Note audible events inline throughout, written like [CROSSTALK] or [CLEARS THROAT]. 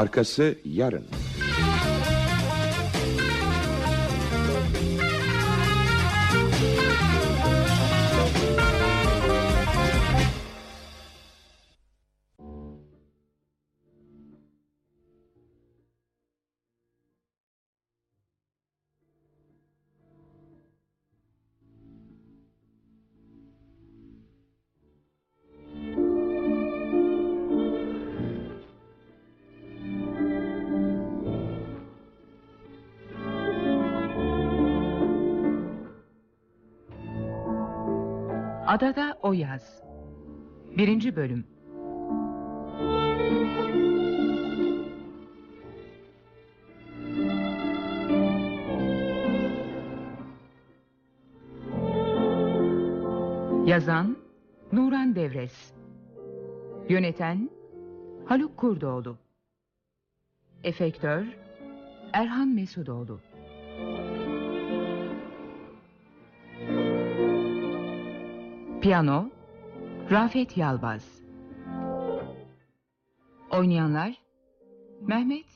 Arkası yarın. Adada o yaz. Birinci bölüm. Yazan Nuran Devres Yöneten Haluk Kurdoğlu Efektör Erhan Mesudoğlu Piyano Rafet Yalbaz. Oynayanlar Mehmet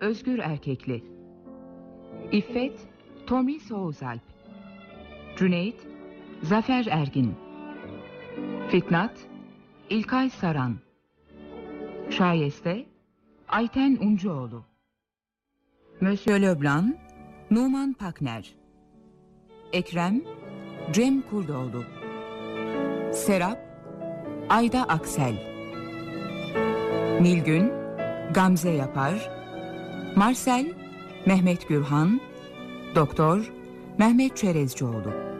Özgür Erkekli. İffet Tomris Oğuzalp Cüneyt Zafer Ergin. Fitnat İlkay Saran. Şayeste Ayten Uncuoğlu. Monsieur Leblanc Numan Pakner. Ekrem Cem Kurdoğlu Serap Ayda Aksel. Nilgün Gamze Yapar. Marcel Mehmet Gürhan. Doktor Mehmet Çerezcioğlu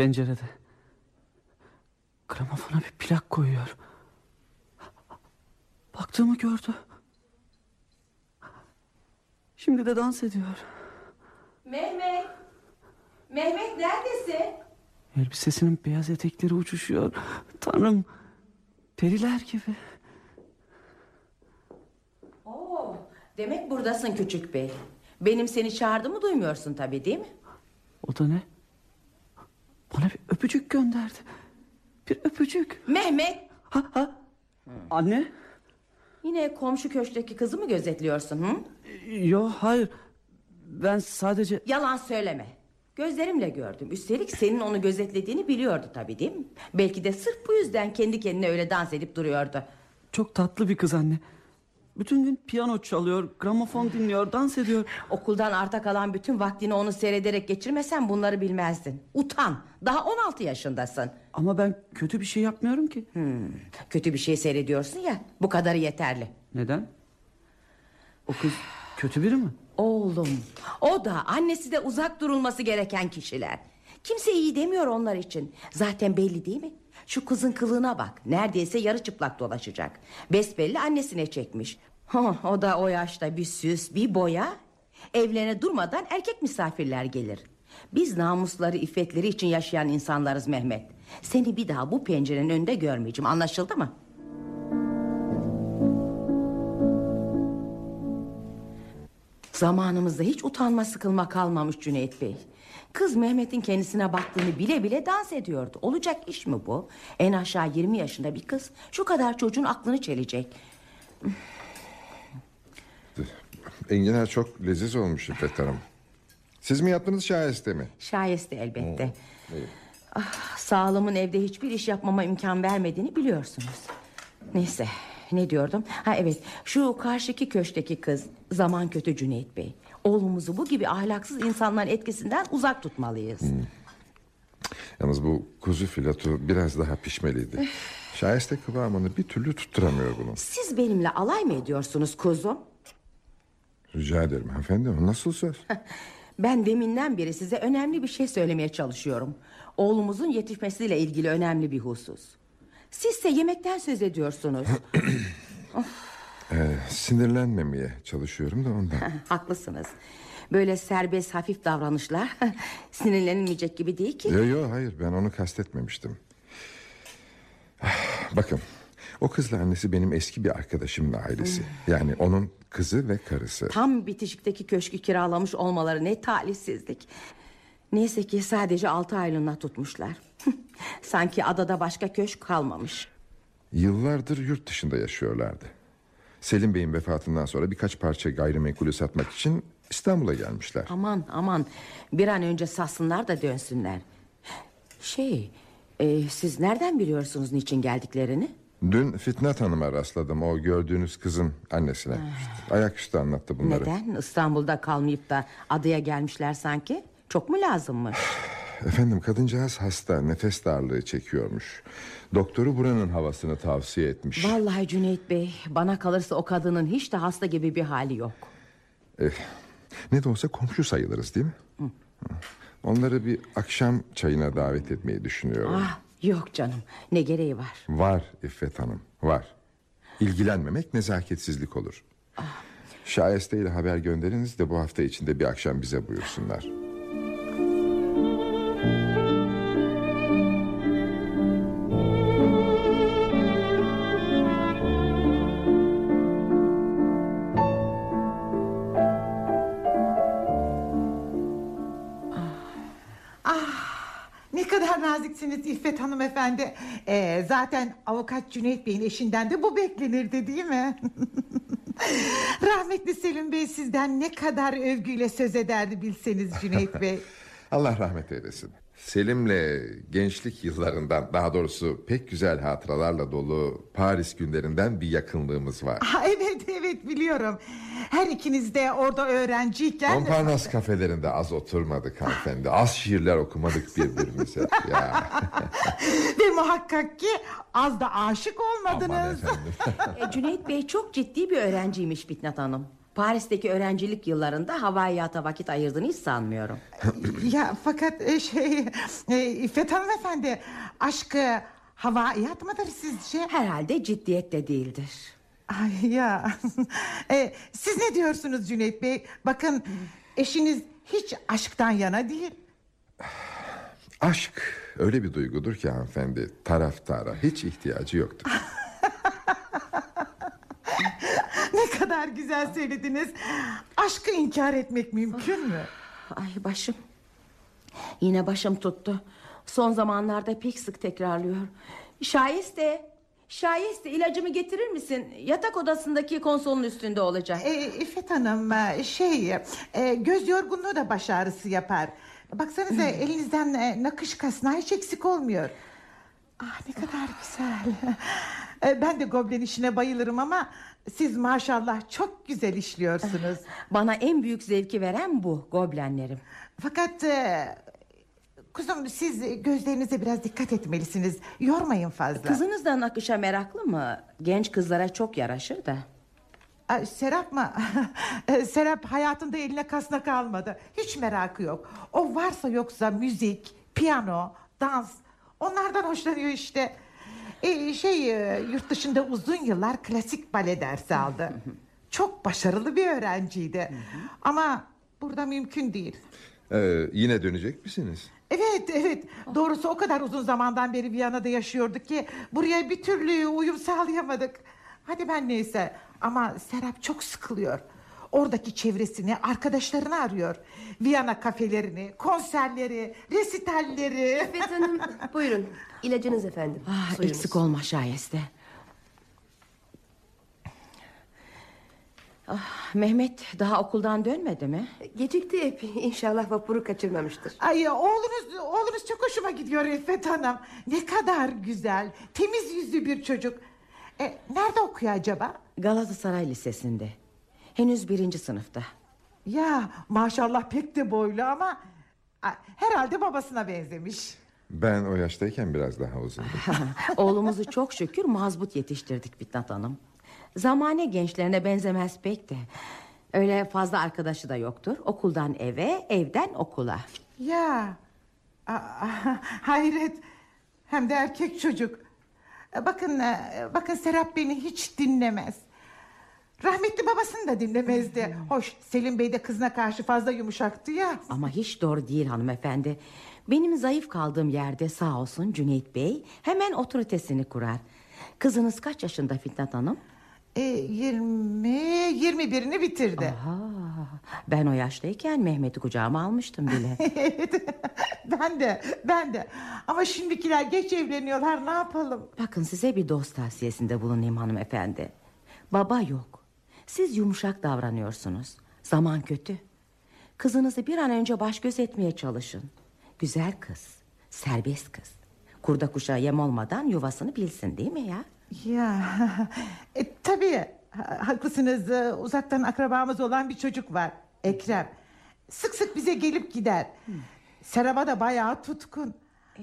pencerede. Gramofona bir plak koyuyor. Baktığımı gördü. Şimdi de dans ediyor. Mehmet. Mehmet neredesin? Elbisesinin beyaz etekleri uçuşuyor. Tanrım periler gibi. Oo, demek buradasın küçük bey. Benim seni çağırdığımı duymuyorsun tabii değil mi? O da ne? Bana bir öpücük gönderdi. Bir öpücük. Mehmet. Ha ha. Anne? Yine komşu köşkteki kızı mı gözetliyorsun hı? Yo hayır. Ben sadece... Yalan söyleme. Gözlerimle gördüm. Üstelik senin onu gözetlediğini biliyordu tabii değil mi? Belki de sırf bu yüzden kendi kendine öyle dans edip duruyordu. Çok tatlı bir kız anne. Bütün gün piyano çalıyor, gramofon dinliyor, dans ediyor. Okuldan arta kalan bütün vaktini onu seyrederek geçirmesen bunları bilmezdin. Utan. Daha 16 yaşındasın. Ama ben kötü bir şey yapmıyorum ki. Hmm, kötü bir şey seyrediyorsun ya. Bu kadarı yeterli. Neden? O kız kötü biri mi? Oğlum o da annesi de uzak durulması gereken kişiler Kimse iyi demiyor onlar için Zaten belli değil mi Şu kızın kılığına bak. Neredeyse yarı çıplak dolaşacak. Besbelli annesine çekmiş. [LAUGHS] O da o yaşta bir süs bir boya. Evlerine durmadan erkek misafirler gelir. Biz namusları iffetleri için yaşayan insanlarız Mehmet. Seni bir daha bu pencerenin önünde görmeyeceğim. Anlaşıldı mı? Zamanımızda hiç utanma sıkılma kalmamış Cüneyt Bey. Kız Mehmet'in kendisine baktığını bile bile dans ediyordu. Olacak iş mi bu? En aşağı 20 yaşında bir kız şu kadar çocuğun aklını çelecek. Enginar çok leziz olmuş İffet Hanım. Siz mi yaptınız şaheste mi? Şayeste elbette. Ah, sağlığımın evde hiçbir iş yapmama imkan vermediğini biliyorsunuz. Neyse ne diyordum? Ha evet şu karşıki köşkteki kız zaman kötü Cüneyt Bey. Oğlumuzu bu gibi ahlaksız insanların etkisinden uzak tutmalıyız. Yalnız bu kuzu filotu biraz daha pişmeliydi. Şaheste kıvamını bir türlü tutturamıyor bunu. Siz benimle alay mı ediyorsunuz kuzum? Rica ederim hanımefendi o nasıl söz? [LAUGHS] Ben deminden beri size önemli bir şey söylemeye çalışıyorum. Oğlumuzun yetişmesiyle ilgili önemli bir husus. Sizse yemekten söz ediyorsunuz. [CLEARS THROAT] Ee, sinirlenmemeye çalışıyorum da ondan. [LAUGHS] Haklısınız. Böyle serbest hafif davranışlar [LAUGHS] sinirlenilmeyecek gibi değil ki. Yok yok hayır ben onu kastetmemiştim. Bakın O kızla annesi benim eski bir arkadaşımın ailesi. Yani onun kızı ve karısı. Tam bitişikteki köşkü kiralamış olmaları ne talihsizlik. Neyse ki sadece altı aylığına tutmuşlar. [LAUGHS] Sanki adada başka köşk kalmamış. Yıllardır yurt dışında yaşıyorlardı. Selim Bey'in vefatından sonra birkaç parça gayrimenkulü satmak için İstanbul'a gelmişler. Aman aman bir an önce satsınlar da dönsünler. Şey e, siz nereden biliyorsunuz niçin geldiklerini? Dün Fitnat Hanım'a rastladım o gördüğünüz kızın annesine. Ayaküstü anlattı bunları. Neden İstanbul'da kalmayıp da adaya gelmişler sanki? Çok mu lazımmış? [SIGHS] Efendim kadıncağız hasta nefes darlığı çekiyormuş. Doktoru buranın havasını tavsiye etmiş. Vallahi Cüneyt Bey bana kalırsa o kadının hiç de hasta gibi bir hali yok. Eh, ne de olsa komşu sayılırız değil mi? Onları bir akşam çayına davet etmeyi düşünüyorum. Ah yok canım ne gereği var? Var İffet Hanım var. İlgilenmemek nezaketsizlik olur. Şayeste ile haber gönderiniz de bu hafta içinde bir akşam bize buyursunlar. Kadar naziksiniz İffet hanımefendi. Ee, zaten avukat Cüneyt Bey'in eşinden de bu beklenirdi değil mi? [LAUGHS] Rahmetli Selim Bey sizden ne kadar övgüyle söz ederdi bilseniz Cüneyt Bey. [LAUGHS] Allah rahmet eylesin. Selim'le gençlik yıllarından daha doğrusu pek güzel hatıralarla dolu Paris günlerinden bir yakınlığımız var. Ha, evet evet biliyorum. Her ikiniz de orada öğrenciyken... Montparnasse kafelerinde az oturmadık hanımefendi. Az şiirler okumadık birbirimize. [LAUGHS] Ya. Ve muhakkak ki az da aşık Aman olmadınız. efendim. [LAUGHS] E, Cüneyt Bey çok ciddi bir öğrenciymiş Fitnat Hanım. Paris'teki öğrencilik yıllarında havaiyata vakit ayırdığını hiç sanmıyorum. [CLEARS THROAT] ya fakat e, şey... E, İffet hanımefendi aşkı havaiyat mıdır sizce? Herhalde ciddiyet de değildir. Ay ya. [LAUGHS] E, siz ne diyorsunuz Cüneyt Bey? Bakın eşiniz hiç aşktan yana değil. [SIGHS] Aşk öyle bir duygudur ki hanımefendi taraftara hiç ihtiyacı yoktur. [LAUGHS] Ne kadar güzel söylediniz. Aşkı inkar etmek mümkün mü? Ay başım. Yine başım tuttu. Son zamanlarda pek sık tekrarlıyor. Şayeste, şayeste ilacımı getirir misin? Yatak odasındaki konsolun üstünde olacak. E, İffet Hanım e, şey e, göz yorgunluğu da baş ağrısı yapar. Baksanıza elinizden e, nakış kasnağı hiç eksik olmuyor. Ah ne kadar güzel. [LAUGHS] E, ben de goblen işine bayılırım ama siz maşallah çok güzel işliyorsunuz. [LAUGHS] Bana en büyük zevki veren bu goblenlerim. Fakat e, kuzum siz gözlerinize biraz dikkat etmelisiniz. Yormayın fazla. Kızınız da nakışa meraklı mı? Genç kızlara çok yaraşır da. Ay, Serap mı? [LAUGHS] E, Serap hayatında eline kasnak almadı. Hiç merakı yok. O varsa yoksa müzik, piyano, dans onlardan hoşlanıyor işte. E, şey e, yurt dışında uzun yıllar klasik bale dersi aldı. [LAUGHS] Çok başarılı bir öğrenciydi. Ama burada mümkün değil. Ee, yine dönecek misiniz? Evet evet doğrusu o kadar uzun zamandan beri Viyana'da yaşıyorduk ki buraya bir türlü uyum sağlayamadık. Hadi ben neyse ama Serap çok sıkılıyor. Oradaki çevresini, arkadaşlarını arıyor. Viyana kafelerini, konserleri, resitalleri. İffet Hanım [LAUGHS] buyurun ilacınız efendim. Ah, Suyunuz. eksik olma şayeste. Ah, Mehmet daha okuldan dönmedi mi? Gecikti hep inşallah vapuru kaçırmamıştır. Ay oğlunuz, oğlunuz çok hoşuma gidiyor İffet Hanım. Ne kadar güzel, temiz yüzlü bir çocuk. E, nerede okuyor acaba? Galatasaray Lisesi'nde. Henüz birinci sınıfta. Ya maşallah pek de boylu ama herhalde babasına benzemiş. Ben o yaştayken biraz daha uzundum. [LAUGHS] Oğlumuzu çok şükür mazbut yetiştirdik Fitnat Hanım. Zamane gençlerine benzemez pek de. Öyle fazla arkadaşı da yoktur. Okuldan eve, evden okula. Ya Aa, hayret hem de erkek çocuk. Bakın e, bakın Serap beni hiç dinlemez. Rahmetli babasını da dinlemezdi. Hoş Selim Bey de kızına karşı fazla yumuşaktı ya. Ama hiç doğru değil hanımefendi. Benim zayıf kaldığım yerde sağ olsun Cüneyt Bey hemen otoritesini kurar. Kızınız kaç yaşında Fitnat Hanım? E, 20, 21'ini bitirdi. Aha, ben o yaştayken Mehmet'i kucağıma almıştım bile. [LAUGHS] ben de, ben de. Ama şimdikiler geç evleniyorlar ne yapalım? Bakın size bir dost tavsiyesinde bulunayım hanımefendi. Baba yok. Siz yumuşak davranıyorsunuz. Zaman kötü. Kızınızı bir an önce baş göz etmeye çalışın. Güzel kız, serbest kız. Kurda kuşa yem olmadan yuvasını bilsin değil mi ya? Ya [LAUGHS] e, tabii ha- haklısınız Ee, uzaktan akrabamız olan bir çocuk var Ekrem Sık sık bize gelip gider Serap'a da bayağı tutkun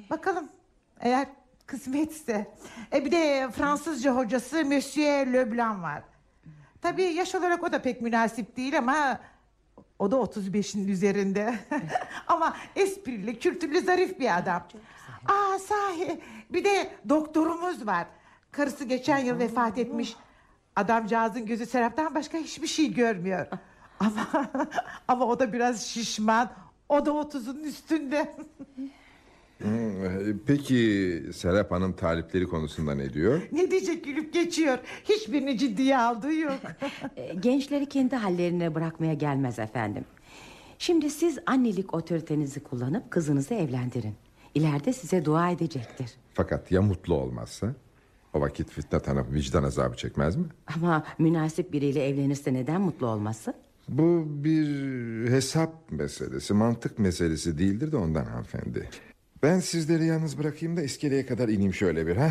Bakalım eğer kısmetse e, Bir de Fransızca hocası Monsieur Leblanc var Tabii yaş olarak o da pek münasip değil ama O da 35'in üzerinde [LAUGHS] Ama esprili, kültürlü, zarif bir adam Aa sahi bir de doktorumuz var Karısı geçen yıl vefat etmiş. Adamcağızın gözü Serap'tan başka hiçbir şey görmüyor. Ama [LAUGHS] ama o da biraz şişman. O da otuzun üstünde. Hmm, Peki Serap Hanım talipleri konusunda ne diyor? ne diyecek gülüp geçiyor. Hiçbirini ciddiye aldığı yok. [LAUGHS] E, Gençleri kendi hallerine bırakmaya gelmez efendim. Şimdi siz annelik otoritenizi kullanıp kızınızı evlendirin. İleride size dua edecektir. Fakat ya mutlu olmazsa? O vakit Fitnat Hanım vicdan azabı çekmez mi? Ama münasip biriyle evlenirse neden mutlu olmasın? Bu bir hesap meselesi, mantık meselesi değildir de ondan hanımefendi. Ben sizleri yalnız bırakayım da iskeleye kadar ineyim şöyle bir ha.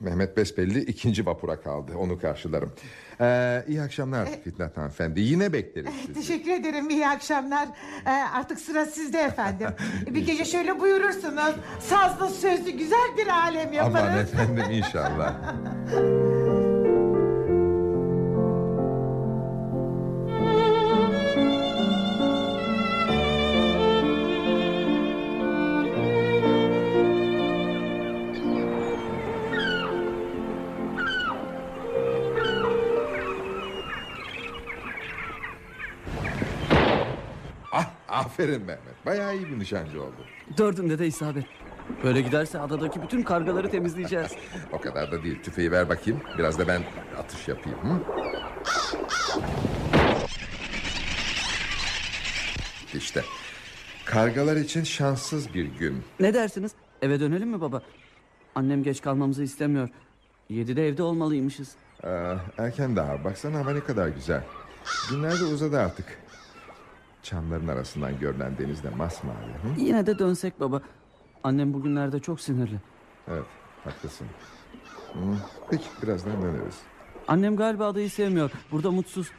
Mehmet besbelli ikinci vapura kaldı. Onu karşılarım. Ee, iyi akşamlar Fitnat hanımefendi. Yine bekleriz sizi. Teşekkür ederim. iyi akşamlar. Ee, artık sıra sizde efendim. [LAUGHS] bir gece şöyle buyurursunuz. Sazlı sözlü güzel bir alem yaparız. Aman efendim inşallah. [LAUGHS] aferin Mehmet. Bayağı iyi bir nişancı oldu. Dördünde de isabet. Böyle giderse adadaki bütün kargaları temizleyeceğiz. [LAUGHS] O kadar da değil. Tüfeği ver bakayım. Biraz da ben atış yapayım. Hı? İşte. Kargalar için şanssız bir gün. Ne dersiniz? Eve dönelim mi baba? Annem geç kalmamızı istemiyor. Yedide evde olmalıymışız. Aa, erken daha. Baksana hava ne kadar güzel. Günler de uzadı artık. Çamların arasından görünen deniz de masmavi. Hı? Yine de dönsek baba. Annem bugünlerde çok sinirli. Evet, haklısın. Hı, Peki, birazdan döneriz. Annem galiba adayı sevmiyor. Burada mutsuz.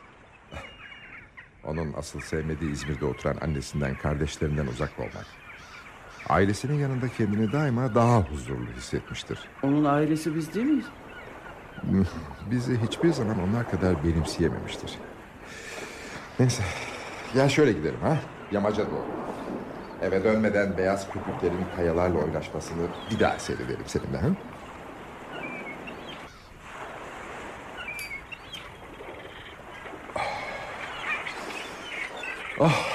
Onun asıl sevmediği İzmir'de oturan annesinden, kardeşlerinden uzak olmak. Ailesinin yanında kendini daima daha huzurlu hissetmiştir. Onun ailesi biz değil miyiz? Bizi hiçbir zaman onlar kadar benimseyememiştir. Neyse, gel şöyle gidelim ha, yamaca doğru. Eve dönmeden beyaz köpüklerin kayalarla oynaşmasını bir daha seyredelim seninle ha. Oh.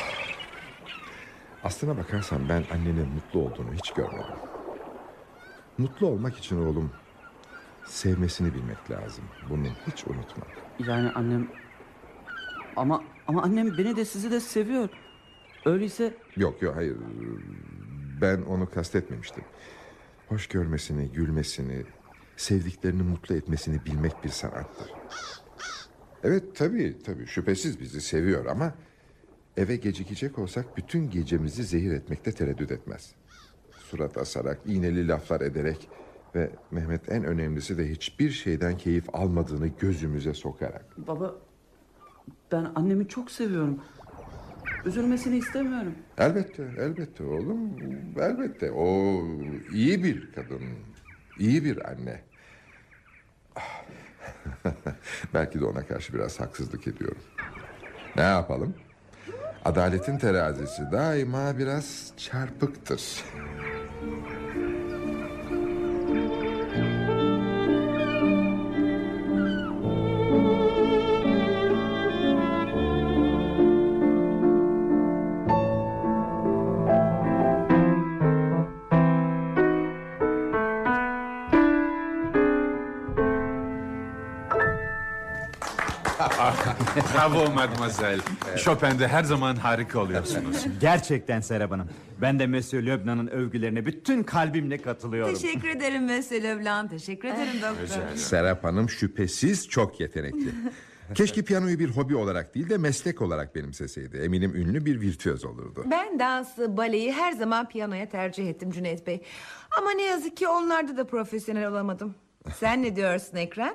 Aslına bakarsan ben annenin mutlu olduğunu hiç görmedim. Mutlu olmak için oğlum sevmesini bilmek lazım. Bunu hiç unutma. Yani annem... Ama ama annem beni de sizi de seviyor. Öyleyse Yok yok hayır. Ben onu kastetmemiştim. Hoş görmesini, gülmesini, sevdiklerini mutlu etmesini bilmek bir sanattır. Evet tabii tabii şüphesiz bizi seviyor ama eve gecikecek olsak bütün gecemizi zehir etmekte tereddüt etmez. Surat asarak, iğneli laflar ederek ve Mehmet en önemlisi de hiçbir şeyden keyif almadığını gözümüze sokarak. baba ben annemi çok seviyorum. Üzülmesini istemiyorum. Elbette, elbette oğlum. Elbette. O iyi bir kadın. iyi bir anne. Ah. [LAUGHS] Belki de ona karşı biraz haksızlık ediyorum. Ne yapalım? Adaletin terazisi daima biraz çarpıktır. Bravo mademoiselle. Chopin'de her zaman harika oluyorsunuz. [LAUGHS] Gerçekten Serap Hanım. Ben de Monsieur Leblanc'ın övgülerine bütün kalbimle katılıyorum. Teşekkür ederim Monsieur Leblanc. Teşekkür ederim doktor. Serap Hanım şüphesiz çok yetenekli. [LAUGHS] Keşke piyanoyu bir hobi olarak değil de meslek olarak benimseseydi. Eminim ünlü bir virtüöz olurdu. Ben dansı, baleyi her zaman piyanoya tercih ettim Cüneyt Bey. Ama ne yazık ki onlarda da profesyonel olamadım. Sen ne diyorsun Ekrem?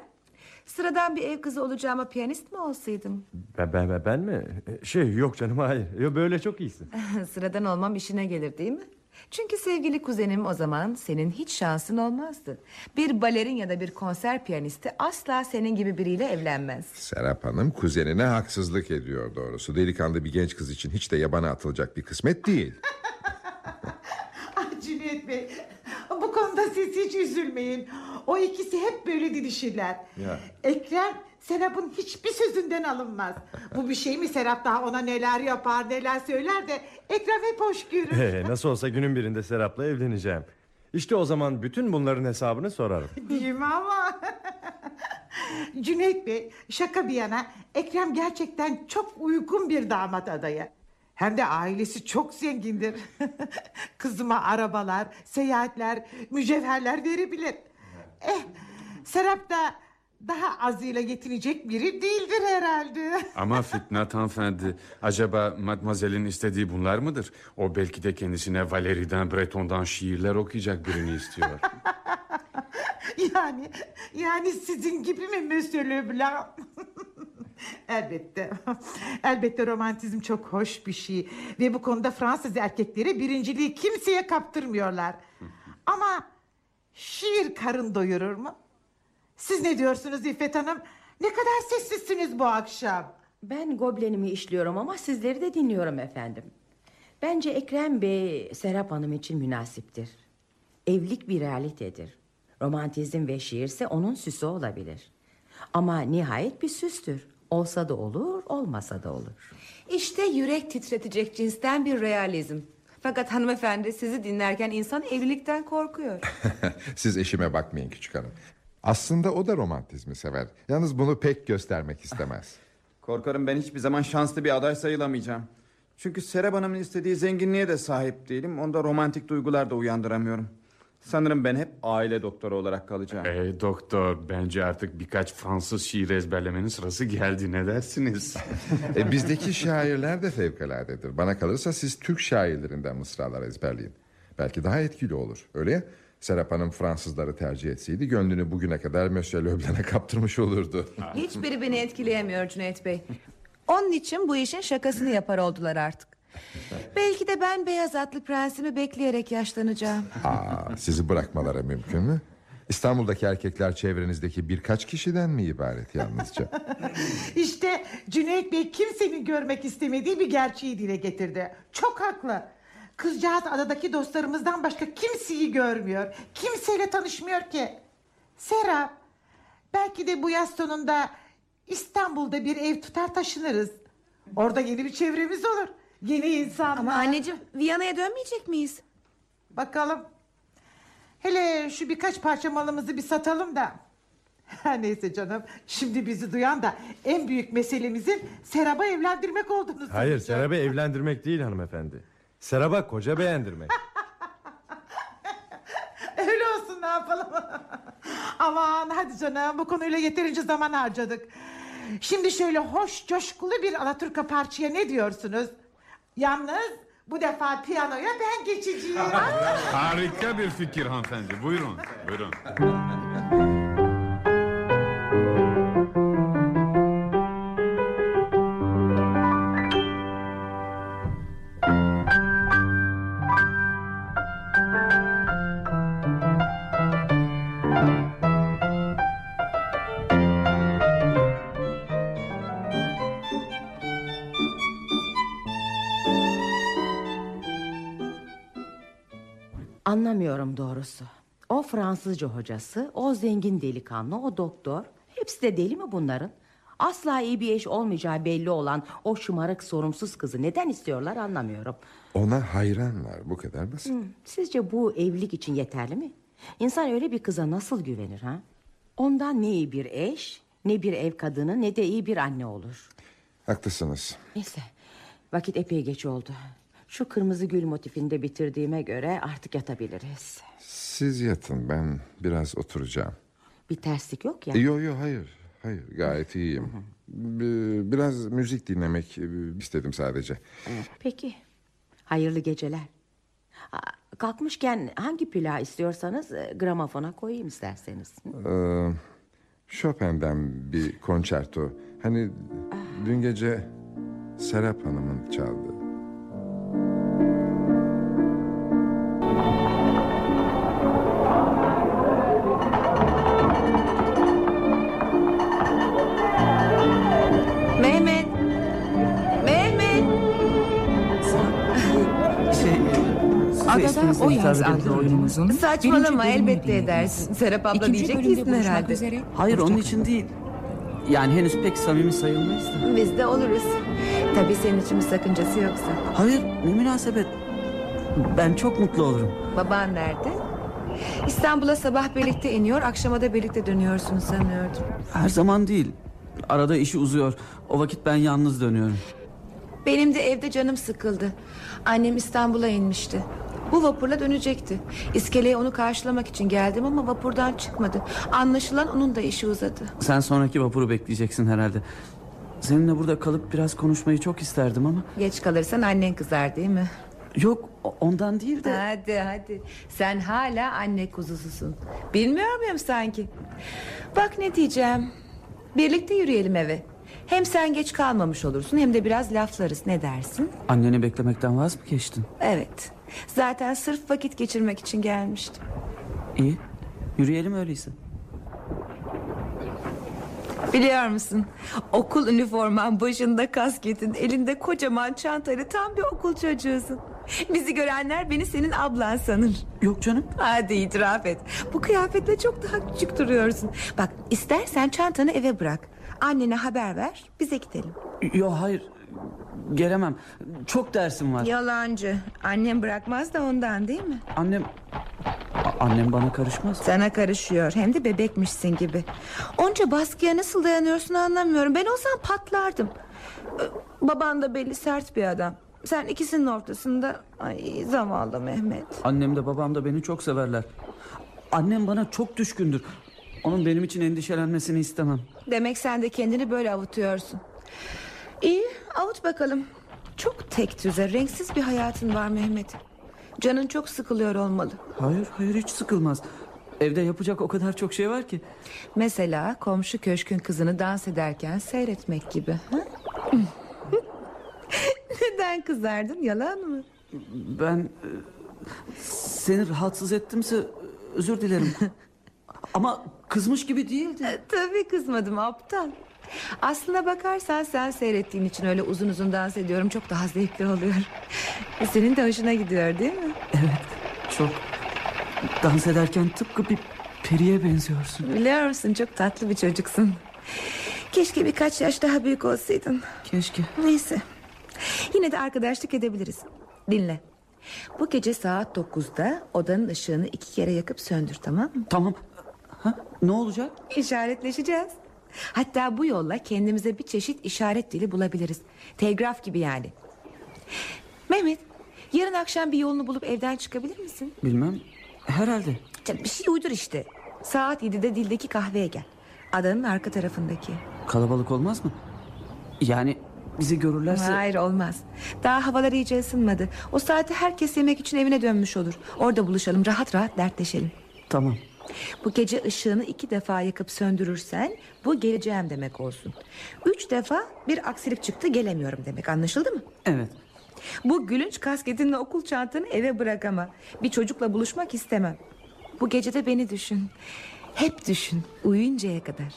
Sıradan bir ev kızı olacağıma piyanist mi olsaydım? Ben, ben, ben, ben mi? Şey yok canım hayır. Yo, böyle çok iyisin. [LAUGHS] Sıradan olmam işine gelir değil mi? Çünkü sevgili kuzenim o zaman senin hiç şansın olmazdı. Bir balerin ya da bir konser piyanisti asla senin gibi biriyle evlenmez. Serap Hanım kuzenine haksızlık ediyor doğrusu. Delikanlı bir genç kız için hiç de yabana atılacak bir kısmet değil. [LAUGHS] Cüneyt Bey bu konuda siz hiç üzülmeyin. O ikisi hep böyle didişirler. Ya. Ekrem Serap'ın hiçbir sözünden alınmaz. Bu bir şey mi Serap daha ona neler yapar neler söyler de Ekrem hep hoş görür. Ee, nasıl olsa günün birinde Serap'la evleneceğim. İşte o zaman bütün bunların hesabını sorarım. [LAUGHS] Değil mi ama? Cüneyt Bey şaka bir yana Ekrem gerçekten çok uygun bir damat adayı. Hem de ailesi çok zengindir. [LAUGHS] Kızıma arabalar, seyahatler, mücevherler verebilir. Eh, Serap da daha azıyla yetinecek biri değildir herhalde. [LAUGHS] Ama Fitnat hanımefendi, acaba mademoiselle'in istediği bunlar mıdır? O belki de kendisine Valéry'den, Breton'dan şiirler okuyacak birini istiyor. [LAUGHS] Yani yani sizin gibi mi Monsieur Leblanc? [LAUGHS] Elbette. [LAUGHS] Elbette romantizm çok hoş bir şey. Ve bu konuda Fransız erkekleri birinciliği kimseye kaptırmıyorlar. Ama şiir karın doyurur mu? Siz ne diyorsunuz İffet Hanım? Ne kadar sessizsiniz bu akşam. Ben goblenimi işliyorum ama sizleri de dinliyorum efendim. Bence Ekrem Bey Serap Hanım için münasiptir. Evlilik bir realitedir. Romantizm ve şiirse onun süsü olabilir. Ama nihayet bir süstür. Olsa da olur, olmasa da olur. İşte yürek titretecek cinsten bir realizm. Fakat hanımefendi sizi dinlerken insan evlilikten korkuyor. [LAUGHS] Siz eşime bakmayın küçük hanım. Aslında o da romantizmi sever. Yalnız bunu pek göstermek istemez. [LAUGHS] Korkarım ben hiçbir zaman şanslı bir aday sayılamayacağım. Çünkü Serap Hanım'ın istediği zenginliğe de sahip değilim. Onda romantik duygular da uyandıramıyorum. Sanırım ben hep aile doktoru olarak kalacağım. Ey doktor, bence artık birkaç Fransız şiir ezberlemenin sırası geldi. Ne dersiniz? [LAUGHS] E, bizdeki şairler de fevkaladedir. Bana kalırsa siz Türk şairlerinden mısralar ezberleyin. Belki daha etkili olur. Öyle ya? Serap Hanım Fransızları tercih etseydi gönlünü bugüne kadar Monsieur Leblanc'a kaptırmış olurdu. Hiçbiri beni etkileyemiyor Cüneyt Bey. Onun için bu işin şakasını yapar oldular artık. [LAUGHS] Belki de ben beyaz atlı prensimi bekleyerek yaşlanacağım. Aa, sizi bırakmaları mümkün mü? İstanbul'daki erkekler çevrenizdeki birkaç kişiden mi ibaret yalnızca? [LAUGHS] İşte Cüneyt Bey kimsenin görmek istemediği bir gerçeği dile getirdi. Çok haklı. Kızcağız adadaki dostlarımızdan başka kimseyi görmüyor. Kimseyle tanışmıyor ki. Serap, belki de bu yaz sonunda İstanbul'da bir ev tutar taşınırız. Orada yeni bir çevremiz olur. Yeni insanlar. Ama anneciğim Viyana'ya dönmeyecek miyiz? Bakalım. Hele şu birkaç parça malımızı bir satalım da. [LAUGHS] Neyse canım. Şimdi bizi duyan da en büyük meselemizin Serap'ı evlendirmek olduğunu Hayır. Serap'ı evlendirmek değil hanımefendi. Serap'a koca beğendirmek. [LAUGHS] Öyle olsun ne yapalım. [LAUGHS] Aman hadi canım bu konuyla yeterince zaman harcadık. Şimdi şöyle hoş coşkulu bir Alaturka parçaya ne diyorsunuz? Yalnız bu defa piyanoya ben geçeceğim. Harika bir fikir hanımefendi. Buyurun, buyurun. Anlamıyorum doğrusu. O Fransızca hocası, o zengin delikanlı, o doktor. Hepsi de deli mi bunların? Asla iyi bir eş olmayacağı belli olan o şımarık sorumsuz kızı neden istiyorlar anlamıyorum. Ona hayranlar bu kadar basit. Sizce bu evlilik için yeterli mi? İnsan öyle bir kıza nasıl güvenir ha? Ondan ne iyi bir eş Ne bir ev kadını ne de iyi bir anne olur. Haklısınız. Neyse vakit epey geç oldu. Şu kırmızı gül motifinde bitirdiğime göre artık yatabiliriz. Siz yatın ben biraz oturacağım. Bir terslik yok ya. Yok yok hayır. Hayır gayet iyiyim. Bi- Biraz müzik dinlemek e, istedim sadece. Peki. Hayırlı geceler. Kalkmışken hangi plağı istiyorsanız e, gramofona koyayım isterseniz. Ee, Chopin'den bir konçerto. Hani dün gece Serap Hanım'ın çaldığı. Adada o yaz adlı oyunumuzun Saçmalama birinci elbette edersin. Serap abla İkinci diyecek bölümde değilsin buluşmak herhalde. üzere. Hayır onun için değil. Yani henüz pek samimi sayılmayız da. Biz de oluruz. Tabii senin için bir sakıncası yoksa. Hayır ne münasebet. Ben çok mutlu olurum. Baban nerede? İstanbul'a sabah birlikte iniyor, akşama da birlikte dönüyorsun sanıyordum. Her zaman değil. Arada işi uzuyor. O vakit ben yalnız dönüyorum. Benim de evde canım sıkıldı. Annem İstanbul'a inmişti. Bu vapurla dönecekti. İskeleye onu karşılamak için geldim ama vapurdan çıkmadı. Anlaşılan onun da işi uzadı. Sen sonraki vapuru bekleyeceksin herhalde. Seninle burada kalıp biraz konuşmayı çok isterdim ama... Geç kalırsan annen kızar değil mi? Yok ondan değil de... Hadi hadi. Sen hala anne kuzususun. Bilmiyor muyum sanki? Bak ne diyeceğim. Birlikte yürüyelim eve. Hem sen geç kalmamış olursun hem de biraz laflarız. Ne dersin? Anneni beklemekten vaz mı geçtin? Evet. Zaten sırf vakit geçirmek için gelmiştim. İyi. Yürüyelim öyleyse. Biliyor musun? Okul üniforman başında kasketin elinde kocaman çantayla tam bir okul çocuğusun. Bizi görenler beni senin ablan sanır. Yok canım. Hadi itiraf et. Bu kıyafetle çok daha küçük duruyorsun. Bak istersen çantanı eve bırak. Annene haber ver bize gidelim. Yok hayır. Gelemem. Çok dersim var. Yalancı. Annem bırakmaz da ondan değil mi? Annem... Annem bana karışmaz. Sana karışıyor hem de bebekmişsin gibi. Onca baskıya nasıl dayanıyorsun anlamıyorum. Ben olsam patlardım. Baban da belli sert bir adam. Sen ikisinin ortasında ay zavallı Mehmet. Annem de babam da beni çok severler. Annem bana çok düşkündür. Onun benim için endişelenmesini istemem. Demek sen de kendini böyle avutuyorsun. İyi avut bakalım. Çok tek düze renksiz bir hayatın var Mehmet. Canın çok sıkılıyor olmalı. Hayır hayır hiç sıkılmaz. Evde yapacak o kadar çok şey var ki. Mesela komşu köşkün kızını dans ederken seyretmek gibi. ha? [LAUGHS] Neden kızardın yalan mı? Ben e, seni rahatsız ettimse özür dilerim. [LAUGHS] Ama kızmış gibi değildi. Tabii kızmadım aptal. Aslına bakarsan sen seyrettiğin için öyle uzun uzun dans ediyorum çok daha zevkli oluyor. Senin de hoşuna gidiyor değil mi? Çok dans ederken tıpkı bir periye benziyorsun. Biliyor musun çok tatlı bir çocuksun. Keşke birkaç yaş daha büyük olsaydın. Keşke. Neyse. Yine de arkadaşlık edebiliriz. Dinle. Bu gece saat 9'da odanın ışığını iki kere yakıp söndür tamam mı? Tamam. Ha, ne olacak? İşaretleşeceğiz. Hatta bu yolla kendimize bir çeşit işaret dili bulabiliriz. Telgraf gibi yani. Mehmet, yarın akşam bir yolunu bulup evden çıkabilir misin? Bilmem. Herhalde. Bir şey uydur işte. Saat 7'de dildeki kahveye gel. Adanın arka tarafındaki. Kalabalık olmaz mı? Yani bizi görürlerse... Hayır olmaz. Daha havalar iyice ısınmadı. O saatte herkes yemek için evine dönmüş olur. Orada buluşalım rahat rahat dertleşelim. Tamam. Bu gece ışığını iki defa yakıp söndürürsen bu geleceğim demek olsun. Üç defa bir aksilik çıktı gelemiyorum demek anlaşıldı mı? Evet. Bu gülünç kasketinle okul çantanı eve bırak ama. Bir çocukla buluşmak istemem. Bu gece de beni düşün. Hep düşün uyuyuncaya kadar.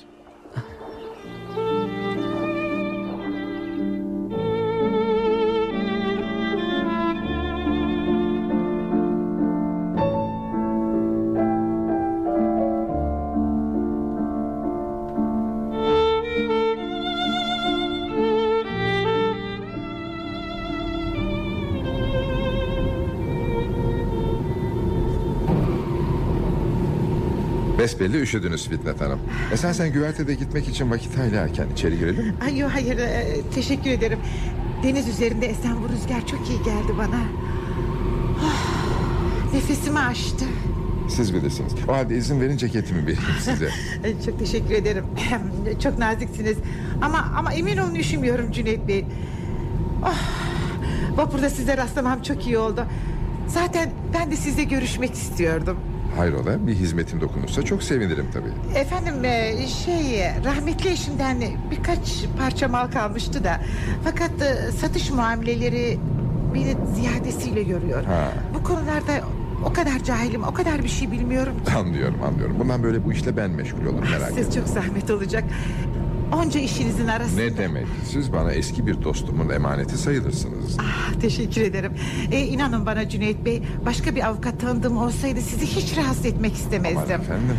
Besbelli üşüdünüz Fitnat Hanım. Esasen güvertede gitmek için vakit hayli erken. İçeri girelim mi? Ay yok hayır e, teşekkür ederim. Deniz üzerinde esen bu rüzgar çok iyi geldi bana. Oh, nefesimi açtı. Siz bilirsiniz. O halde izin verin ceketimi vereyim size. [LAUGHS] Çok teşekkür ederim. [CLEARS THROAT] Çok naziksiniz. Ama ama emin olun üşümüyorum Cüneyt Bey. Oh, vapurda size rastlamam çok iyi oldu. Zaten ben de sizle görüşmek istiyordum. Hayrola bir hizmetim dokunursa çok sevinirim tabii. Efendim e, şey rahmetli eşimden birkaç parça mal kalmıştı da fakat e, satış muameleleri beni ziyadesiyle görüyor. Ha. Bu konularda o kadar cahilim, o kadar bir şey bilmiyorum ki. Anlıyorum anlıyorum. Bundan böyle bu işle ben meşgul olurum merak etmeyin. Siz çok zahmet olacak. Onca işinizin arasında. Ne demek? Siz bana eski bir dostumun emaneti sayılırsınız. Ah, teşekkür ederim. E, inanın bana Cüneyt Bey, başka bir avukat tanıdığım olsaydı sizi hiç rahatsız etmek Aman istemezdim. efendim.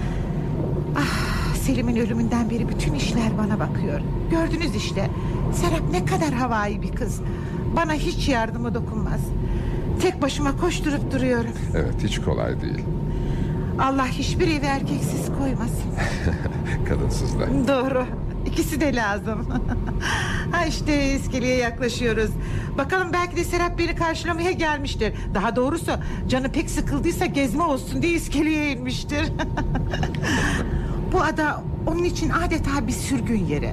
Selim'in ölümünden beri bütün işler bana bakıyor. Gördünüz işte. Serap ne kadar havai bir kız. Bana hiç yardımı dokunmaz. Tek başıma koşturup duruyorum. Evet hiç kolay değil. Allah hiçbir evi erkeksiz koymasın. [LAUGHS] Kadınsızlar. Doğru. İkisi de lazım. [LAUGHS] ha işte iskeleye yaklaşıyoruz. Bakalım belki de Serap beni karşılamaya gelmiştir. Daha doğrusu canı pek sıkıldıysa gezme olsun diye iskeleye inmiştir. [LAUGHS] Bu ada onun için adeta bir sürgün yeri.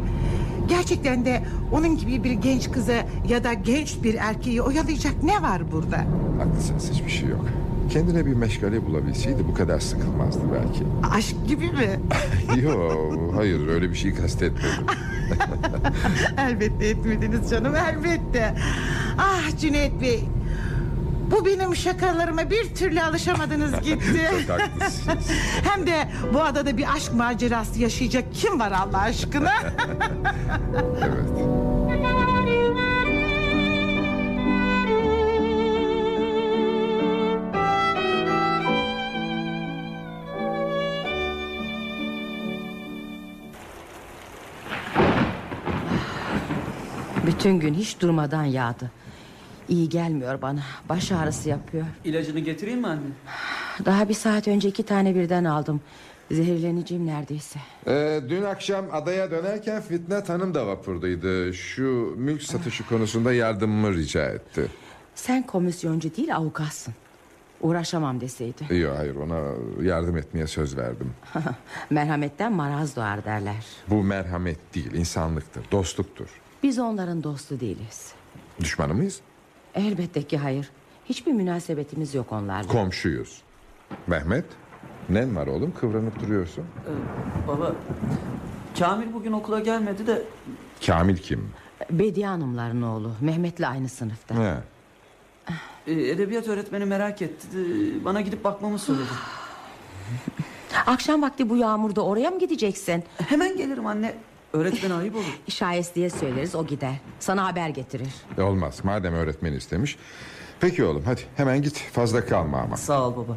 Gerçekten de onun gibi bir genç kızı ya da genç bir erkeği oyalayacak ne var burada? Haklısınız hiçbir şey yok. Kendine bir meşgale bulabilseydi bu kadar sıkılmazdı belki. Aşk gibi mi? [LAUGHS] Yok hayır öyle bir şey kastetmedim. [LAUGHS] elbette etmediniz canım elbette. Ah Cüneyt Bey. Bu benim şakalarıma bir türlü alışamadınız gitti. [LAUGHS] Çok haklısınız. Hem de bu adada bir aşk macerası yaşayacak kim var Allah aşkına? evet. Bütün gün hiç durmadan yağdı. İyi gelmiyor bana. Baş ağrısı yapıyor. İlacını getireyim mi anne? Daha bir saat önce iki tane birden aldım. Zehirleneceğim neredeyse. Ee, dün akşam adaya dönerken Fitnat Hanım da vapurdaydı. Şu mülk satışı konusunda yardımımı rica etti. Sen komisyoncu değil avukatsın. Uğraşamam deseydi. Yok hayır ona yardım etmeye söz verdim. [LAUGHS] Merhametten maraz doğar derler. Bu merhamet değil insanlıktır, dostluktur. Biz onların dostu değiliz. Düşmanı mıyız? Elbette ki hayır. Hiçbir münasebetimiz yok onlarla. Komşuyuz. Mehmet, nen var oğlum kıvranıp duruyorsun. Baba Kamil bugün okula gelmedi de Kamil kim? Bediye Hanımların oğlu. Mehmet'le aynı sınıfta. He. e, edebiyat öğretmeni merak etti. Bana gidip bakmamı söyledi. Akşam vakti bu yağmurda oraya mı gideceksin? Hemen gelirim anne. Öğretmen ayıp olur. [LAUGHS] Şayes diye söyleriz o gider. Sana haber getirir. E, Olmaz madem öğretmen istemiş. Peki oğlum hadi hemen git fazla kalma ama. Sağ ol baba.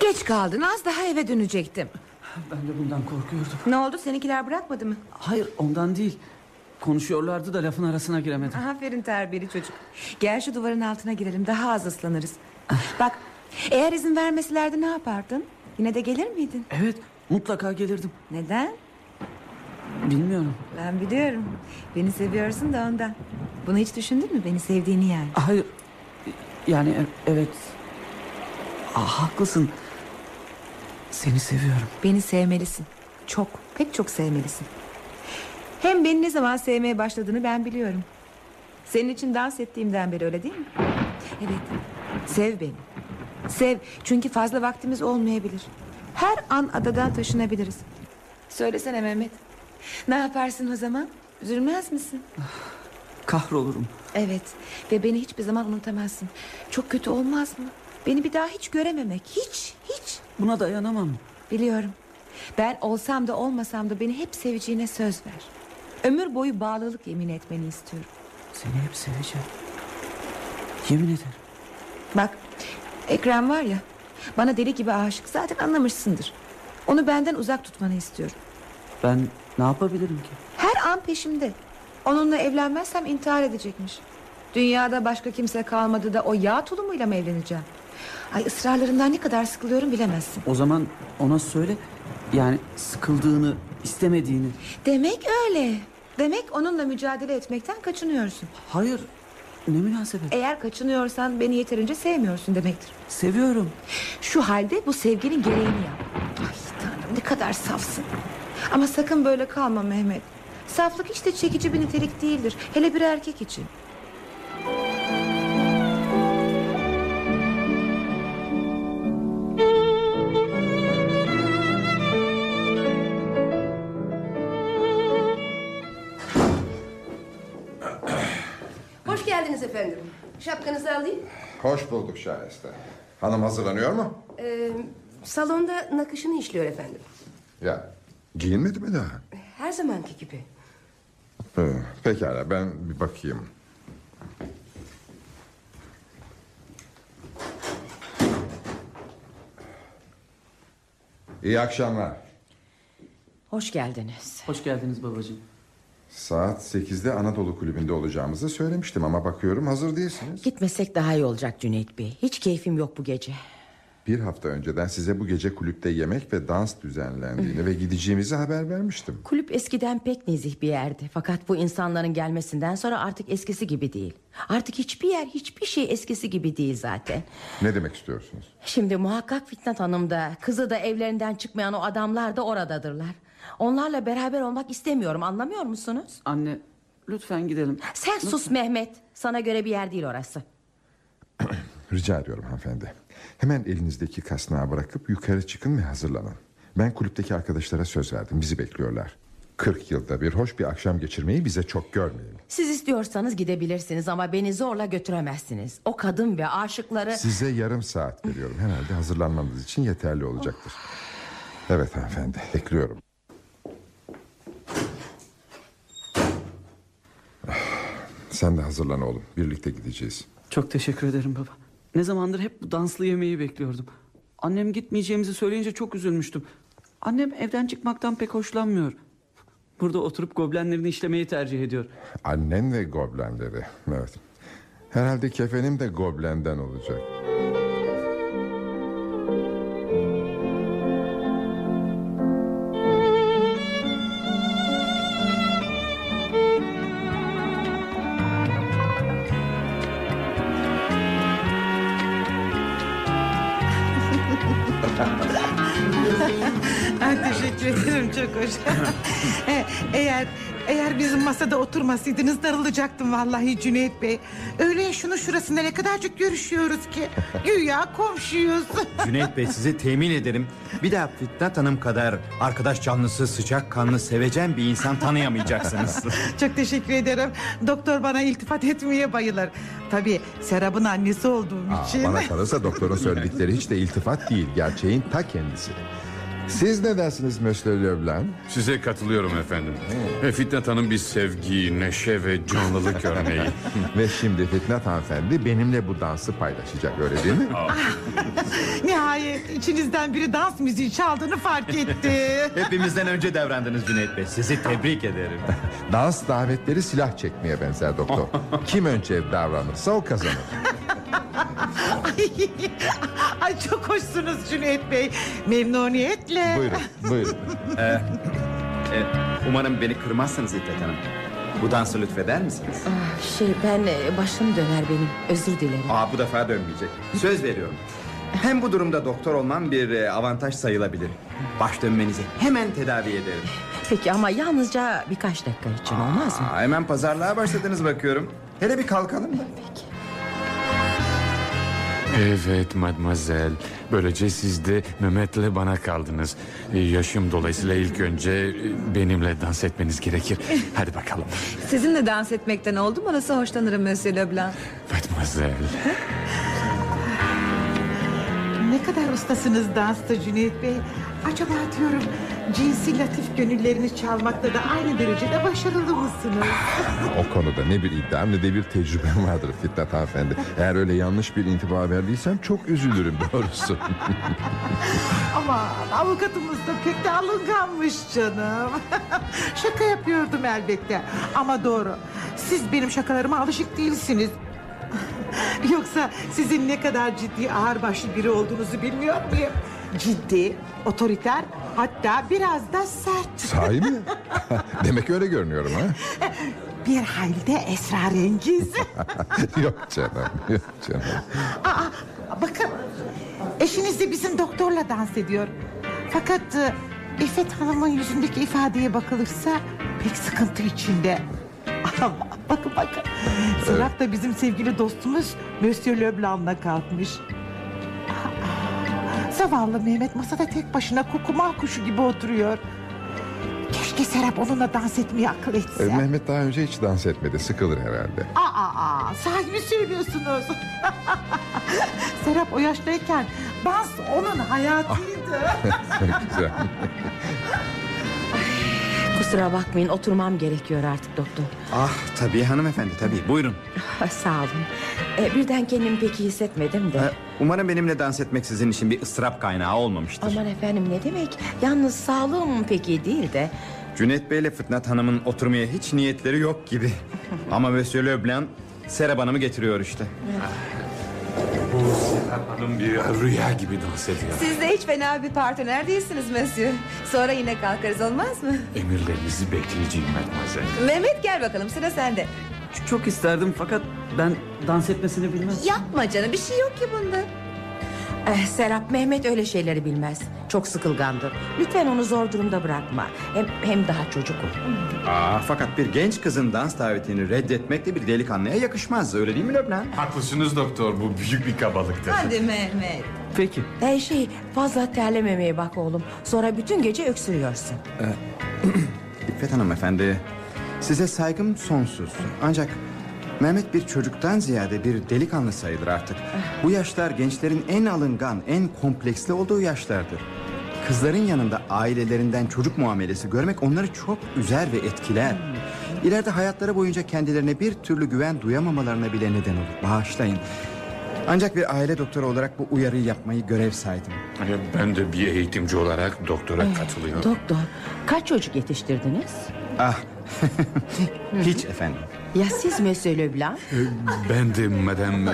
Geç kaldın az daha eve dönecektim. Ben de bundan korkuyordum. Ne oldu seninkiler bırakmadı mı? Hayır ondan değil. Konuşuyorlardı da lafın arasına giremedim. Aferin terbiyeli çocuk. Gel şu duvarın altına girelim daha az ıslanırız. Bak eğer izin vermeselerdi ne yapardın? Yine de gelir miydin? Evet mutlaka gelirdim. Neden? Bilmiyorum. Ben biliyorum. Beni seviyorsun da ondan. Bunu hiç düşündün mü beni sevdiğini yani? Hayır. Yani e- evet. Aa, haklısın. Seni seviyorum. Beni sevmelisin. Çok, pek çok sevmelisin. Hem beni ne zaman sevmeye başladığını ben biliyorum. Senin için dans ettiğimden beri öyle değil mi? Evet. Sev beni. Sev. Çünkü fazla vaktimiz olmayabilir. Her an adadan taşınabiliriz. Söylesene Mehmet. Ne yaparsın o zaman? Üzülmez misin? [SIGHS] Kahrolurum. Evet. Ve beni hiçbir zaman unutamazsın. Çok kötü olmaz mı? Beni bir daha hiç görememek. Hiç, hiç. Buna dayanamam. Biliyorum. Ben olsam da olmasam da beni hep seveceğine söz ver. Ömür boyu bağlılık yemin etmeni istiyorum. Seni hep seveceğim. Yemin ederim. Bak Ekrem var ya bana deli gibi aşık zaten anlamışsındır. Onu benden uzak tutmanı istiyorum. Ben ne yapabilirim ki? Her An peşimde. Onunla evlenmezsem intihar edecekmiş. Dünyada başka kimse kalmadı da o yağ tulumuyla mı evleneceğim? Ay ısrarlarından ne kadar sıkılıyorum bilemezsin. O zaman ona söyle. Yani sıkıldığını, istemediğini. Demek öyle. Demek onunla mücadele etmekten kaçınıyorsun. Hayır. Ne münasebet. Eğer kaçınıyorsan beni yeterince sevmiyorsun demektir. Seviyorum. Şu halde bu sevginin gereğini yap. Ay tanrım ne kadar safsın. Ama sakın böyle kalma Mehmet. Saflık hiç de çekici bir nitelik değildir. Hele bir erkek için. Efendim. Şapkanızı alayım. Hoş bulduk Şahiste. Hanım hazırlanıyor mu? Ee, salonda nakışını işliyor efendim. Ya giyinmedi mi daha? Her zamanki gibi. Hı, pekala ben bir bakayım. İyi akşamlar. Hoş geldiniz. Hoş geldiniz babacığım. Saat 8'de Anadolu Kulübü'nde olacağımızı söylemiştim ama bakıyorum hazır değilsiniz. Gitmesek daha iyi olacak Cüneyt Bey. Hiç keyfim yok bu gece. Bir hafta önceden size bu gece kulüpte yemek ve dans düzenlendiğini ve gideceğimizi haber vermiştim. Kulüp eskiden pek nezih bir yerdi. Fakat bu insanların gelmesinden sonra artık eskisi gibi değil. Artık hiçbir yer hiçbir şey eskisi gibi değil zaten. Ne demek istiyorsunuz? Şimdi muhakkak Fitnat Hanım da kızı da evlerinden çıkmayan o adamlar da oradadırlar. Onlarla beraber olmak istemiyorum anlamıyor musunuz? Anne lütfen gidelim. Sen sus Mehmet. Sana göre bir yer değil orası. [CLEARS THROAT] Rica ediyorum hanımefendi. Hemen elinizdeki kasnağı bırakıp yukarı çıkın ve hazırlanın. Ben kulüpteki arkadaşlara söz verdim. Bizi bekliyorlar. 40 yılda bir hoş bir akşam geçirmeyi bize çok görmeyin. Siz istiyorsanız gidebilirsiniz ama beni zorla götüremezsiniz. O kadın ve aşıkları... Size yarım saat veriyorum. Herhalde hazırlanmanız için yeterli olacaktır. Evet hanımefendi bekliyorum. Sen de hazırlan oğlum. Birlikte gideceğiz. Çok teşekkür ederim baba. Ne zamandır hep bu danslı yemeği bekliyordum. Annem gitmeyeceğimizi söyleyince çok üzülmüştüm. Annem evden çıkmaktan pek hoşlanmıyor. Burada oturup goblenlerini işlemeyi tercih ediyor. Annen ve goblenleri. Evet. Herhalde kefenim de goblenden olacak. Ederim çok hoş. [LAUGHS] E, eğer eğer bizim masada oturmasaydınız darılacaktım vallahi Cüneyt Bey. Öyle şunu şurasında ne kadarcık görüşüyoruz ki. Güya komşuyuz. [LAUGHS] Cüneyt Bey size temin ederim. Bir daha Fitnat Hanım kadar arkadaş canlısı, sıcak kanlı, sevecen bir insan tanıyamayacaksınız. [LAUGHS] Çok teşekkür ederim. Doktor bana iltifat etmeye bayılır. Tabii Serap'ın annesi olduğum Aa, için. bana kalırsa doktorun söyledikleri hiç de iltifat değil. Gerçeğin ta kendisi. Siz ne dersiniz Monsieur Leblanc? Size katılıyorum efendim. Ve Fitnat Hanım bir sevgi, neşe ve canlılık örneği. [LAUGHS] Ve şimdi Fitnat hanımefendi benimle bu dansı paylaşacak öyle değil mi? [LAUGHS] Nihayet içinizden biri dans müziği çaldığını fark etti. [LAUGHS] Hepimizden önce davrandınız Cüneyt Bey. Sizi tebrik ederim. Dans davetleri silah çekmeye benzer doktor. Kim önce davranırsa o kazanır. Ay, Ay çok hoşsunuz Cüneyt Bey. Memnuniyetle. Buyurun, buyurun. e, umarım beni kırmazsınız İpek Hanım. Bu dansı lütfeder misiniz? Ah, Şey ben e, başım döner benim. Özür dilerim. Aa bu defa dönmeyecek. Söz veriyorum. Hem bu durumda doktor olmam bir e, avantaj sayılabilir. Baş dönmenizi hemen tedavi ederim. Peki ama yalnızca birkaç dakika için olmaz mı? Aa, hemen pazarlığa başladınız bakıyorum. Hele bir kalkalım da. Evet mademoiselle. Böylece siz de Mehmet'le bana kaldınız. Ee, Yaşım dolayısıyla ilk önce e, benimle dans etmeniz gerekir. [LAUGHS] Hadi bakalım. Sizinle dans etmekten oldum orası hoşlanırım Monsieur Leblanc. Mademoiselle. Ne kadar ustasınız dansta Cüneyt Bey. Acaba diyorum cinsi latif gönüllerini çalmakta da aynı derecede başarılı mısınız? O konuda ne bir iddiam ne de bir tecrübem vardır Fitnat hanımefendi. Eğer öyle yanlış bir intiba verdiysem çok üzülürüm doğrusu. [LAUGHS] Ama avukatımız da pek de alınganmış canım. [LAUGHS] Şaka yapıyordum elbette. Ama doğru. Siz benim şakalarıma alışık değilsiniz. [LAUGHS] Yoksa sizin ne kadar ciddi ağırbaşlı biri olduğunuzu bilmiyor muyum? Ciddi, otoriter, hatta biraz da sert. Sahi mi? [LAUGHS] Demek öyle görünüyorum ha? Bir halde esrarengiz. [LAUGHS] yok canım, yok canım. Aa, bakın, eşiniz de bizim doktorla dans ediyor. Fakat e, İffet Hanım'ın yüzündeki ifadeye bakılırsa pek sıkıntı içinde. [LAUGHS] Ama bakın bakın. Serap da bizim sevgili dostumuz Monsieur Leblanc'la kalkmış. Zavallı Mehmet masada tek başına kukumav kuşu gibi oturuyor. Keşke Serap onunla dans etmeyi akıl etse. Ee, Mehmet daha önce hiç dans etmedi, sıkılır herhalde. Aa, aa, sahi mi söylüyorsunuz? [LAUGHS] Serap o yaştayken dans onun hayatıydı. [LAUGHS] Güzel. [LAUGHS] Kusura bakmayın oturmam gerekiyor artık doktor. Ah tabii hanımefendi tabii buyurun. Sağ olun. E, birden kendimi pek iyi hissetmedim de. Ee, Umarım benimle dans etmek sizin için bir ıstırap kaynağı olmamıştır. Aman efendim ne demek? Yalnız sağlığım pek iyi değil de. Cüneyt Bey ile Fıtnat Hanım'ın oturmaya hiç niyetleri yok gibi. [LAUGHS] Ama Monsieur Leblanc Serap Hanım'ı getiriyor işte. Hanım bir rüya gibi dans ediyor. Siz de hiç fena bir partner değilsiniz Monsieur. Sonra yine kalkarız olmaz mı? Emirlerinizi bekleyeceğim mademoiselle. Mehmet gel bakalım sıra sende. Çok isterdim fakat ben dans etmesini bilmem. Yapma canım bir şey yok ki bunda. Eh, Serap Mehmet öyle şeyleri bilmez. Çok sıkılgandır. Lütfen onu zor durumda bırakma. Hem, hem daha çocuk o. Aa, fakat bir genç kızın dans davetini reddetmek de bir delikanlıya yakışmaz. Öyle değil mi Leblanc? Haklısınız doktor bu büyük bir kabalıktır. Hadi Mehmet. Peki. Eh, şey fazla terlememeye bak oğlum. Sonra bütün gece öksürüyorsun. [CLEARS THROAT] İffet Hanım efendi size saygım sonsuz. Ancak Mehmet bir çocuktan ziyade bir delikanlı sayılır artık. Bu yaşlar gençlerin en alıngan, en kompleksli olduğu yaşlardır. Kızların yanında ailelerinden çocuk muamelesi görmek onları çok üzer ve etkiler. İleride hayatları boyunca kendilerine bir türlü güven duyamamalarına bile neden olur. Bağışlayın. Ancak bir aile doktoru olarak bu uyarıyı yapmayı görev saydım. Ben de bir eğitimci olarak doktora katılıyorum. Doktor kaç çocuk yetiştirdiniz? Ah, [LAUGHS] hiç efendim. Ya siz Monsieur Leblanc? Ben de madem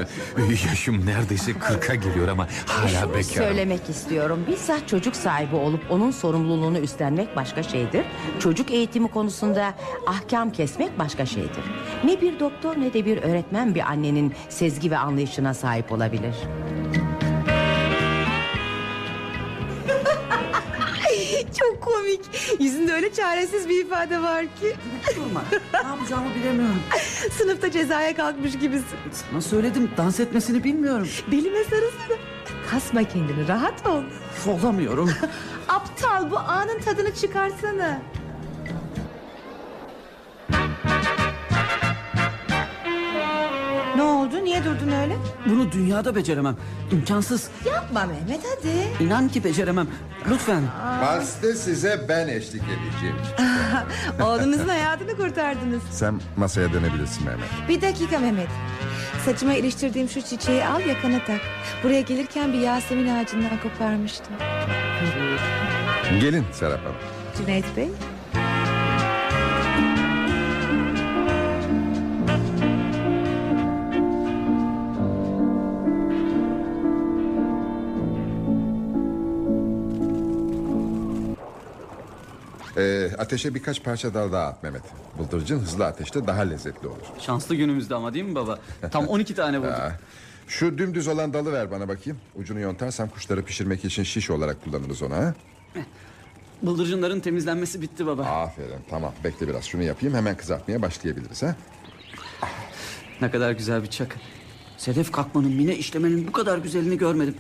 yaşım neredeyse kırka geliyor ama hala Şunu bekarım. söylemek istiyorum. Bizzat çocuk sahibi olup onun sorumluluğunu üstlenmek başka şeydir. Çocuk eğitimi konusunda ahkam kesmek başka şeydir. Ne bir doktor ne de bir öğretmen bir annenin sezgi ve anlayışına sahip olabilir. Çok komik. Yüzünde öyle çaresiz bir ifade var ki. Durma. ne yapacağımı bilemiyorum. Sınıfta cezaya kalkmış gibisin. Sana söyledim dans etmesini bilmiyorum. Belime sarılsana. Kasma kendini rahat ol. Olamıyorum. Aptal bu anın tadını çıkarsana. Ne oldu? Niye durdun öyle? Bunu dünyada beceremem. İmkansız. Yapma Mehmet hadi. İnan ki beceremem. Lütfen. Valste size ben eşlik edeceğim. [LAUGHS] Oğlunuzun hayatını kurtardınız. Sen masaya dönebilirsin Mehmet. Bir dakika Mehmet. Saçıma iliştirdiğim şu çiçeği al yakana tak. Buraya gelirken bir Yasemin ağacından koparmıştım. Gelin Serap Hanım. Cüneyt Bey. Ee, ateşe birkaç parça dal daha at Mehmet. Bıldırcın hızlı ateşte daha lezzetli olur. Şanslı günümüzde ama değil mi baba? [LAUGHS] Tam 12 tane vurdum. Ha. Şu dümdüz olan dalı ver bana bakayım. Ucunu yontarsam kuşları pişirmek için şiş olarak kullanırız onu ha. Bıldırcınların temizlenmesi bitti baba. Aferin tamam bekle biraz şunu yapayım hemen kızartmaya başlayabiliriz ha. Ne kadar güzel bir çakı. Sedef kalkmanın, mine işlemenin bu kadar güzelini görmedim.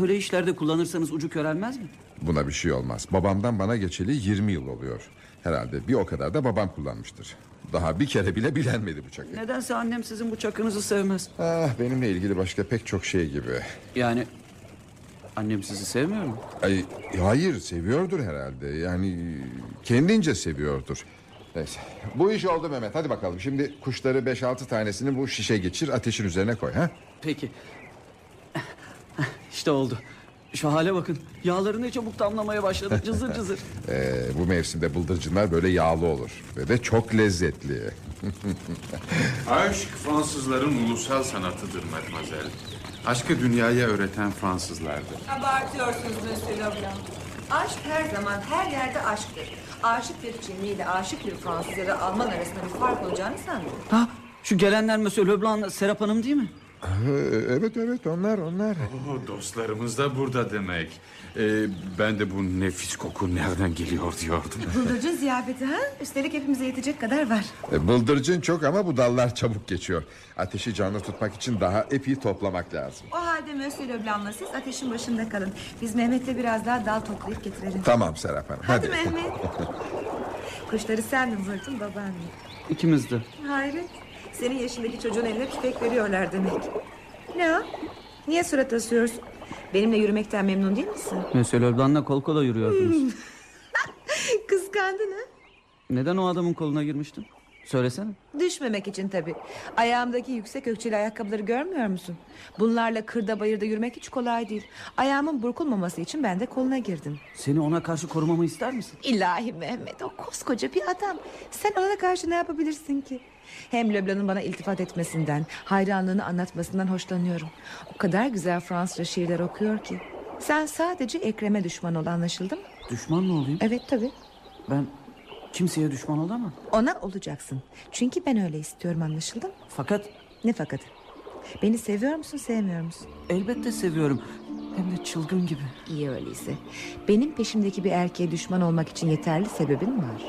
Böyle işlerde kullanırsanız ucu körelmez mi? Buna bir şey olmaz. Babamdan bana geçeli 20 yıl oluyor. Herhalde bir o kadar da babam kullanmıştır. Daha bir kere bile bilenmedi bu çakı. Nedense annem sizin bu çakınızı sevmez. Ah, benimle ilgili başka pek çok şey gibi. Yani Annem sizi sevmiyor mu? Ay, hayır seviyordur herhalde. Yani kendince seviyordur. Neyse. Bu iş oldu Mehmet. Hadi bakalım. Şimdi kuşları 5-6 tanesini bu şişe geçir. Ateşin üzerine koy. ha? Peki. [LAUGHS] İşte oldu. Şu hale bakın. Yağları ne çabuk damlamaya başladı. Cızır cızır. [LAUGHS] Ee, bu mevsimde bıldırcınlar böyle yağlı olur. Ve de çok lezzetli. [LAUGHS] Aşk Fransızların ulusal sanatıdır mademoiselle. Aşkı dünyaya öğreten Fransızlardır. Abartıyorsunuz Monsieur Leblanc. Aşk her zaman her yerde aşktır. Aşık bir Çinli ile aşık bir Fransız ya da Alman arasında bir fark olacağını sanmıyorum. Ha, şu gelenler Monsieur Leblanc, Serap Hanım değil mi? Ee, evet evet onlar onlar. Oo, dostlarımız da burada demek. Ee, ben de bu nefis koku nereden geliyor diyordum. [LAUGHS] Bıldırcın ziyafeti ha? Üstelik hepimize yetecek kadar var. Ee, Bıldırcın çok ama bu dallar çabuk geçiyor. Ateşi canlı tutmak için daha epi toplamak lazım. O halde Monsieur Leblanc'la siz ateşin başında kalın. Biz Mehmet'le biraz daha dal toplayıp getirelim. Tamam Serap Hanım. Hadi, Hadi. Mehmet. [LAUGHS] Kuşları sen mi vurdun baban mı? İkimiz de. Hayret. Senin yaşındaki çocuğun eline tüfek veriyorlar demek. Ne o? Niye surat asıyorsun? Benimle yürümekten memnun değil misin? Monsieur Leblanc'la kol kola yürüyordunuz. [LAUGHS] Kıskandın ha? Neden o adamın koluna girmiştin? Söylesene. Düşmemek için tabii. Ayağımdaki yüksek ölçülü ayakkabıları görmüyor musun? Bunlarla kırda bayırda yürümek hiç kolay değil. Ayağımın burkulmaması için ben de koluna girdim. Seni ona karşı korumamı ister misin? İlahi Mehmet o koskoca bir adam. Sen ona karşı ne yapabilirsin ki? Hem Leblanc'ın bana iltifat etmesinden, hayranlığını anlatmasından hoşlanıyorum. O kadar güzel Fransızca şiirler okuyor ki. Sen sadece Ekrem'e düşman ol anlaşıldı mı? Düşman mı olayım? Evet tabii. Ben kimseye düşman olamam. Ona olacaksın. Çünkü ben öyle istiyorum anlaşıldı mı? Fakat Ne fakat? Beni seviyor musun sevmiyor musun? elbette seviyorum. Hem de çılgın gibi. İyi öyleyse. Benim peşimdeki bir erkeğe düşman olmak için yeterli sebebin var.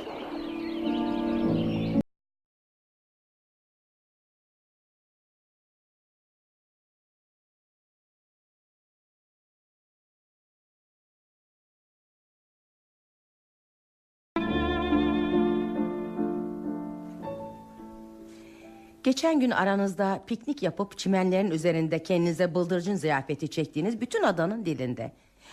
Geçen gün aranızda piknik yapıp çimenlerin üzerinde kendinize bıldırcın ziyafeti çektiğiniz bütün adanın dilinde.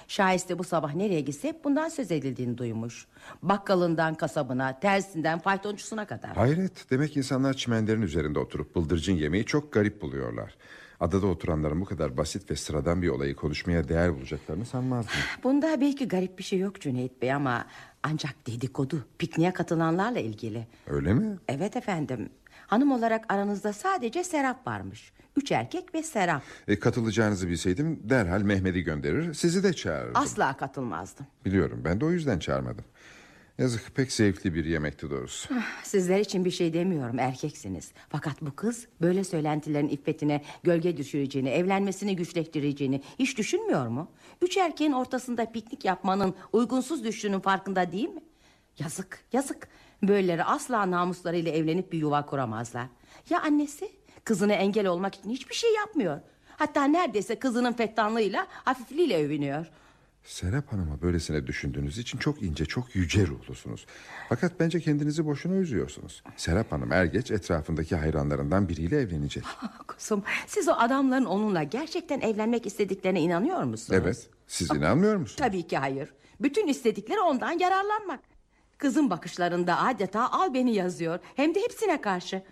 Şahiste bu sabah nereye gitse hep bundan söz edildiğini duymuş. Bakkalından kasabına, tersinden faytoncusuna kadar. Hayret demek insanlar çimenlerin üzerinde oturup bıldırcın yemeği çok garip buluyorlar. Adada oturanların bu kadar basit ve sıradan bir olayı konuşmaya değer bulacaklarını sanmazdım. [SIGHS] Bunda belki garip bir şey yok Cüneyt Bey ama ancak dedikodu pikniğe katılanlarla ilgili. Öyle mi? Evet efendim. Hanım olarak aranızda sadece Serap varmış. Üç erkek ve Serap. E, katılacağınızı bilseydim derhal Mehmet'i gönderir sizi de çağırırdım. Asla katılmazdım. Biliyorum ben de o yüzden çağırmadım. Yazık pek zevkli bir yemekti doğrusu. Sizler için bir şey demiyorum erkeksiniz. Fakat bu kız böyle söylentilerin iffetine gölge düşüreceğini, evlenmesini güçleştireceğini hiç düşünmüyor mu? Üç erkeğin ortasında piknik yapmanın uygunsuz düştüğünün farkında değil mi? Yazık, yazık. Böyleleri asla namuslarıyla evlenip bir yuva kuramazlar. Ya annesi? Kızına engel olmak için hiçbir şey yapmıyor. Hatta neredeyse kızının fettanlığıyla, hafifliğiyle övünüyor. Serap Hanım'a böylesine düşündüğünüz için çok ince, çok yüce ruhlusunuz. Fakat bence kendinizi boşuna üzüyorsunuz. Serap Hanım er geç etrafındaki hayranlarından biriyle evlenecek. [LAUGHS] Kuzum, siz o adamların onunla gerçekten evlenmek istediklerine inanıyor musunuz? Evet, siz inanmıyor musunuz? Tabii ki hayır. Bütün istedikleri ondan yararlanmak. Kızın bakışlarında adeta al beni yazıyor. Hem de hepsine karşı.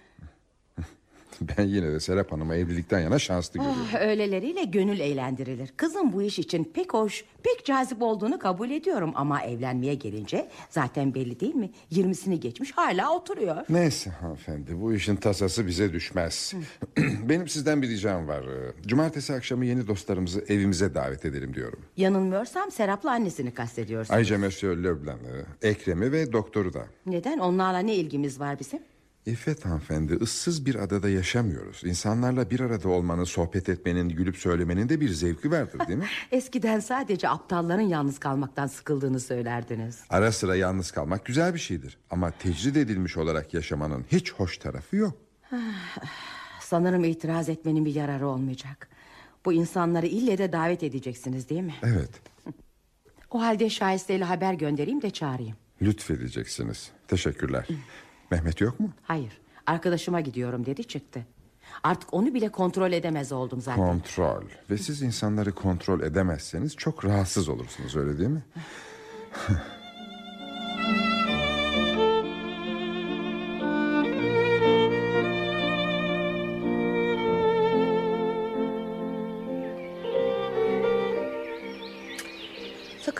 [LAUGHS] Ben yine de Serap Hanım'a evlilikten yana şanslı görüyorum. Ah, öyleleriyle gönül eğlendirilir. Kızın bu iş için pek hoş, pek cazip olduğunu kabul ediyorum. Ama evlenmeye gelince zaten belli değil mi? Yirmisini geçmiş hala oturuyor. Neyse hanımefendi bu işin tasası bize düşmez. [CLEARS THROAT] Benim sizden bir ricam var. Cumartesi akşamı yeni dostlarımızı evimize davet edelim diyorum. Yanılmıyorsam Serap'la annesini kastediyorsun. Ayrıca Monsieur Leblanc'ı, Ekrem'i ve doktoru da. Neden? Onlarla ne ilgimiz var bizim? İffet hanımefendi ıssız bir adada yaşamıyoruz. İnsanlarla bir arada olmanın, sohbet etmenin, gülüp söylemenin de bir zevki vardır değil mi? [LAUGHS] Eskiden sadece aptalların yalnız kalmaktan sıkıldığını söylerdiniz. Ara sıra yalnız kalmak güzel bir şeydir. Ama tecrid edilmiş olarak yaşamanın hiç hoş tarafı yok. [SIGHS] Sanırım itiraz etmenin bir yararı olmayacak. Bu insanları ille de davet edeceksiniz değil mi? Evet, O halde şahisteyle haber göndereyim de çağırayım. lütfedeceksiniz. Teşekkürler. [CLEARS THROAT] Mehmet yok mu? Hayır, arkadaşıma gidiyorum dedi çıktı. Artık onu bile kontrol edemez oldum zaten. Kontrol. Ve siz insanları kontrol edemezseniz çok rahatsız olursunuz öyle değil mi? [LAUGHS]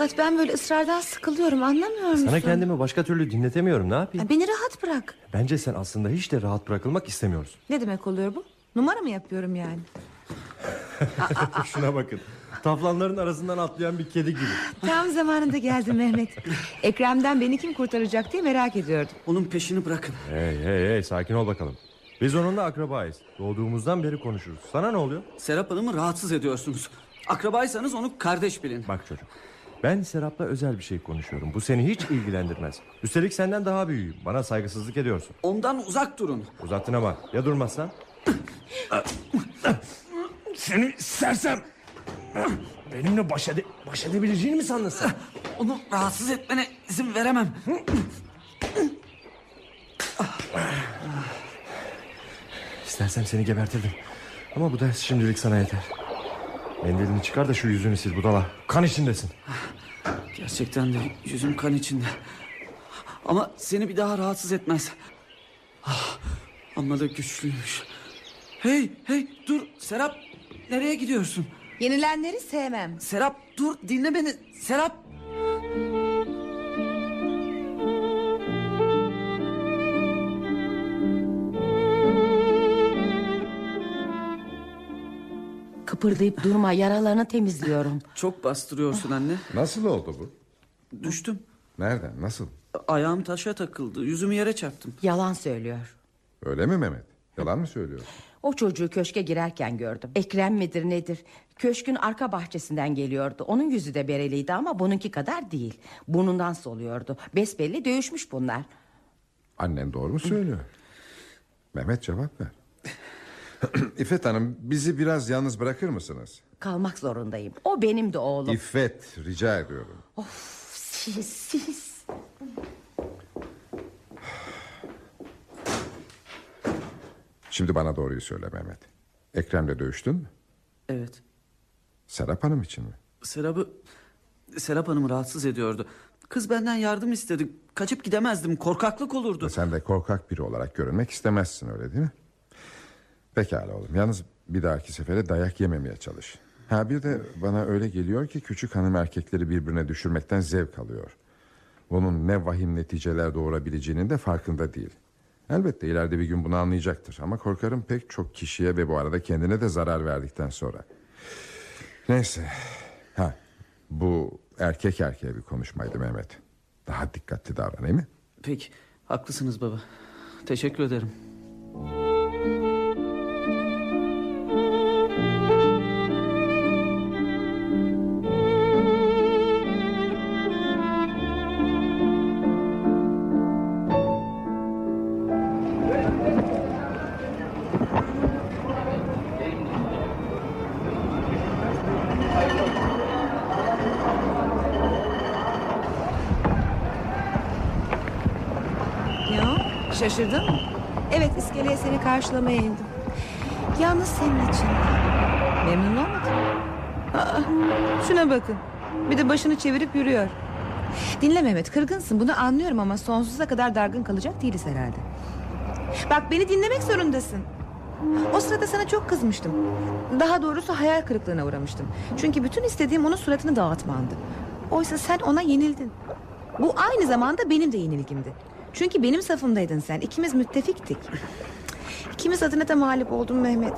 Fakat ben böyle ısrardan sıkılıyorum anlamıyor musun? Sana kendimi başka türlü dinletemiyorum ne yapayım? Ya Beni rahat bırak. Bence sen aslında hiç de rahat bırakılmak istemiyorsun. Ne demek oluyor bu? Numara mı yapıyorum yani? [LAUGHS] Şuna bakın. Taflanların arasından atlayan bir kedi gibi. Tam zamanında geldin Mehmet. Ekrem'den beni kim kurtaracak diye merak ediyordum. Onun peşini bırakın. Hey hey hey sakin ol bakalım. Biz onunla akrabayız. Doğduğumuzdan beri konuşuruz. Sana ne oluyor? Serap Hanım'ı rahatsız ediyorsunuz. Akrabaysanız onu kardeş bilin. Bak çocuk. Ben Serap'la özel bir şey konuşuyorum. Bu seni hiç ilgilendirmez. Üstelik senden daha büyüğüm. Bana saygısızlık ediyorsun. Ondan uzak durun. Uzattın ama ya durmazsan? Seni sersem. Benimle baş, ede baş edebileceğini mi sandın sen? Onu rahatsız etmene izin veremem. İstersem seni gebertirdim. Ama bu ders şimdilik sana yeter. Mendilini çıkar da şu yüzünü sil budala. Kan içindesin. Gerçekten de yüzüm kan içinde. Ama seni bir daha rahatsız etmez. Ah, amma da güçlüymüş. Hey hey dur Serap nereye gidiyorsun? Yenilenleri sevmem. Serap dur dinle beni Serap. Kıpırdayıp durma yaralarını temizliyorum. [LAUGHS] Çok bastırıyorsun anne. Nasıl oldu bu? Düştüm. Nereden? Nasıl? Ayağım taşa takıldı. Yüzümü yere çarptım. Yalan söylüyor. Öyle mi Mehmet? Yalan mı söylüyor? O çocuğu köşke girerken gördüm. Ekrem midir nedir? Köşkün arka bahçesinden geliyordu. Onun yüzü de bereliydi ama bununki kadar değil. Burnundan soluyordu. Besbelli dövüşmüş bunlar. Annen doğru mu söylüyor? Mehmet cevap ver. [CLEARS THROAT] İffet Hanım bizi biraz yalnız bırakır mısınız? Kalmak zorundayım. O benim de oğlum. İffet rica ediyorum. Of siz siz. Şimdi bana doğruyu söyle Mehmet. Ekrem'le dövüştün mü? Evet. Serap Hanım için mi? Serap'ı Serap Hanım'ı rahatsız ediyordu. Kız benden yardım istedi. Kaçıp gidemezdim. Korkaklık olurdu. Ve sen de korkak biri olarak görünmek istemezsin öyle değil mi? Pekala oğlum. Yalnız bir dahaki sefere dayak yememeye çalış. Ha bir de bana öyle geliyor ki küçük hanım erkekleri birbirine düşürmekten zevk alıyor. Bunun ne vahim neticeler doğurabileceğinin de farkında değil. Elbette ileride bir gün bunu anlayacaktır. Ama korkarım pek çok kişiye ve bu arada kendine de zarar verdikten sonra. Neyse. Ha, bu erkek erkeğe bir konuşmaydı Mehmet. Daha dikkatli davran değil mi? Peki. Haklısınız baba. Teşekkür ederim. Şaşırdın mı? Evet iskeleye seni karşılamaya indim. Yalnız senin için. Memnun olmadın Aa, şuna bakın. Bir de başını çevirip yürüyor. Dinle Mehmet kırgınsın bunu anlıyorum ama sonsuza kadar dargın kalacak değiliz herhalde. Bak beni dinlemek zorundasın. O sırada sana çok kızmıştım. Daha doğrusu hayal kırıklığına uğramıştım. Çünkü bütün istediğim onun suratını dağıtmandı. Oysa sen ona yenildin. Bu aynı zamanda benim de yenilgimdi. Çünkü benim safımdaydın sen. İkimiz müttefiktik. İkimiz adına da mağlup oldum Mehmet.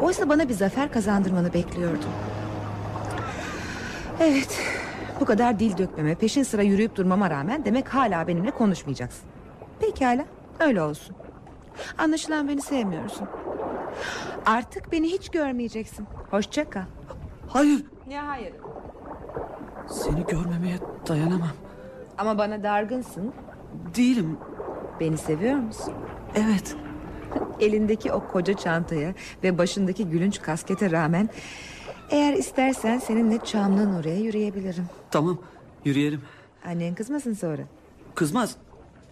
Oysa bana bir zafer kazandırmanı bekliyordum. Evet. Bu kadar dil dökmeme, peşin sıra yürüyüp durmama rağmen demek hala benimle konuşmayacaksın. Pekala, öyle olsun. Anlaşılan beni sevmiyorsun. Artık beni hiç görmeyeceksin. Hoşça kal. Hayır. Ne hayır? Seni görmemeye dayanamam. Ama bana dargınsın. Değilim. Beni seviyor musun? Evet. Elindeki o koca çantaya ve başındaki gülünç kaskete rağmen... ...eğer istersen seninle Çamlı'nın oraya yürüyebilirim. Tamam. Yürüyelim. Annen kızmasın sonra. Kızmaz.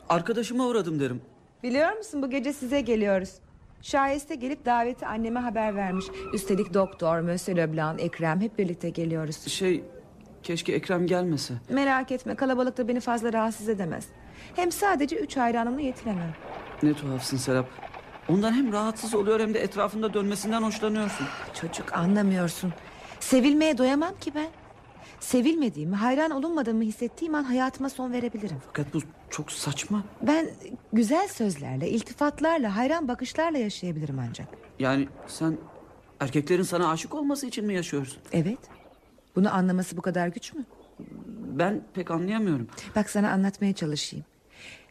Arkadaşıma uğradım derim. Biliyor musun bu gece size geliyoruz. Şayeste gelip daveti anneme haber vermiş. Üstelik doktor, Monsieur Leblanc, Ekrem hep birlikte geliyoruz. Şey keşke Ekrem gelmese. Merak etme kalabalıkta beni fazla rahatsız edemez. Hem sadece üç hayranımla yetinemem. Ne tuhafsın Serap. Ondan hem rahatsız oluyor hem de etrafında dönmesinden hoşlanıyorsun. Çocuk anlamıyorsun. Sevilmeye doyamam ki ben. Sevilmediğimi, hayran olunmadığımı hissettiğim an hayatıma son verebilirim. Fakat bu çok saçma. Ben güzel sözlerle, iltifatlarla, hayran bakışlarla yaşayabilirim ancak. Yani sen erkeklerin sana aşık olması için mi yaşıyorsun? Evet. Bunu anlaması bu kadar güç mü? Ben pek anlayamıyorum. Bak sana anlatmaya çalışayım.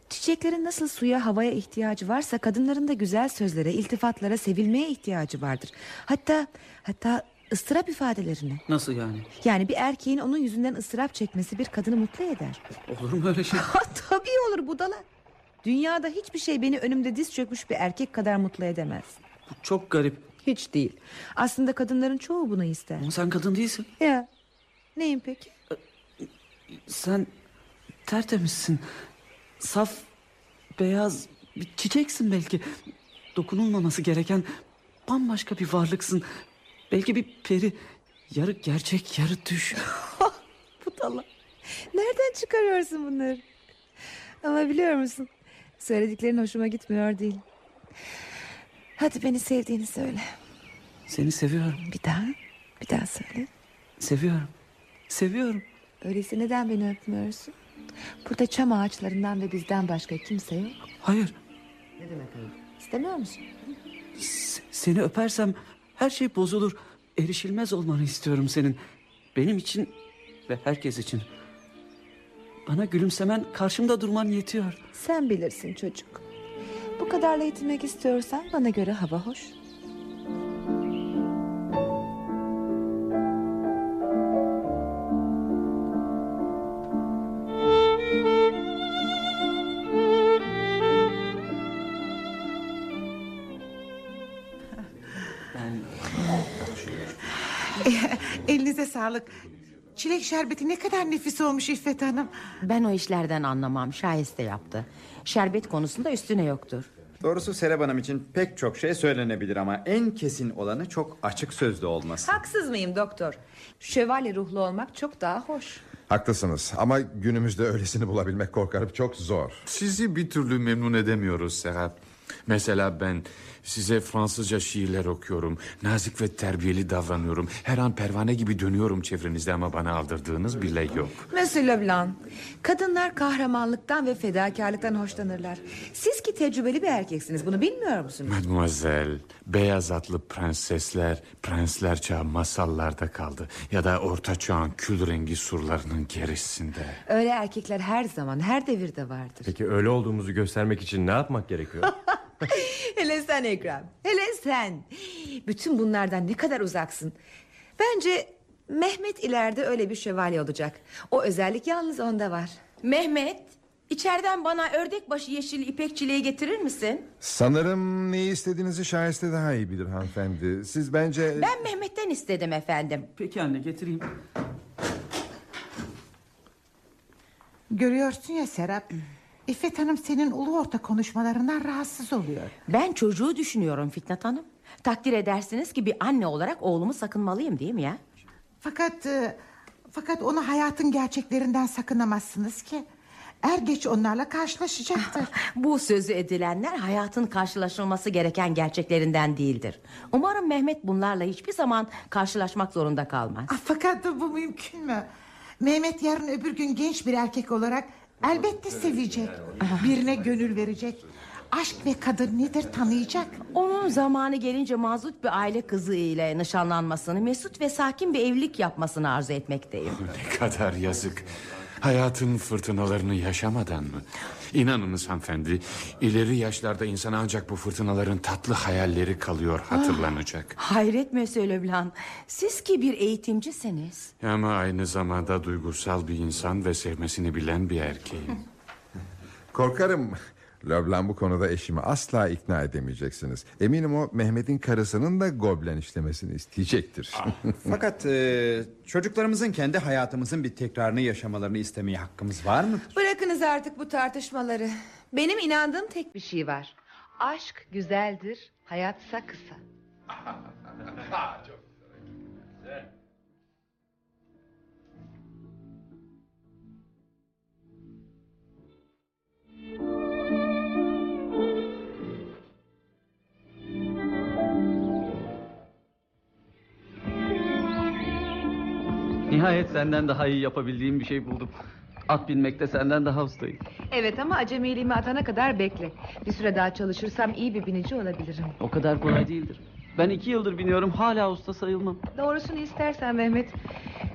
Çiçeklerin nasıl suya, havaya ihtiyacı varsa kadınların da güzel sözlere, iltifatlara, sevilmeye ihtiyacı vardır. Hatta hatta ıstırap ifadelerine. Nasıl yani? Yani bir erkeğin onun yüzünden ıstırap çekmesi bir kadını mutlu eder. Olur mu öyle şey? [LAUGHS] Tabii olur budala. Dünyada hiçbir şey beni önümde diz çökmüş bir erkek kadar mutlu edemez. Bu çok garip. Hiç değil. Aslında kadınların çoğu bunu ister. Ama sen kadın değilsin. Ya. Neyim peki? Sen tertemizsin. Saf, beyaz bir çiçeksin belki. Dokunulmaması gereken bambaşka bir varlıksın. Belki bir peri. Yarı gerçek, yarı düş. [LAUGHS] Budala. Nereden çıkarıyorsun bunları? Ama biliyor musun? Söylediklerin hoşuma gitmiyor değil. Hadi beni sevdiğini söyle. Seni seviyorum. Bir daha. Bir daha söyle. Seviyorum. Seviyorum. Öyleyse neden beni öpmüyorsun? Burada çam ağaçlarından ve bizden başka kimse yok. Hayır. Ne demek öyle? İstemiyor musun? S- seni öpersem her şey bozulur. Erişilmez olmanı istiyorum senin. Benim için ve herkes için. Bana gülümsemen, karşımda durman yetiyor. Sen bilirsin çocuk. Bu kadarla yetinmek istiyorsan bana göre hava hoş. Sağlık. Çilek şerbeti ne kadar nefis olmuş İffet Hanım. Ben o işlerden anlamam. Şayeste yaptı. Şerbet konusunda üstüne yoktur. Doğrusu Serap Hanım için pek çok şey söylenebilir ama en kesin olanı çok açık sözlü olması. Haksız mıyım doktor? Şövalye ruhlu olmak çok daha hoş. Haklısınız ama günümüzde öylesini bulabilmek korkarım çok zor. Sizi bir türlü memnun edemiyoruz Serap. Mesela ben size Fransızca şiirler okuyorum. Nazik ve terbiyeli davranıyorum. Her an pervane gibi dönüyorum çevrenizde ama bana aldırdığınız bile yok. Monsieur Leblanc, kadınlar kahramanlıktan ve fedakarlıktan hoşlanırlar. Siz ki tecrübeli bir erkeksiniz, bunu bilmiyor musunuz? Mademoiselle, beyaz atlı prensesler, prensler çağı masallarda kaldı. Ya da orta çağın kül rengi surlarının gerisinde. Öyle erkekler her zaman, her devirde vardır. Peki öyle olduğumuzu göstermek için ne yapmak gerekiyor? [LAUGHS] [LAUGHS] Hele sen Ekrem, hele sen. Bütün bunlardan ne kadar uzaksın. Bence Mehmet ileride öyle bir şövalye olacak. O özellik yalnız onda var. Mehmet, içeriden bana ördek başı yeşil ipek çileği getirir misin? Sanırım neyi istediğinizi şahiste daha iyi bilir hanımefendi. Siz bence... Ben Mehmet'ten istedim efendim. Peki anne getireyim. Görüyorsun ya Serap. İffet Hanım senin ulu orta konuşmalarından rahatsız oluyor. Ben çocuğu düşünüyorum Fitnat Hanım. Takdir edersiniz ki bir anne olarak oğlumu sakınmalıyım değil mi ya? Fakat e, fakat onu hayatın gerçeklerinden sakınamazsınız ki. Er geç onlarla karşılaşacaktır. [LAUGHS] Bu sözü edilenler hayatın karşılaşılması gereken gerçeklerinden değildir. Umarım Mehmet bunlarla hiçbir zaman karşılaşmak zorunda kalmaz. Ah, fakat bu mümkün mü? Mehmet yarın öbür gün genç bir erkek olarak elbette sevecek. Birine gönül verecek. Aşk ve kadın nedir tanıyacak. Onun zamanı gelince mazlut bir aile kızı ile nişanlanmasını, mesut ve sakin bir evlilik yapmasını arzu etmekteyim. [LAUGHS] Ne kadar yazık. Hayatın fırtınalarını yaşamadan mı? İnanınız hanımefendi, ileri yaşlarda insana ancak bu fırtınaların tatlı hayalleri kalıyor hatırlanacak. Hayret Monsieur Leblanc, siz ki bir eğitimcisiniz. Ama aynı zamanda duygusal bir insan ve sevmesini bilen bir erkeğim. Korkarım Leblanc bu konuda eşimi asla ikna edemeyeceksiniz. Eminim o Mehmet'in karısının da goblen işlemesini isteyecektir. Fakat e, çocuklarımızın kendi hayatımızın bir tekrarını yaşamalarını istemeye hakkımız var mı? Bırakınız artık bu tartışmaları. Benim inandığım tek bir şey var. Aşk güzeldir, hayatsa kısa. [LAUGHS] Nihayet senden daha iyi yapabildiğim bir şey buldum. At binmekte senden daha ustayım. Evet ama acemiliğimi atana kadar bekle. Bir süre daha çalışırsam iyi bir binici olabilirim. O kadar kolay değildir. Ben iki yıldır biniyorum hala usta sayılmam. Doğrusunu istersen Mehmet.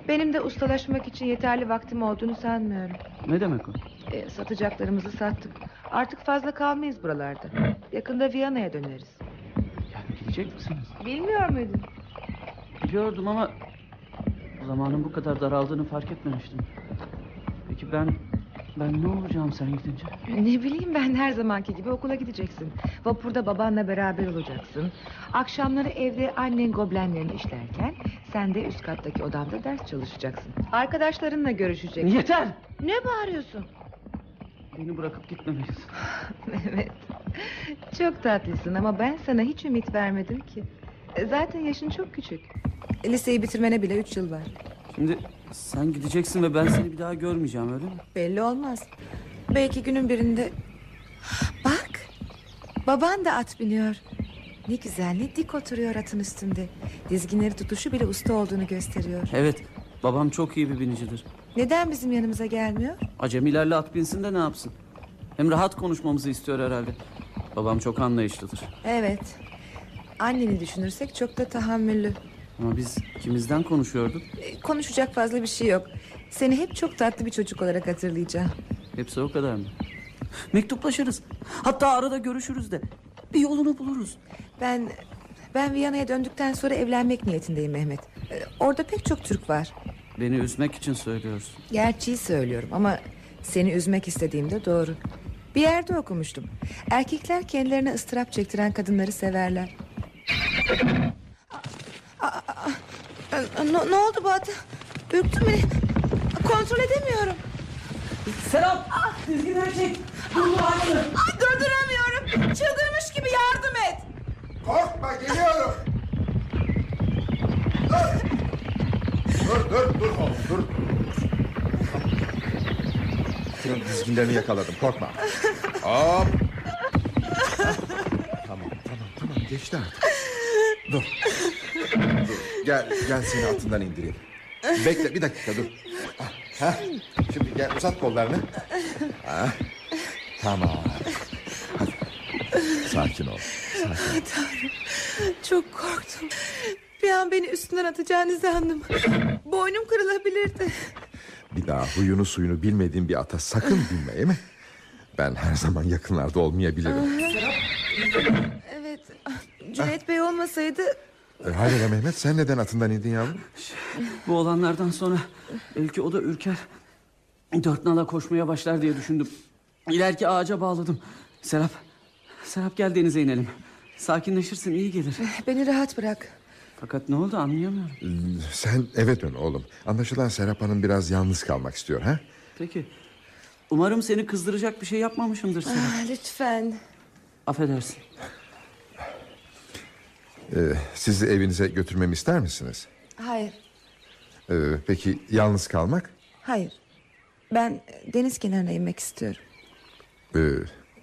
Benim de ustalaşmak için yeterli vaktim olduğunu sanmıyorum. Ne demek o? E, satacaklarımızı sattık. Artık fazla kalmayız buralarda. Yakında Viyana'ya döneriz. Yani gidecek misiniz? Bilmiyor muydun? Biliyordum ama zamanın bu kadar daraldığını fark etmemiştim. Peki ben ben ne olacağım sen gidince? Ne bileyim ben her zamanki gibi okula gideceksin. Vapurda babanla beraber olacaksın. Akşamları evde annen goblenlerini işlerken... ...sen de üst kattaki odamda ders çalışacaksın. Arkadaşlarınla görüşeceksin. Yeter! Ne bağırıyorsun? Beni bırakıp gitmemelisin. [LAUGHS] Mehmet. Çok tatlısın ama ben sana hiç ümit vermedim ki. Zaten yaşın çok küçük. Liseyi bitirmene bile üç yıl var. Şimdi sen gideceksin ve ben seni bir daha görmeyeceğim öyle mi? Belli olmaz. Belki günün birinde... Bak. Baban da at biniyor. Ne güzel ne dik oturuyor atın üstünde. Dizginleri tutuşu bile usta olduğunu gösteriyor. Evet babam çok iyi bir binicidir. Neden bizim yanımıza gelmiyor? Acemilerle at binsin de ne yapsın? Hem rahat konuşmamızı istiyor herhalde. Babam çok anlayışlıdır. Evet. Anneni düşünürsek çok da tahammüllü. Ama biz ikimizden konuşuyorduk. E, Konuşacak fazla bir şey yok. Seni hep çok tatlı bir çocuk olarak hatırlayacağım. Hepsi o kadar mı? [LAUGHS] Mektuplaşırız. Hatta arada görüşürüz de. Bir yolunu buluruz. Ben ben Viyana'ya döndükten sonra evlenmek niyetindeyim Mehmet. E, Orada pek çok Türk var. Beni üzmek için söylüyorsun. Gerçeği söylüyorum ama seni üzmek istediğimde doğru. Bir yerde okumuştum. Erkekler kendilerine ıstırap çektiren kadınları severler. Ne, ne oldu bu ata? Ürktün beni. Kontrol edemiyorum. Serap! Dizginleri çek! Dur bu aynı! Ay, durduramıyorum. Çıldırmış gibi yardım et. Korkma geliyorum. Dur. Dur dur dur oğlum dur. Senin dizginlerini yakaladım korkma. Hop. tamam tamam tamam geçti artık. Dur. dur. Gel gel seni atından indireyim. Bekle bir dakika dur. Ah, Ha? Şimdi gel uzat kollarını. Ha? Tamam. Hadi. Sakin ol. Sakin. Tanrım çok korktum. Bir an beni üstünden atacağını sandım. Boynum kırılabilirdi. Bir daha huyunu suyunu bilmediğin bir ata sakın binme mi? Ben her zaman yakınlarda olmayabilirim. Evet. Cüneyt Bey olmasaydı E, hayrola Mehmet sen neden atından indin yavrum? Bu olanlardan sonra belki o da ürker. Dört nala koşmaya başlar diye düşündüm. İleriki ağaca bağladım. Serap, Serap gel denize inelim. Sakinleşirsin iyi gelir. beni rahat bırak. Fakat ne oldu anlayamıyorum. Sen eve dön oğlum. Anlaşılan Serap Hanım biraz yalnız kalmak istiyor ha? Peki. Umarım seni kızdıracak bir şey yapmamışımdır Serap. Ah, lütfen. Affedersin. Ee, sizi evinize götürmemi ister misiniz? Hayır, Ee, peki yalnız kalmak? hayır. Ben deniz kenarına inmek istiyorum. Ee,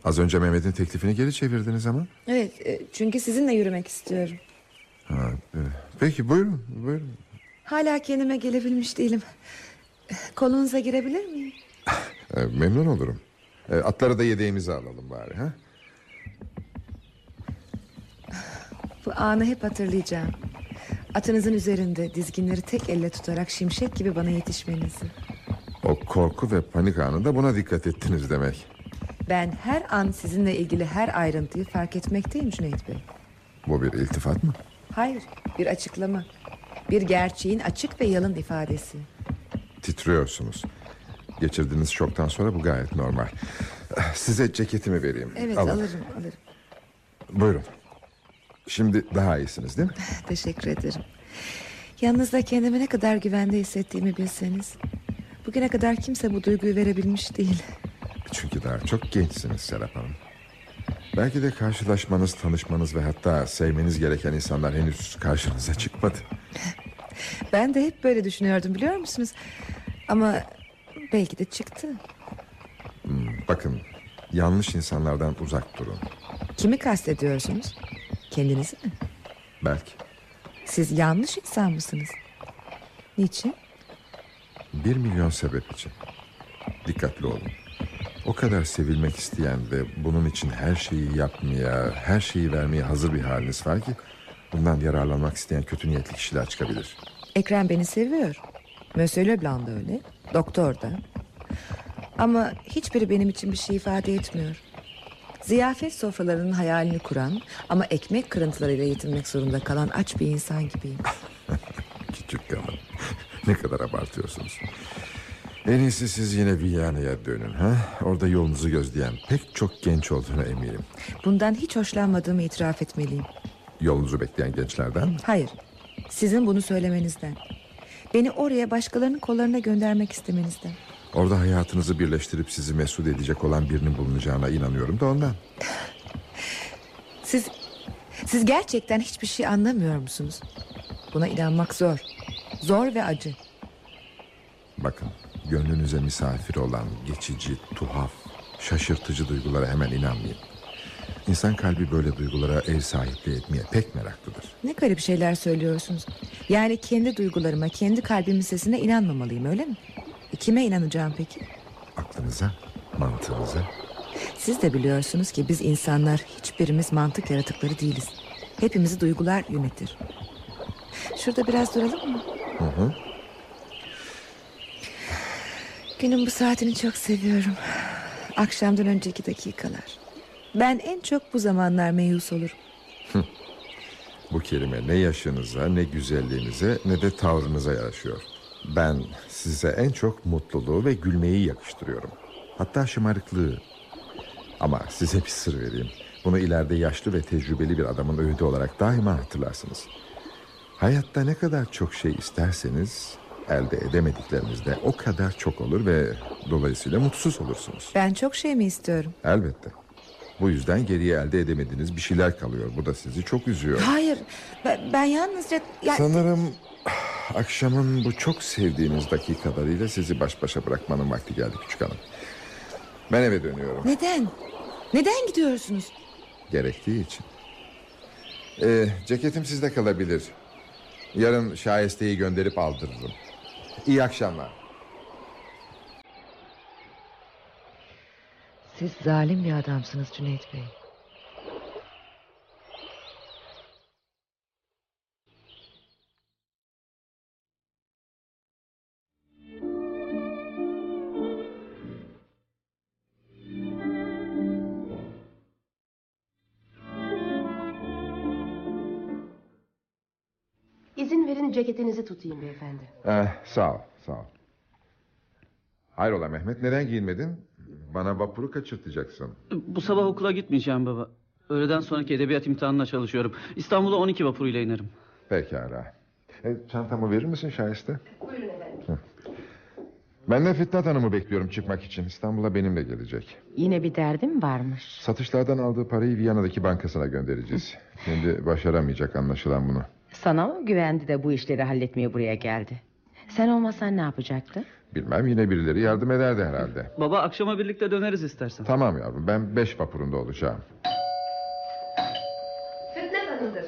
az önce Mehmet'in teklifini geri çevirdiniz ama. Evet, e, çünkü sizinle yürümek istiyorum. Ha, e, peki buyurun buyurun. Hala kendime gelebilmiş değilim. Kolunuza girebilir miyim? [LAUGHS] Ee, memnun olurum. Ee, atları da yedeğimize alalım bari ha? Bu anı hep hatırlayacağım. Atınızın üzerinde dizginleri tek elle tutarak şimşek gibi bana yetişmenizi. O korku ve panik anında buna dikkat ettiniz demek. Ben her an sizinle ilgili her ayrıntıyı fark etmekteyim Cüneyt Bey. Bu bir iltifat mı? Hayır, bir açıklama. Bir gerçeğin açık ve yalın ifadesi. Titriyorsunuz. Geçirdiğiniz şoktan sonra bu gayet normal. Size ceketimi vereyim. Evet, Alın. alırım, alırım. Buyurun. Şimdi daha iyisiniz değil mi? [LAUGHS] Teşekkür ederim. Yanınızda kendimi ne kadar güvende hissettiğimi bilseniz. Bugüne kadar kimse bu duyguyu verebilmiş değil. Çünkü daha çok gençsiniz Serap Hanım. Belki de karşılaşmanız, tanışmanız ve hatta sevmeniz gereken insanlar henüz karşınıza çıkmadı. [LAUGHS] Ben de hep böyle düşünüyordum biliyor musunuz? Ama belki de çıktı. Hmm, bakın, yanlış insanlardan uzak durun. Kimi kastediyorsunuz? Kendinizi mi? Belki. Siz yanlış insan mısınız? Niçin? Bir milyon sebep için. Dikkatli olun. O kadar sevilmek isteyen ve bunun için her şeyi yapmaya, her şeyi vermeye hazır bir haliniz var ki... ...bundan yararlanmak isteyen kötü niyetli kişiler çıkabilir. Ekrem beni seviyor. Monsieur Leblanc da öyle. Doktor da. Ama hiçbiri benim için bir şey ifade etmiyor. Ziyafet sofralarının hayalini kuran... ...ama ekmek kırıntılarıyla yetinmek zorunda kalan aç bir insan gibiyim. [LAUGHS] Küçük hanım. ne kadar abartıyorsunuz. En iyisi siz yine Viyana'ya dönün. Ha? Orada yolunuzu gözleyen pek çok genç olduğuna eminim. Bundan hiç hoşlanmadığımı itiraf etmeliyim. Yolunuzu bekleyen gençlerden mi? Hayır. Sizin bunu söylemenizden. Beni oraya başkalarının kollarına göndermek istemenizden. Orada hayatınızı birleştirip sizi mesut edecek olan birinin bulunacağına inanıyorum da ondan. Siz siz gerçekten hiçbir şey anlamıyor musunuz? Buna inanmak zor. Zor ve acı. Bakın gönlünüze misafir olan geçici, tuhaf, şaşırtıcı duygulara hemen inanmayın. İnsan kalbi böyle duygulara ev sahipliği etmeye pek meraklıdır. Ne garip şeyler söylüyorsunuz. Yani kendi duygularıma, kendi kalbimin sesine inanmamalıyım öyle mi? Kime inanacağım peki? Aklınıza, mantığınıza. Siz de biliyorsunuz ki biz insanlar hiçbirimiz mantık yaratıkları değiliz. Hepimizi duygular yönetir. Şurada biraz duralım mı? Hı hı. Günün bu saatini çok seviyorum. Akşamdan önceki dakikalar. Ben en çok bu zamanlar meyus olurum. Bu kelime ne yaşınıza, ne güzelliğinize, ne de tavrınıza yaraşıyor. Ben size en çok mutluluğu ve gülmeyi yakıştırıyorum. Hatta şımarıklığı. Ama size bir sır vereyim. Bunu ileride yaşlı ve tecrübeli bir adamın öğüdü olarak daima hatırlarsınız. Hayatta ne kadar çok şey isterseniz elde edemedikleriniz de o kadar çok olur ve dolayısıyla mutsuz olursunuz. Ben çok şey mi istiyorum? Elbette. Bu yüzden geriye elde edemediğiniz bir şeyler kalıyor. Bu da sizi çok üzüyor. Hayır. Ben, ben yalnızca... ya- Sanırım akşamın bu çok sevdiğiniz dakikalarıyla sizi baş başa bırakmanın vakti geldi küçük hanım. Ben eve dönüyorum. Neden? Neden gidiyorsunuz? Gerektiği için. Ee, ceketim sizde kalabilir. Yarın şayesteyi gönderip aldırırım. İyi akşamlar. Siz zalim bir adamsınız Cüneyt Bey. İzin verin ceketinizi tutayım beyefendi. Eh, sağ ol, sağ ol. Hayrola Mehmet neden giyinmedin? Bana vapuru kaçırtacaksın. Bu sabah okula gitmeyeceğim baba. Öğleden sonraki edebiyat imtihanına çalışıyorum. İstanbul'a 12 vapuruyla inerim. Pekala. E, çantamı verir misin Şahiste? Buyurun efendim. Ben de Fitnat Hanım'ı bekliyorum çıkmak için. İstanbul'a benimle gelecek. Yine bir derdim varmış. Satışlardan aldığı parayı Viyana'daki bankasına göndereceğiz. Kendi başaramayacak anlaşılan bunu. Sana mı güvendi de bu işleri halletmeye buraya geldi? Sen olmasan ne yapacaktı? Bilmem yine birileri yardım ederdi herhalde. Baba akşama birlikte döneriz istersen. Tamam yavrum ben beş vapurunda olacağım. Fitnat Hanım'dır.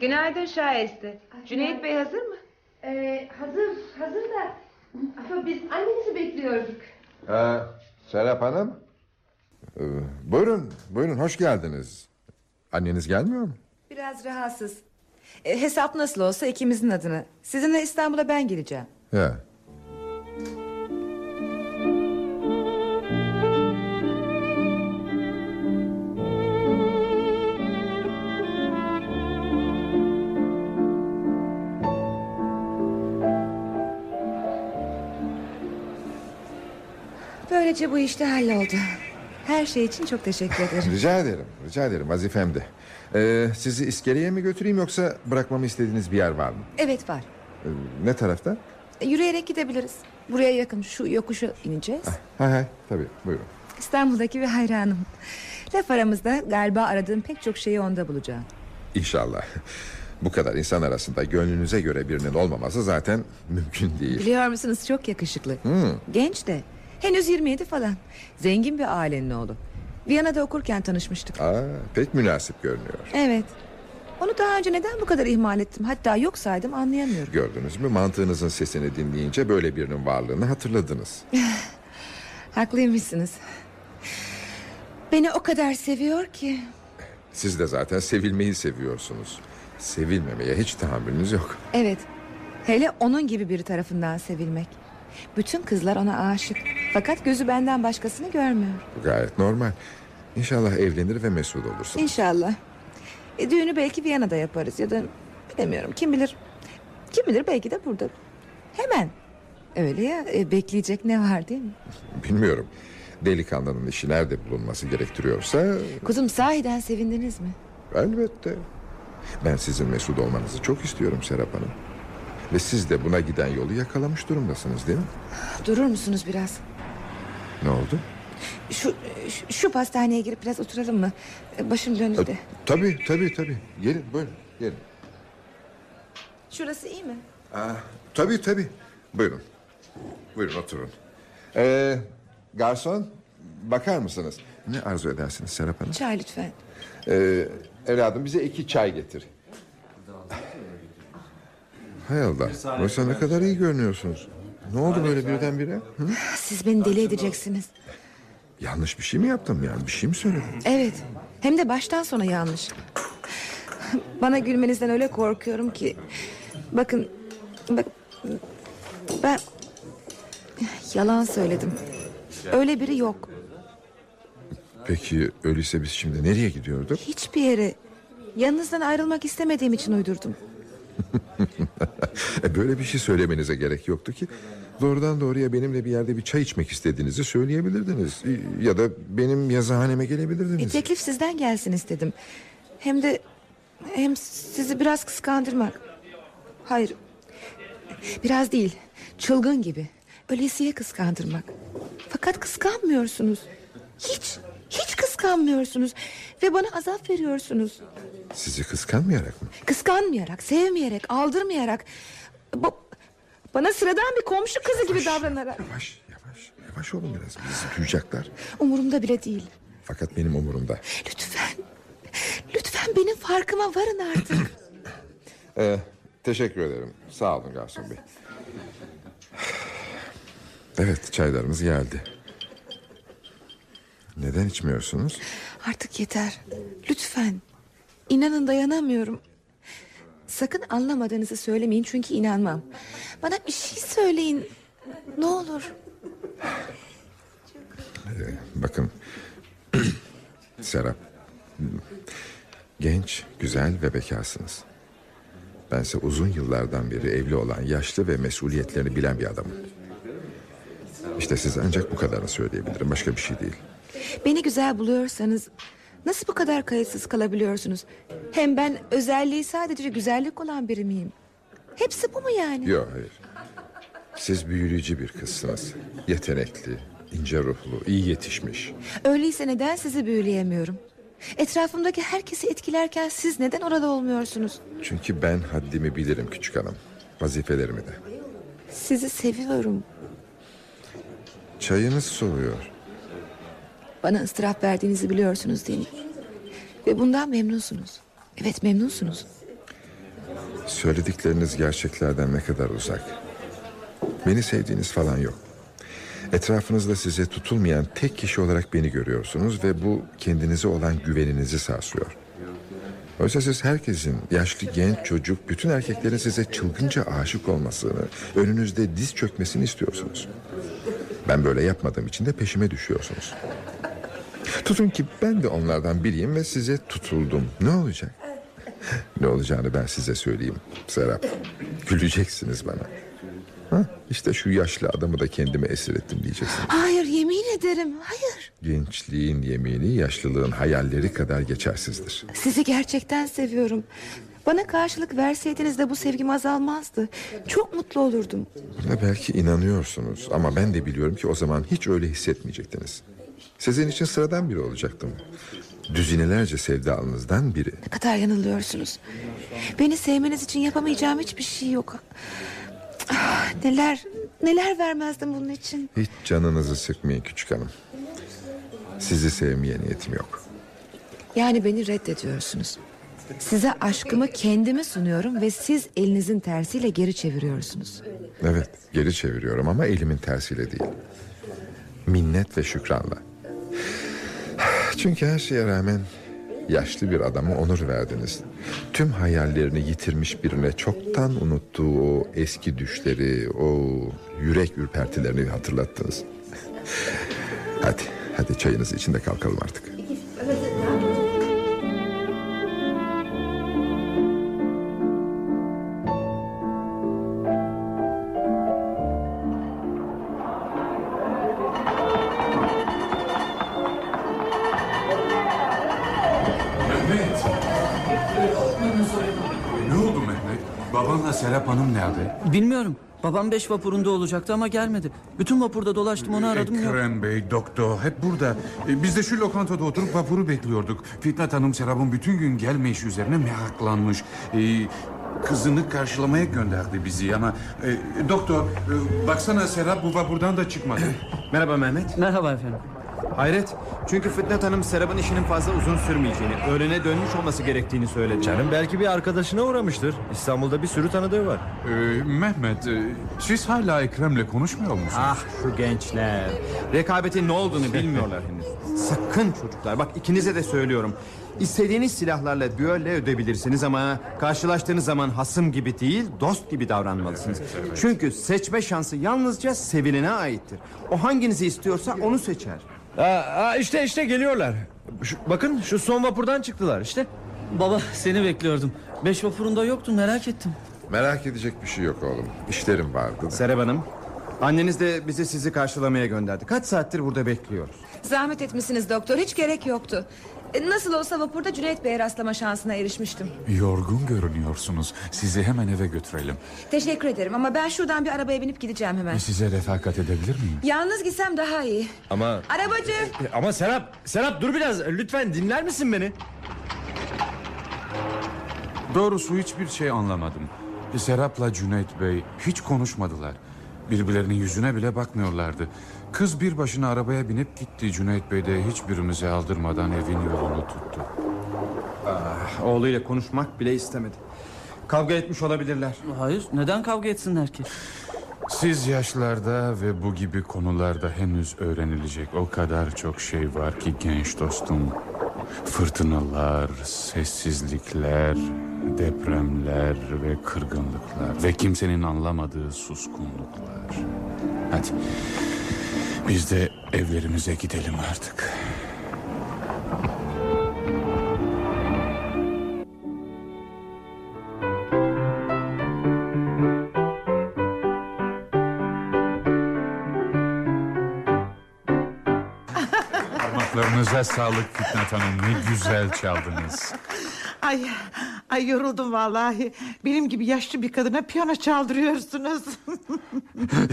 Günaydın Şahiste. Cüneyt Bey hazır mı? Ee, hazır, hazır da... Ama biz annenizi bekliyorduk. Ee, Serap Hanım. Ee, buyurun, buyurun hoş geldiniz. Anneniz gelmiyor mu? Biraz rahatsız. E, hesap nasıl olsa ikimizin adına. Sizinle İstanbul'a ben geleceğim. Ya. Böylece bu işte halloldu. Her şey için çok teşekkür ederim. Rica ederim, rica ederim vazifemdi. Ee, sizi iskeleye mi götüreyim yoksa bırakmamı istediğiniz bir yer var mı? Evet var. Ee, ne tarafta? E, Yürüyerek gidebiliriz. Buraya yakın şu yokuşu ineceğiz. Hay hay tabii buyurun. İstanbul'daki bir hayranım. Laf aramızda galiba aradığım pek çok şeyi onda bulacağım. İnşallah. Bu kadar insan arasında gönlünüze göre birinin olmaması zaten mümkün değil. Biliyor musunuz çok yakışıklı. Hmm. Genç de. Henüz 27 falan. Zengin bir ailenin oğlu. Viyana'da okurken tanışmıştık. Aa, pek münasip görünüyor. Evet. Onu daha önce neden bu kadar ihmal ettim? Hatta yok saydım anlayamıyorum. Gördünüz mü mantığınızın sesini dinleyince böyle birinin varlığını hatırladınız. [LAUGHS] Haklıymışsınız. Beni o kadar seviyor ki. Siz de zaten sevilmeyi seviyorsunuz. Sevilmemeye hiç tahammülünüz yok. Evet. Hele onun gibi biri tarafından sevilmek. Bütün kızlar ona aşık. Fakat gözü benden başkasını görmüyor. Gayet normal. İnşallah evlenir ve mesut olursun. İnşallah. E, düğünü belki Viyana'da yaparız ya da bilemiyorum kim bilir. Kim bilir belki de burada. Hemen. Öyle ya e, bekleyecek ne var değil mi? Bilmiyorum. Delikanlının işi nerede bulunması gerektiriyorsa Kuzum sahiden sevindiniz mi? elbette. Ben sizin mesut olmanızı çok istiyorum Serap Hanım. Ve siz de buna giden yolu yakalamış durumdasınız değil mi? Durur musunuz biraz? Ne oldu? Şu, şu, şu pastaneye girip biraz oturalım mı? E, Başım döndü de. Tabii tabii tabii. Gelin buyurun gelin. Şurası iyi mi? Aa, tabii tabii. Buyurun. Buyurun oturun. Ee, garson bakar mısınız? Ne arzu edersiniz Serap Hanım? Çay lütfen. Ee, evladım bize iki çay getir. Hay Allah. Oysa ne kadar iyi görünüyorsunuz. Ne oldu böyle birdenbire? Hı? Siz beni deli edeceksiniz. Yanlış bir şey mi yaptım yani? Bir şey mi söyledim? Evet. Hem de baştan sona yanlış. Bana gülmenizden öyle korkuyorum ki. Bakın, bak, ben yalan söyledim. Öyle biri yok. Peki öyleyse biz şimdi nereye gidiyorduk? Hiçbir yere. Yanınızdan ayrılmak istemediğim için uydurdum. [LAUGHS] E, böyle bir şey söylemenize gerek yoktu ki. Doğrudan doğruya benimle bir yerde bir çay içmek istediğinizi söyleyebilirdiniz. Ya da benim yazıhaneme E, gelebilirdiniz. teklif sizden gelsin istedim. Hem de hem sizi biraz kıskandırmak. Hayır. Biraz değil. Çılgın gibi. Ölesiye kıskandırmak. Fakat kıskanmıyorsunuz. Hiç, hiç kıskanmıyorsunuz. Ve bana azap veriyorsunuz. Sizi kıskanmayarak mı? Kıskanmayarak, sevmeyerek, aldırmayarak. Bu, bana sıradan bir komşu kızı gibi davranarak. Yavaş yavaş yavaş olun biraz. Bizi duyacaklar. Umurumda bile değil. Fakat benim umurumda. Lütfen. Lütfen benim farkıma varın artık. [CLEARS THROAT] Ee, teşekkür ederim. Sağ olun garson bey. Evet çaylarımız geldi. Neden içmiyorsunuz? Artık yeter. Lütfen. İnanın dayanamıyorum. Sakın anlamadığınızı söylemeyin çünkü inanmam. Bana bir şey söyleyin. Ne olur. Ee, bakın. [CLEARS THROAT] Serap. Genç, güzel ve bekarsınız. Bense uzun yıllardan beri evli olan yaşlı ve mesuliyetlerini bilen bir adamım. İşte size ancak bu kadarını söyleyebilirim. Başka bir şey değil. Beni güzel buluyorsanız nasıl bu kadar kayıtsız kalabiliyorsunuz? Hem ben özelliği sadece güzellik olan biri miyim? Hepsi bu mu yani? Yok hayır. Siz büyüleyici bir kızsınız. Yetenekli, ince ruhlu, iyi yetişmiş. Öyleyse neden sizi büyüleyemiyorum? Etrafımdaki herkesi etkilerken siz neden orada olmuyorsunuz? Çünkü ben haddimi bilirim küçük hanım. Vazifelerimi de. Sizi seviyorum. Çayınız soğuyor. Bana ıstırap verdiğinizi biliyorsunuz değil mi? Ve bundan memnunsunuz. Evet memnunsunuz. Söyledikleriniz gerçeklerden ne kadar uzak. Beni sevdiğiniz falan yok. Etrafınızda size tutulmayan tek kişi olarak beni görüyorsunuz ve bu kendinize olan güveninizi sarsıyor. Oysa siz herkesin, yaşlı, genç, çocuk, bütün erkeklerin size çılgınca aşık olmasını, önünüzde diz çökmesini istiyorsunuz. Ben böyle yapmadığım için de peşime düşüyorsunuz. Tutun ki ben de onlardan biriyim ve size tutuldum. Ne olacak? Ne olacağını ben size söyleyeyim Serap. Güleceksiniz bana. Ha, işte şu yaşlı adamı da kendime esir ettim diyeceksiniz. Hayır yemin ederim hayır. Gençliğin yemini yaşlılığın hayalleri kadar geçersizdir. Sizi gerçekten seviyorum. Bana karşılık verseydiniz de bu sevgim azalmazdı. Çok mutlu olurdum. Buna belki inanıyorsunuz ama ben de biliyorum ki o zaman hiç öyle hissetmeyecektiniz. Sizin için sıradan biri olacaktım. Düzinelerce sevdalınızdan biri. Ne kadar yanılıyorsunuz. Beni sevmeniz için yapamayacağım hiçbir şey yok. Ah, neler neler vermezdim bunun için. Hiç canınızı sıkmayın küçük hanım. Sizi sevmeye niyetim yok. Yani beni reddediyorsunuz. Size aşkımı kendime sunuyorum ve siz elinizin tersiyle geri çeviriyorsunuz. Evet geri çeviriyorum ama elimin tersiyle değil. Minnet ve şükranla. [SIGHS] Çünkü her şeye rağmen yaşlı bir adama onur verdiniz. Tüm hayallerini yitirmiş birine çoktan unuttuğu o eski düşleri, o yürek ürpertilerini hatırlattınız. [LAUGHS] Hadi, hadi çayınızı içinde kalkalım artık. Babanla Serap Hanım nerede? Bilmiyorum. Babam beş vapurunda olacaktı ama gelmedi. Bütün vapurda dolaştım onu aradım yok. Ekrem Bey, doktor hep burada. E, Biz de şu lokantada oturup vapuru bekliyorduk. Fitnat Hanım Serap'ın bütün gün gelmeyişi üzerine meraklanmış. E, kızını karşılamaya gönderdi bizi ama... e, doktor, e, baksana Serap bu vapurdan da çıkmadı. Merhaba Mehmet. Merhaba efendim. Hayret. Çünkü Fitnat Hanım Serap'ın işinin fazla uzun sürmeyeceğini, öğlene dönmüş olması gerektiğini söyledi. Canım belki bir arkadaşına uğramıştır. İstanbul'da bir sürü tanıdığı var. E, Mehmet, e, siz hala Ekrem'le konuşmuyor musunuz? Ah şu gençler. Rekabetin ne olduğunu bilmiyorlar henüz. Sakın çocuklar bak ikinize de söylüyorum. İstediğiniz silahlarla düelle ödebilirsiniz ama karşılaştığınız zaman hasım gibi değil dost gibi davranmalısınız. Çünkü seçme şansı yalnızca sevilene aittir. O hanginizi istiyorsa onu seçer. Aa, aa, işte işte geliyorlar. Şu- bakın şu son vapurdan çıktılar işte. Baba seni bekliyordum. Beş vapurunda yoktun merak ettim. Merak edecek bir şey yok oğlum. İşlerim vardı da. Serap Hanım, anneniz de bizi sizi karşılamaya gönderdi. Kaç saattir burada bekliyoruz. Zahmet etmişsiniz doktor hiç gerek yoktu. E, Nasıl olsa vapurda Cüneyt Bey'e rastlama şansına erişmiştim. Yorgun görünüyorsunuz. Sizi hemen eve götürelim. Teşekkür ederim ama ben şuradan bir arabaya binip gideceğim hemen. Size refakat edebilir miyim? Yalnız gitsem daha iyi. Ama Arabacı! E, ama Serap, Serap dur biraz. Lütfen dinler misin beni? Doğrusu hiçbir şey anlamadım. Serap'la Cüneyt Bey hiç konuşmadılar. Birbirlerinin yüzüne bile bakmıyorlardı. Kız bir başına arabaya binip gitti. Cüneyt Bey de hiçbirimize aldırmadan evin yolunu tuttu. Ah, Oğluyla konuşmak bile istemedi. Kavga etmiş olabilirler. Hayır neden kavga etsinler ki? Siz yaşlarda ve bu gibi konularda henüz öğrenilecek o kadar çok şey var ki genç dostum. Fırtınalar, sessizlikler, depremler ve kırgınlıklar ve kimsenin anlamadığı suskunluklar. Hadi biz de evlerimize gidelim artık. [LAUGHS] Parmaklarınıza sağlık Fitnat Hanım. Ne güzel çaldınız. Ay, ay yoruldum vallahi. Benim gibi yaşlı bir kadına piyano çaldırıyorsunuz.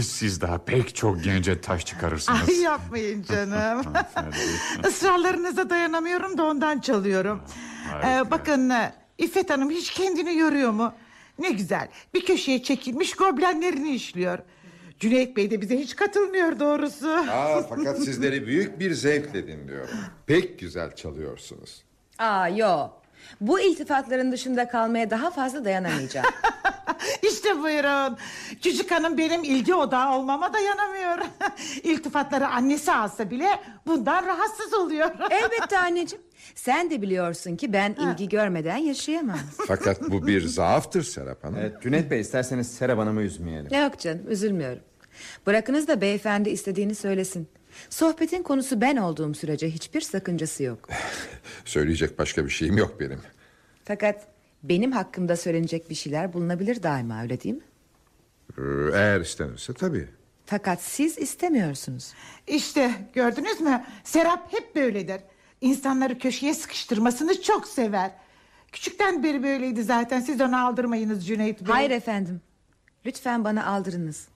[LAUGHS] Siz daha pek çok gence taş çıkarırsınız. Ay yapmayın canım. [LAUGHS] Israrlarınıza dayanamıyorum da ondan çalıyorum. Ee, bakın e, İffet Hanım hiç kendini yoruyor mu? Ne güzel. Bir köşeye çekilmiş goblenlerini işliyor. Cüneyt Bey de bize hiç katılmıyor doğrusu. Aa, [LAUGHS] fakat sizleri büyük bir zevkle dinliyorum. Pek güzel çalıyorsunuz. Aa yo. Bu iltifatların dışında kalmaya daha fazla dayanamayacağım. [LAUGHS] İşte buyurun. Küçük hanım benim ilgi odağı olmama dayanamıyor. [LAUGHS] İltifatları annesi alsa bile bundan rahatsız oluyor. [LAUGHS] Elbette anneciğim. Sen de biliyorsun ki ben ilgi görmeden yaşayamam. Fakat bu bir zaaftır Serap Hanım. Evet, Cüneyt Bey isterseniz Serap Hanım'ı üzmeyelim. Yok canım üzülmüyorum. Bırakınız da beyefendi istediğini söylesin. Sohbetin konusu ben olduğum sürece hiçbir sakıncası yok. [LAUGHS] Söyleyecek başka bir şeyim yok benim. Fakat benim hakkımda söylenecek bir şeyler bulunabilir daima öyle değil mi? Ee, Eğer istenirse tabii. Fakat siz istemiyorsunuz. İşte gördünüz mü? Serap hep böyledir. İnsanları köşeye sıkıştırmasını çok sever. Küçükten beri böyleydi zaten. Siz onu aldırmayınız Cüneyt Bey. Hayır efendim. Lütfen bana aldırınız.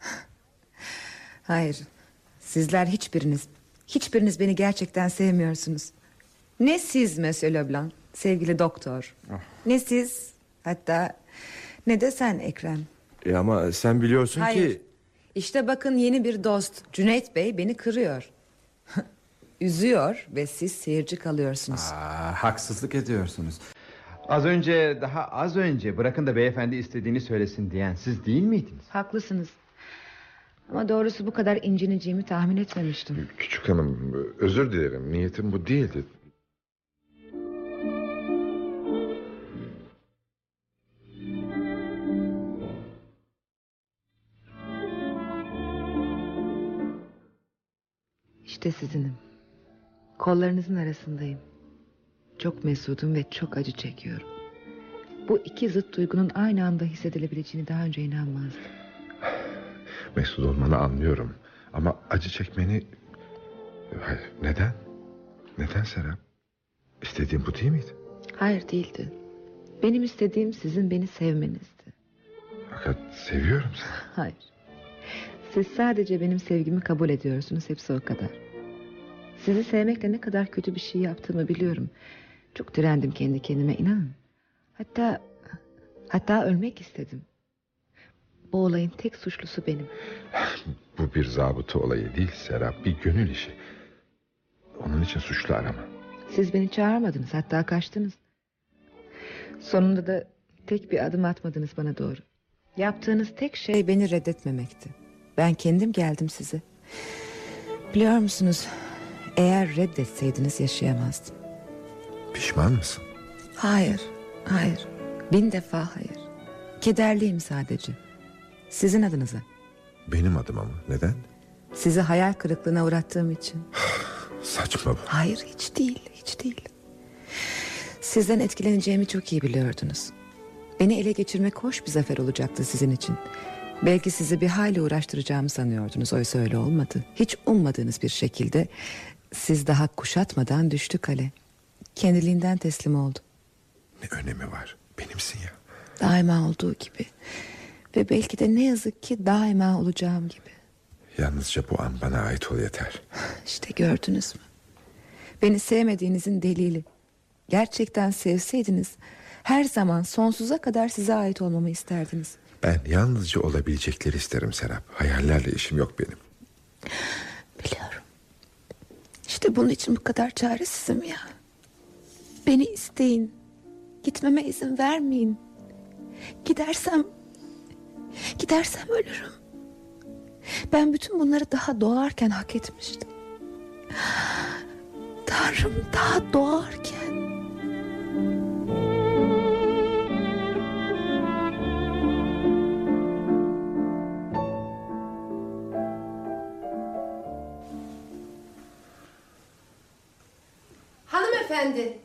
[LAUGHS] Hayır. Sizler hiçbiriniz Hiçbiriniz beni gerçekten sevmiyorsunuz. Ne siz Monsieur Leblanc, sevgili doktor. Ne siz, hatta ne de sen Ekrem. E ama sen biliyorsun Hayır. ki... İşte bakın yeni bir dost. Cüneyt Bey beni kırıyor. [LAUGHS] Üzüyor ve siz seyirci kalıyorsunuz. Aa, haksızlık ediyorsunuz. Az önce daha az önce bırakın da beyefendi istediğini söylesin diyen siz değil miydiniz? Haklısınız. Ama doğrusu bu kadar incineceğimi tahmin etmemiştim. Küçük hanım özür dilerim niyetim bu değildi. İşte sizinim. Kollarınızın arasındayım. Çok mesudum ve çok acı çekiyorum. Bu iki zıt duygunun aynı anda hissedilebileceğini daha önce inanmazdım. Mesut olmanı anlıyorum. Ama acı çekmeni... Hayır, neden? Neden Serap? İstediğin bu değil miydi? Hayır değildi. Benim istediğim sizin beni sevmenizdi. Fakat seviyorum seni. [LAUGHS] Hayır. Siz sadece benim sevgimi kabul ediyorsunuz. Hepsi o kadar. Sizi sevmekle ne kadar kötü bir şey yaptığımı biliyorum. Çok direndim kendi kendime inanın. Hatta hatta ölmek istedim. Bu olayın tek suçlusu benim. [SIGHS] Bu bir zabıta olayı değil Serap. Bir gönül işi. Onun için suçlu arama. Siz beni çağırmadınız hatta kaçtınız. Sonunda da tek bir adım atmadınız bana doğru. Yaptığınız tek şey beni reddetmemekti. Ben kendim geldim size. Biliyor musunuz? Eğer reddetseydiniz yaşayamazdım. Pişman mısın? Hayır, hayır. Bin defa hayır. Kederliyim sadece. Sizin adınıza. Benim adıma mı? Neden? Sizi hayal kırıklığına uğrattığım için. [SIGHS] Saçma bu. Hayır hiç değil, hiç değil. Sizden etkileneceğimi çok iyi biliyordunuz. Beni ele geçirmek hoş bir zafer olacaktı sizin için. Belki sizi bir hayli uğraştıracağımı sanıyordunuz. Oysa öyle olmadı. Hiç ummadığınız bir şekilde siz daha kuşatmadan düştü kale. Kendiliğinden teslim oldu. Ne önemi var? Benimsin ya. Daima olduğu gibi. Ve belki de ne yazık ki daima olacağım gibi. Yalnızca bu an bana ait ol yeter. [LAUGHS] İşte gördünüz mü? Beni sevmediğinizin delili. Gerçekten sevseydiniz her zaman sonsuza kadar size ait olmamı isterdiniz. Ben yalnızca olabilecekleri isterim Serap. Hayallerle işim yok benim. Biliyorum. İşte bunun için bu kadar çaresizim ya. Beni isteyin. Gitmeme izin vermeyin. Gidersem... Gidersem ölürüm. Ben bütün bunları daha doğarken hak etmiştim. Tanrım daha doğarken. Hanımefendi.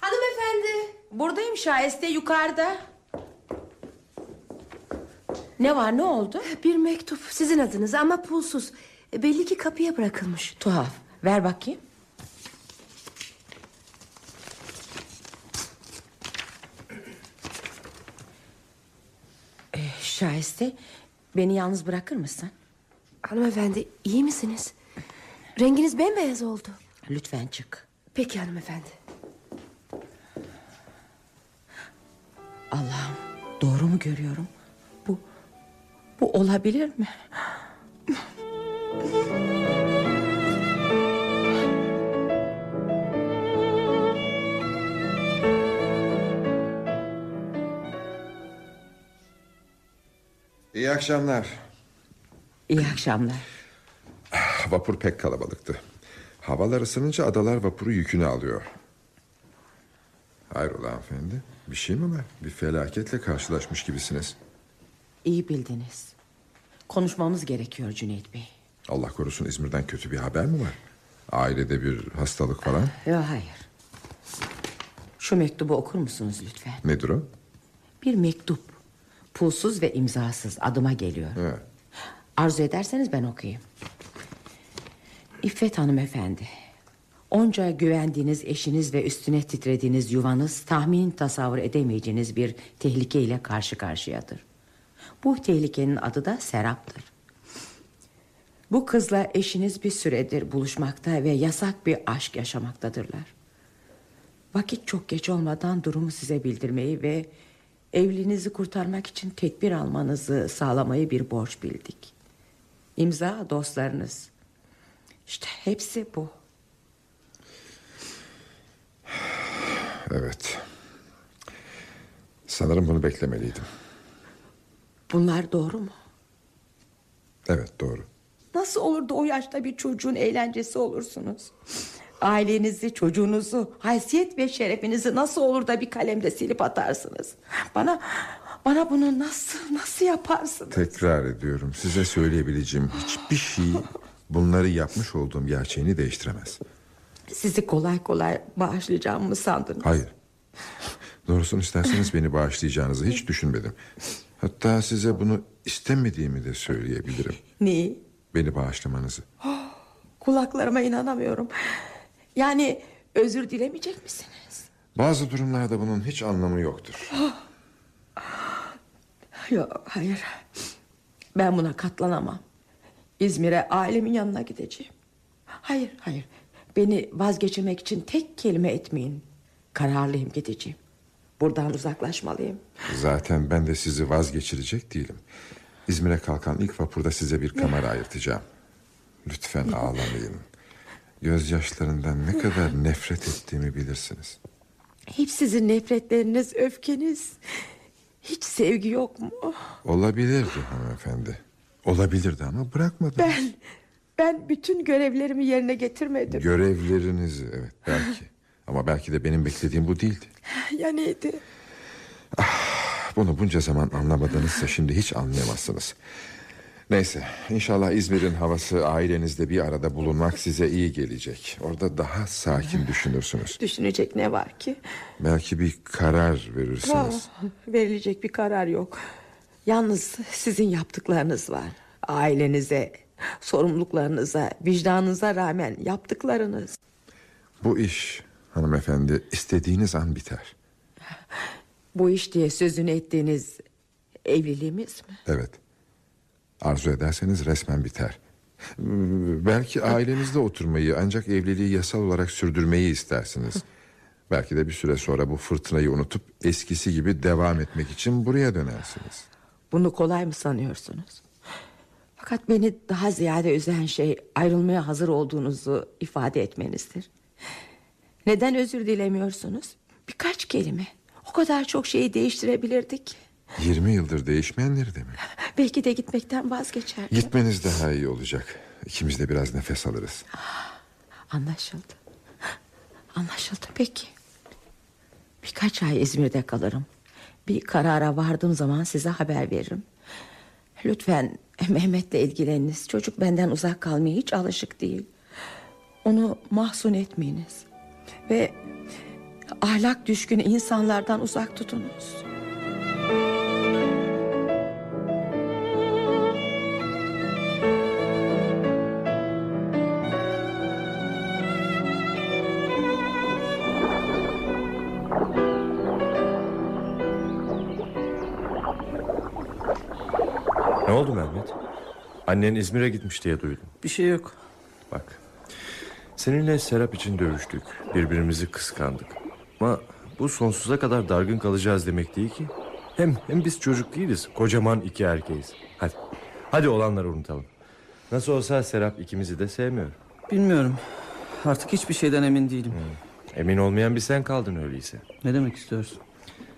Hanımefendi. Buradayım Şahiste yukarıda. Ne var ne oldu? Bir mektup sizin adınıza ama pulsuz. E, Belli ki kapıya bırakılmış. Tuhaf. Ver bakayım. Ee, Şahiste beni yalnız bırakır mısın? Hanımefendi iyi misiniz? Renginiz bembeyaz oldu. Lütfen çık. Peki hanımefendi. Allah'ım doğru mu görüyorum? Bu olabilir mi? İyi akşamlar. İyi akşamlar. Vapur pek kalabalıktı. Havalar ısınınca adalar vapuru yükünü alıyor. Hayrola hanımefendi? Bir şey mi var? Bir felaketle karşılaşmış gibisiniz. İyi bildiniz. Konuşmamız gerekiyor Cüneyt Bey. Allah korusun İzmir'den kötü bir haber mi var? Ailede bir hastalık falan. Yok hayır. Şu mektubu okur musunuz lütfen? Nedir o? Bir mektup. Pulsuz ve imzasız adıma geliyor. Evet. Arzu ederseniz ben okuyayım. İffet hanımefendi. Onca güvendiğiniz eşiniz ve üstüne titrediğiniz yuvanız tahmin tasavvur edemeyeceğiniz bir tehlikeyle karşı karşıyadır. Bu tehlikenin adı da Serap'tır. Bu kızla eşiniz bir süredir buluşmakta ve yasak bir aşk yaşamaktadırlar. Vakit çok geç olmadan durumu size bildirmeyi ve evliliğinizi kurtarmak için tedbir almanızı sağlamayı bir borç bildik. İmza dostlarınız. İşte hepsi bu. Evet. Sanırım bunu beklemeliydim. Bunlar doğru mu? Evet doğru. Nasıl olur da o yaşta bir çocuğun eğlencesi olursunuz? Ailenizi, çocuğunuzu, haysiyet ve şerefinizi nasıl olur da bir kalemde silip atarsınız? Bana bana bunu nasıl nasıl yaparsınız? Tekrar ediyorum size söyleyebileceğim hiçbir şey bunları yapmış olduğum gerçeğini değiştiremez. Sizi kolay kolay bağışlayacağımı mı sandınız? Hayır. Doğrusunu isterseniz beni bağışlayacağınızı hiç düşünmedim. Hatta size bunu istemediğimi de söyleyebilirim. [LAUGHS] Neyi? Beni bağışlamanızı. [GASPS] Kulaklarıma inanamıyorum. Yani özür dilemeyecek misiniz? Bazı durumlarda bunun hiç anlamı yoktur. [GASPS] Yok hayır. Ben buna katlanamam. İzmir'e ailemin yanına gideceğim. Hayır hayır. Beni vazgeçirmek için tek kelime etmeyin. Kararlıyım gideceğim. Buradan uzaklaşmalıyım. Zaten ben de sizi vazgeçirecek değilim. İzmir'e kalkan ilk vapurda size bir kamera ayırtacağım. Lütfen ağlamayın. Gözyaşlarından ne kadar nefret ettiğimi bilirsiniz. Hep sizin nefretleriniz, öfkeniz. Hiç sevgi yok mu? Olabilirdi hanımefendi. Olabilirdi ama bırakmadınız. Ben, ben bütün görevlerimi yerine getirmedim. Görevlerinizi evet belki. Ama belki de benim beklediğim bu değildi. ya neydi? Bunu bunca zaman anlamadınızsa şimdi hiç anlayamazsınız. Neyse inşallah İzmir'in havası ailenizde bir arada bulunmak size iyi gelecek. Orada daha sakin düşünürsünüz. Düşünecek ne var ki? Belki bir karar verirsiniz. Ah, verilecek bir karar yok. Yalnız sizin yaptıklarınız var. Ailenize, sorumluluklarınıza, vicdanınıza rağmen yaptıklarınız. Bu iş hanımefendi istediğiniz an biter. Bu iş diye sözünü ettiğiniz evliliğimiz mi? Evet. Arzu ederseniz resmen biter. Belki ailenizde oturmayı ancak evliliği yasal olarak sürdürmeyi istersiniz. Belki de bir süre sonra bu fırtınayı unutup eskisi gibi devam etmek için buraya dönersiniz. Bunu kolay mı sanıyorsunuz? Fakat beni daha ziyade üzen şey ayrılmaya hazır olduğunuzu ifade etmenizdir. Neden özür dilemiyorsunuz? Birkaç kelime. O kadar çok şeyi değiştirebilirdik. 20 yıldır değişmeyenleri de mi? Belki de gitmekten vazgeçer. Gitmeniz daha iyi olacak. İkimiz de biraz nefes alırız. Anlaşıldı. Anlaşıldı peki. Birkaç ay İzmir'de kalırım. Bir karara vardığım zaman size haber veririm. Lütfen Mehmet'le ilgileniniz. Çocuk benden uzak kalmaya hiç alışık değil. Onu mahzun etmeyiniz. Ve ahlak düşkün insanlardan uzak tutunuz. Ne oldu Mehmet? Annen İzmir'e gitmiş diye duydum. Bir şey yok. Bak. Seninle Serap için dövüştük. Birbirimizi kıskandık. Ama bu sonsuza kadar dargın kalacağız demek değil ki. Hem hem biz çocuk değiliz. Kocaman iki erkeğiz. Hadi. Hadi olanları unutalım. Nasıl olsa Serap ikimizi de sevmiyor. Bilmiyorum. Artık hiçbir şeyden emin değilim. Emin olmayan bir sen kaldın öyleyse. Ne demek istiyorsun?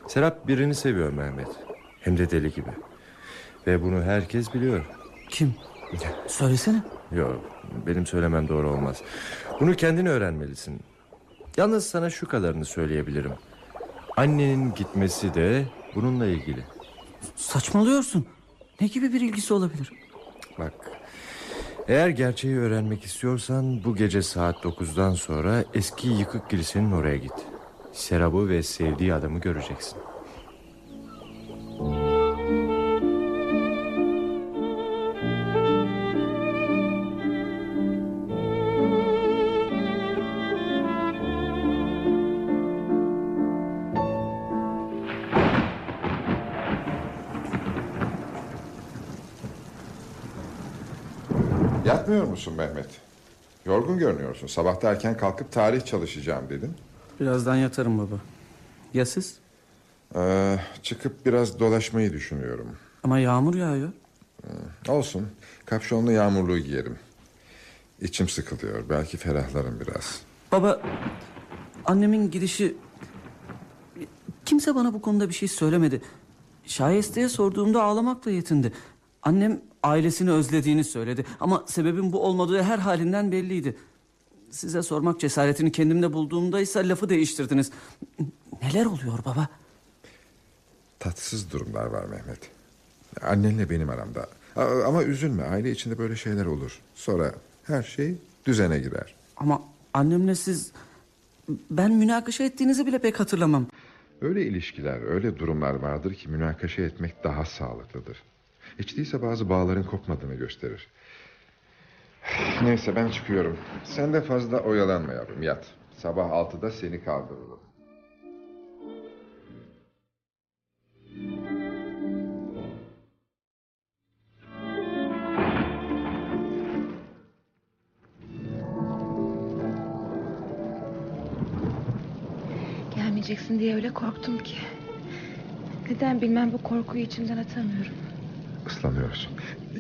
Serap birini seviyor Mehmet. Hem de deli gibi. Ve bunu herkes biliyor. Kim? [LAUGHS] Söylesene. Yok benim söylemem doğru olmaz. Bunu kendin öğrenmelisin. Yalnız sana şu kadarını söyleyebilirim. Annenin gitmesi de bununla ilgili. Saçmalıyorsun. Ne gibi bir ilgisi olabilir? Bak eğer gerçeği öğrenmek istiyorsan bu gece saat 9'dan sonra eski yıkık kilisenin oraya git. Serap'ı ve sevdiği adamı göreceksin. Yatmıyor musun Mehmet? Yorgun görünüyorsun. Sabahta erken kalkıp tarih çalışacağım dedin. Birazdan yatarım baba. Ya siz? Ee, çıkıp biraz dolaşmayı düşünüyorum. Ama yağmur yağıyor. Olsun. Kapşonlu yağmurluğu giyerim. İçim sıkılıyor. Belki ferahlarım biraz. Baba annemin gidişi kimse bana bu konuda bir şey söylemedi. Şayeste'ye sorduğumda ağlamakla yetindi. Annem ailesini özlediğini söyledi ama sebebin bu olmadığı her halinden belliydi. Size sormak cesaretini kendimde bulduğumda ise lafı değiştirdiniz. Neler oluyor baba? Tatsız durumlar var Mehmet. Annenle benim aramda. Ama üzülme. Aile içinde böyle şeyler olur. Sonra her şey düzene girer. Ama annemle siz ben münakaşa ettiğinizi bile pek hatırlamam. Öyle ilişkiler, öyle durumlar vardır ki münakaşa etmek daha sağlıklıdır. Hiç değilse bazı bağların kopmadığını gösterir. Neyse ben çıkıyorum. Sen de fazla oyalanma yavrum yat. Sabah altıda seni kaldırırım. Gelmeyeceksin diye öyle korktum ki. Neden bilmem bu korkuyu içimden atamıyorum. Islanıyorsun.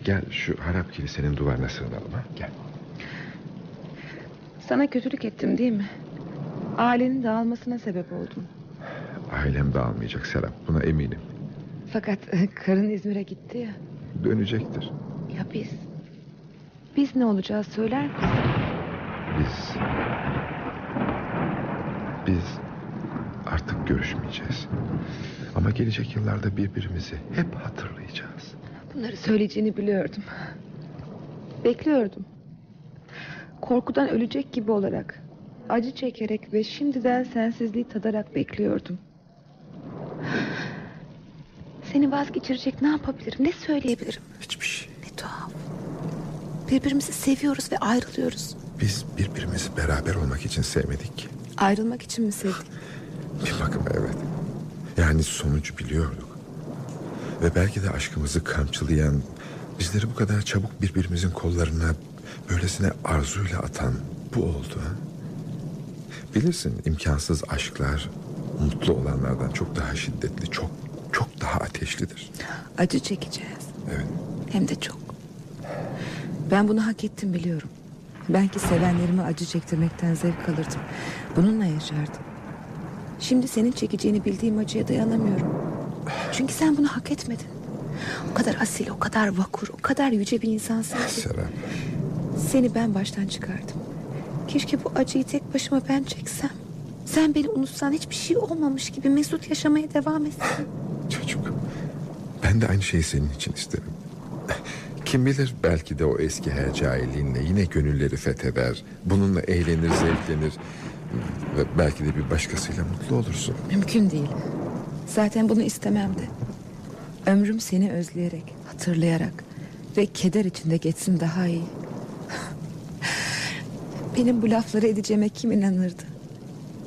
Gel şu harap kilisenin duvarına sığınalım ha. Gel. Sana kötülük ettim değil mi? Ailenin dağılmasına sebep oldum. Ailem dağılmayacak Serap. Buna eminim. Fakat [LAUGHS] karın İzmir'e gitti ya. Dönecektir. Ya biz? Biz ne olacağız söyler misin? Biz... Biz artık görüşmeyeceğiz. Ama gelecek yıllarda birbirimizi hep hatırlayacağız. Bunları söyleyeceğini biliyordum. Bekliyordum. Korkudan ölecek gibi olarak, acı çekerek ve şimdiden sensizliği tadarak bekliyordum. Seni vazgeçirecek ne yapabilirim, ne söyleyebilirim? Hiçbir şey. Ne tuhaf. Birbirimizi seviyoruz ve ayrılıyoruz. Biz birbirimizi beraber olmak için sevmedik ki. Ayrılmak için mi sevdik? Bir bakıma evet. Yani sonucu biliyorduk. Ve belki de aşkımızı kamçılayan... ...bizleri bu kadar çabuk birbirimizin kollarına... ...böylesine arzuyla atan bu oldu. Ha? Bilirsin imkansız aşklar... ...mutlu olanlardan çok daha şiddetli, çok çok daha ateşlidir. Acı çekeceğiz. Evet. Hem de çok. Ben bunu hak ettim biliyorum. Belki sevenlerime acı çektirmekten zevk alırdım. Bununla yaşardım. Şimdi senin çekeceğini bildiğim acıya dayanamıyorum. Çünkü sen bunu hak etmedin. O kadar asil, o kadar vakur, o kadar yüce bir insansın ki. Serap. Seni ben baştan çıkardım. Keşke bu acıyı tek başıma ben çeksem. Sen beni unutsan hiçbir şey olmamış gibi mesut yaşamaya devam etsen. Çocuk. Ben de aynı şeyi senin için isterim. Kim bilir belki de o eski hercailinle yine gönülleri fetheder. Bununla eğlenir, zevklenir. Ve belki de bir başkasıyla mutlu olursun. Mümkün değil. Zaten bunu istemem de. Ömrüm seni özleyerek, hatırlayarak ve keder içinde geçsin daha iyi. [LAUGHS] Benim bu lafları edeceğime kim inanırdı?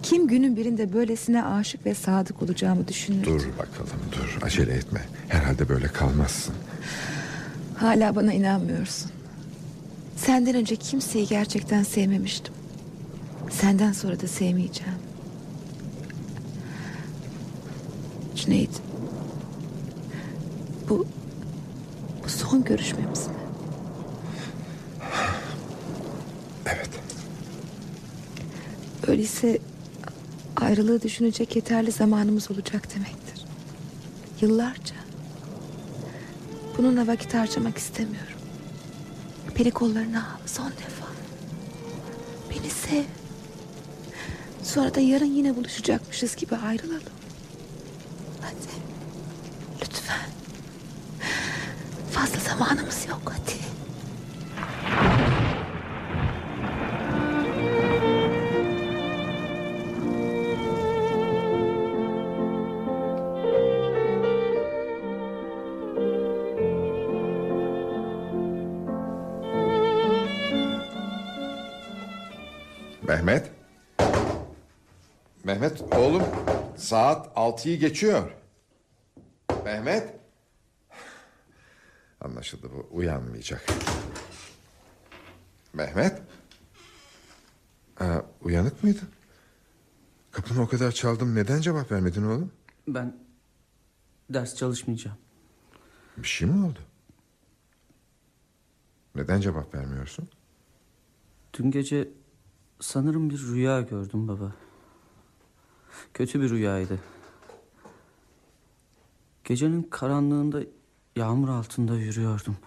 Kim günün birinde böylesine aşık ve sadık olacağımı düşünürdü? Dur bakalım dur acele etme. Herhalde böyle kalmazsın. Hala bana inanmıyorsun. Senden önce kimseyi gerçekten sevmemiştim. Senden sonra da sevmeyeceğim. Cüneyt. Bu, bu son görüşmemiz mi? Evet. Öyleyse ayrılığı düşünecek yeterli zamanımız olacak demektir. Yıllarca. Bununla vakit harcamak istemiyorum. Beni kollarına al son defa. Beni sev. Sonra da yarın yine buluşacakmışız gibi ayrılalım. Hadi. Lütfen. Fazla zamanımız yok hadi. Mehmet oğlum saat altıyı geçiyor. Mehmet. Anlaşıldı bu uyanmayacak. Mehmet? Aa, uyanık mıydın? Kapını o kadar çaldım neden cevap vermedin oğlum? Ben ders çalışmayacağım. Bir şey mi oldu? Neden cevap vermiyorsun? Dün gece sanırım bir rüya gördüm baba. Kötü bir rüyaydı. Gecenin karanlığında yağmur altında yürüyordum.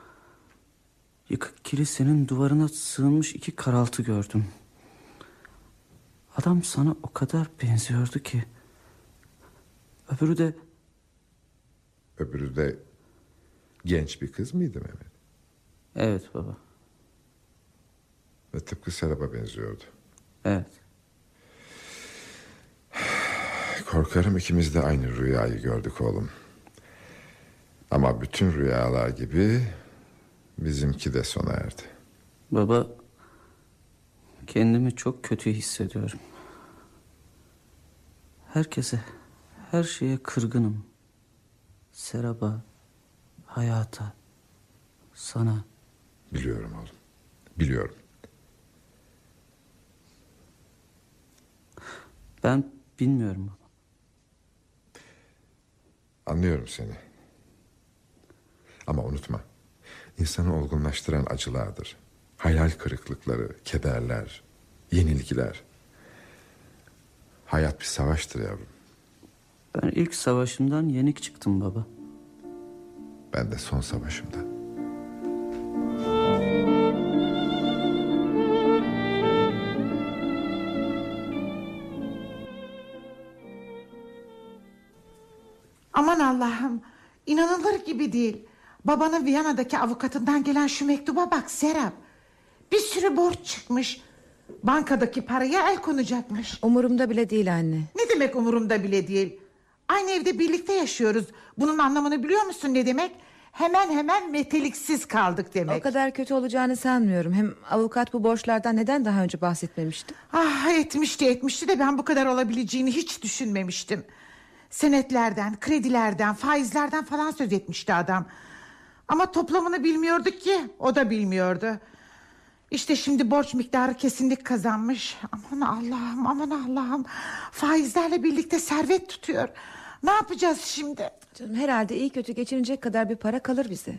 Yıkık kilisenin duvarına sığınmış iki karaltı gördüm. Adam sana o kadar benziyordu ki. Öbürü de Öbürü de genç bir kız mıydı Mehmet? evet baba. Ve tıpkı Serap'a benziyordu. Evet. Korkarım ikimiz de aynı rüyayı gördük oğlum. Ama bütün rüyalar gibi bizimki de sona erdi. Baba kendimi çok kötü hissediyorum. Herkese, her şeye kırgınım. Serap'a, hayata, sana. Biliyorum oğlum. Biliyorum. Ben bilmiyorum baba. Anlıyorum seni. Ama unutma. İnsanı olgunlaştıran acılardır. Hayal kırıklıkları, kederler, yenilgiler. Hayat bir savaştır yavrum. Ben ilk savaşımdan yenik çıktım baba. Ben de son savaşımda. İnanılır gibi değil. Babanın Viyana'daki avukatından gelen şu mektuba bak Serap. Bir sürü borç çıkmış. Bankadaki paraya el konacakmış. Umurumda bile değil anne. Ne demek umurumda bile değil. Aynı evde birlikte yaşıyoruz. Bunun anlamını biliyor musun ne demek? Hemen hemen meteliksiz kaldık demek. O kadar kötü olacağını sanmıyorum. Hem avukat bu borçlardan neden daha önce bahsetmemişti? Ah etmişti etmişti de ben bu kadar olabileceğini hiç düşünmemiştim. Senetlerden, kredilerden, faizlerden falan söz etmişti adam. Ama toplamını bilmiyorduk ki o da bilmiyordu. İşte şimdi borç miktarı kesinlik kazanmış. Aman Allah'ım aman Allah'ım. Faizlerle birlikte servet tutuyor. Ne yapacağız şimdi? Canım herhalde iyi kötü geçinecek kadar bir para kalır bize.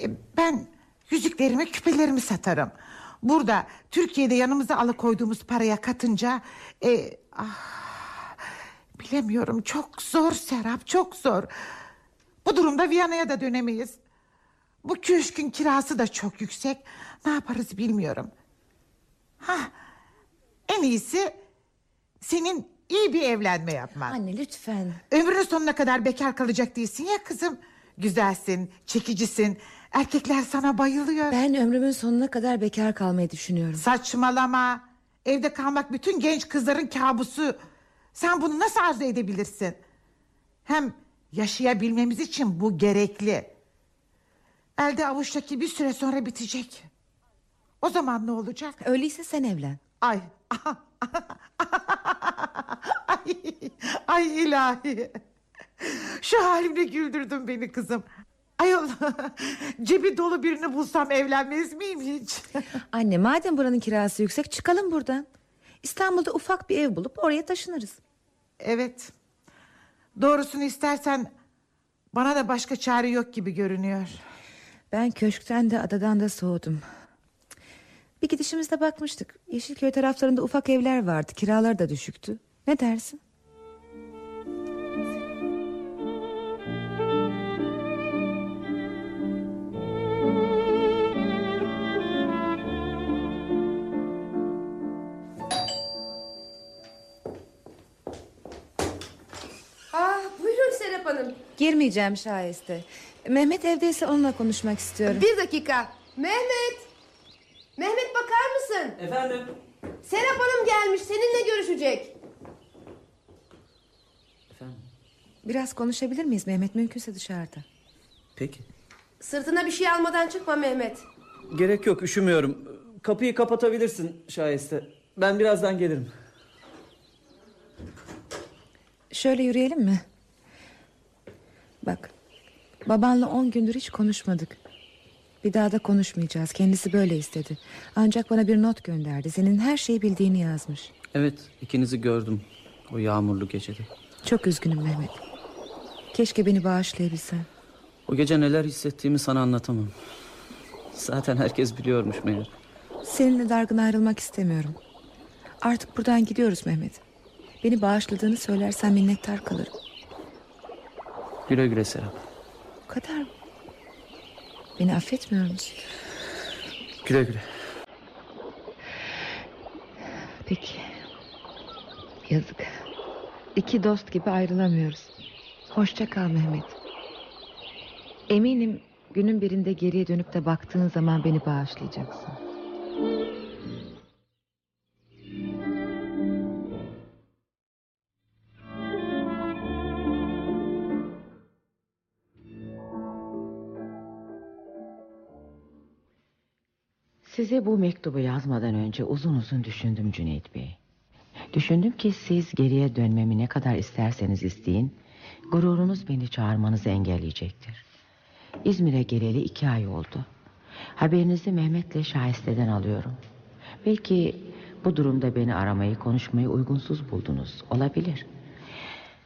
E, ben yüzüklerimi küpelerimi satarım. Burada Türkiye'de yanımıza alıkoyduğumuz paraya katınca... E, ah, bilemiyorum çok zor Serap çok zor. Bu durumda Viyana'ya da dönemeyiz. Bu köşkün kirası da çok yüksek. Ne yaparız bilmiyorum. Ha, en iyisi senin iyi bir evlenme yapman. Anne lütfen. Ömrünün sonuna kadar bekar kalacak değilsin ya kızım. Güzelsin, çekicisin. Erkekler sana bayılıyor. Ben ömrümün sonuna kadar bekar kalmayı düşünüyorum. Saçmalama. Evde kalmak bütün genç kızların kabusu. Sen bunu nasıl arzu edebilirsin? Hem yaşayabilmemiz için bu gerekli. Elde avuçtaki bir süre sonra bitecek. O zaman ne olacak? Öyleyse sen evlen. Ay. [LAUGHS] ay, ay ilahi. Şu halimle güldürdün beni kızım. Ayol [LAUGHS] cebi dolu birini bulsam evlenmez miyim hiç? [LAUGHS] Anne madem buranın kirası yüksek çıkalım buradan. İstanbul'da ufak bir ev bulup oraya taşınırız. Evet. Doğrusunu istersen bana da başka çare yok gibi görünüyor. Ben köşkten de adadan da soğudum. Bir gidişimizde bakmıştık. Yeşilköy taraflarında ufak evler vardı. Kiralar da düşüktü. Ne dersin? Serap Hanım. Girmeyeceğim şahiste. Mehmet evdeyse onunla konuşmak istiyorum. Bir dakika. Mehmet. Mehmet bakar mısın? Efendim? Serap Hanım gelmiş seninle görüşecek. Efendim? Biraz konuşabilir miyiz Mehmet mümkünse dışarıda. Peki. Sırtına bir şey almadan çıkma Mehmet. Gerek yok üşümüyorum. Kapıyı kapatabilirsin şahiste. Ben birazdan gelirim. Şöyle yürüyelim mi? Bak babanla on gündür hiç konuşmadık. Bir daha da konuşmayacağız. Kendisi böyle istedi. Ancak bana bir not gönderdi. Senin her şeyi bildiğini yazmış. Evet ikinizi gördüm o yağmurlu gecede. Çok üzgünüm Mehmet. Keşke beni bağışlayabilsen. O gece neler hissettiğimi sana anlatamam. Zaten herkes biliyormuş meğer. Seninle dargın ayrılmak istemiyorum. Artık buradan gidiyoruz Mehmet. Beni bağışladığını söylersen minnettar kalırım. Güle güle Serap. Bu kadar mı? Beni affetmiyor musun? Güle güle. Peki. Yazık. İki dost gibi ayrılamıyoruz. Hoşça kal Mehmet. Eminim günün birinde geriye dönüp de baktığın zaman beni bağışlayacaksın. Size bu mektubu yazmadan önce uzun uzun düşündüm Cüneyt Bey. Düşündüm ki siz geriye dönmemi ne kadar isterseniz isteyin... ...gururunuz beni çağırmanızı engelleyecektir. İzmir'e geleli iki ay oldu. Haberinizi Mehmet'le Şahiste'den alıyorum. Belki bu durumda beni aramayı, konuşmayı uygunsuz buldunuz. Olabilir.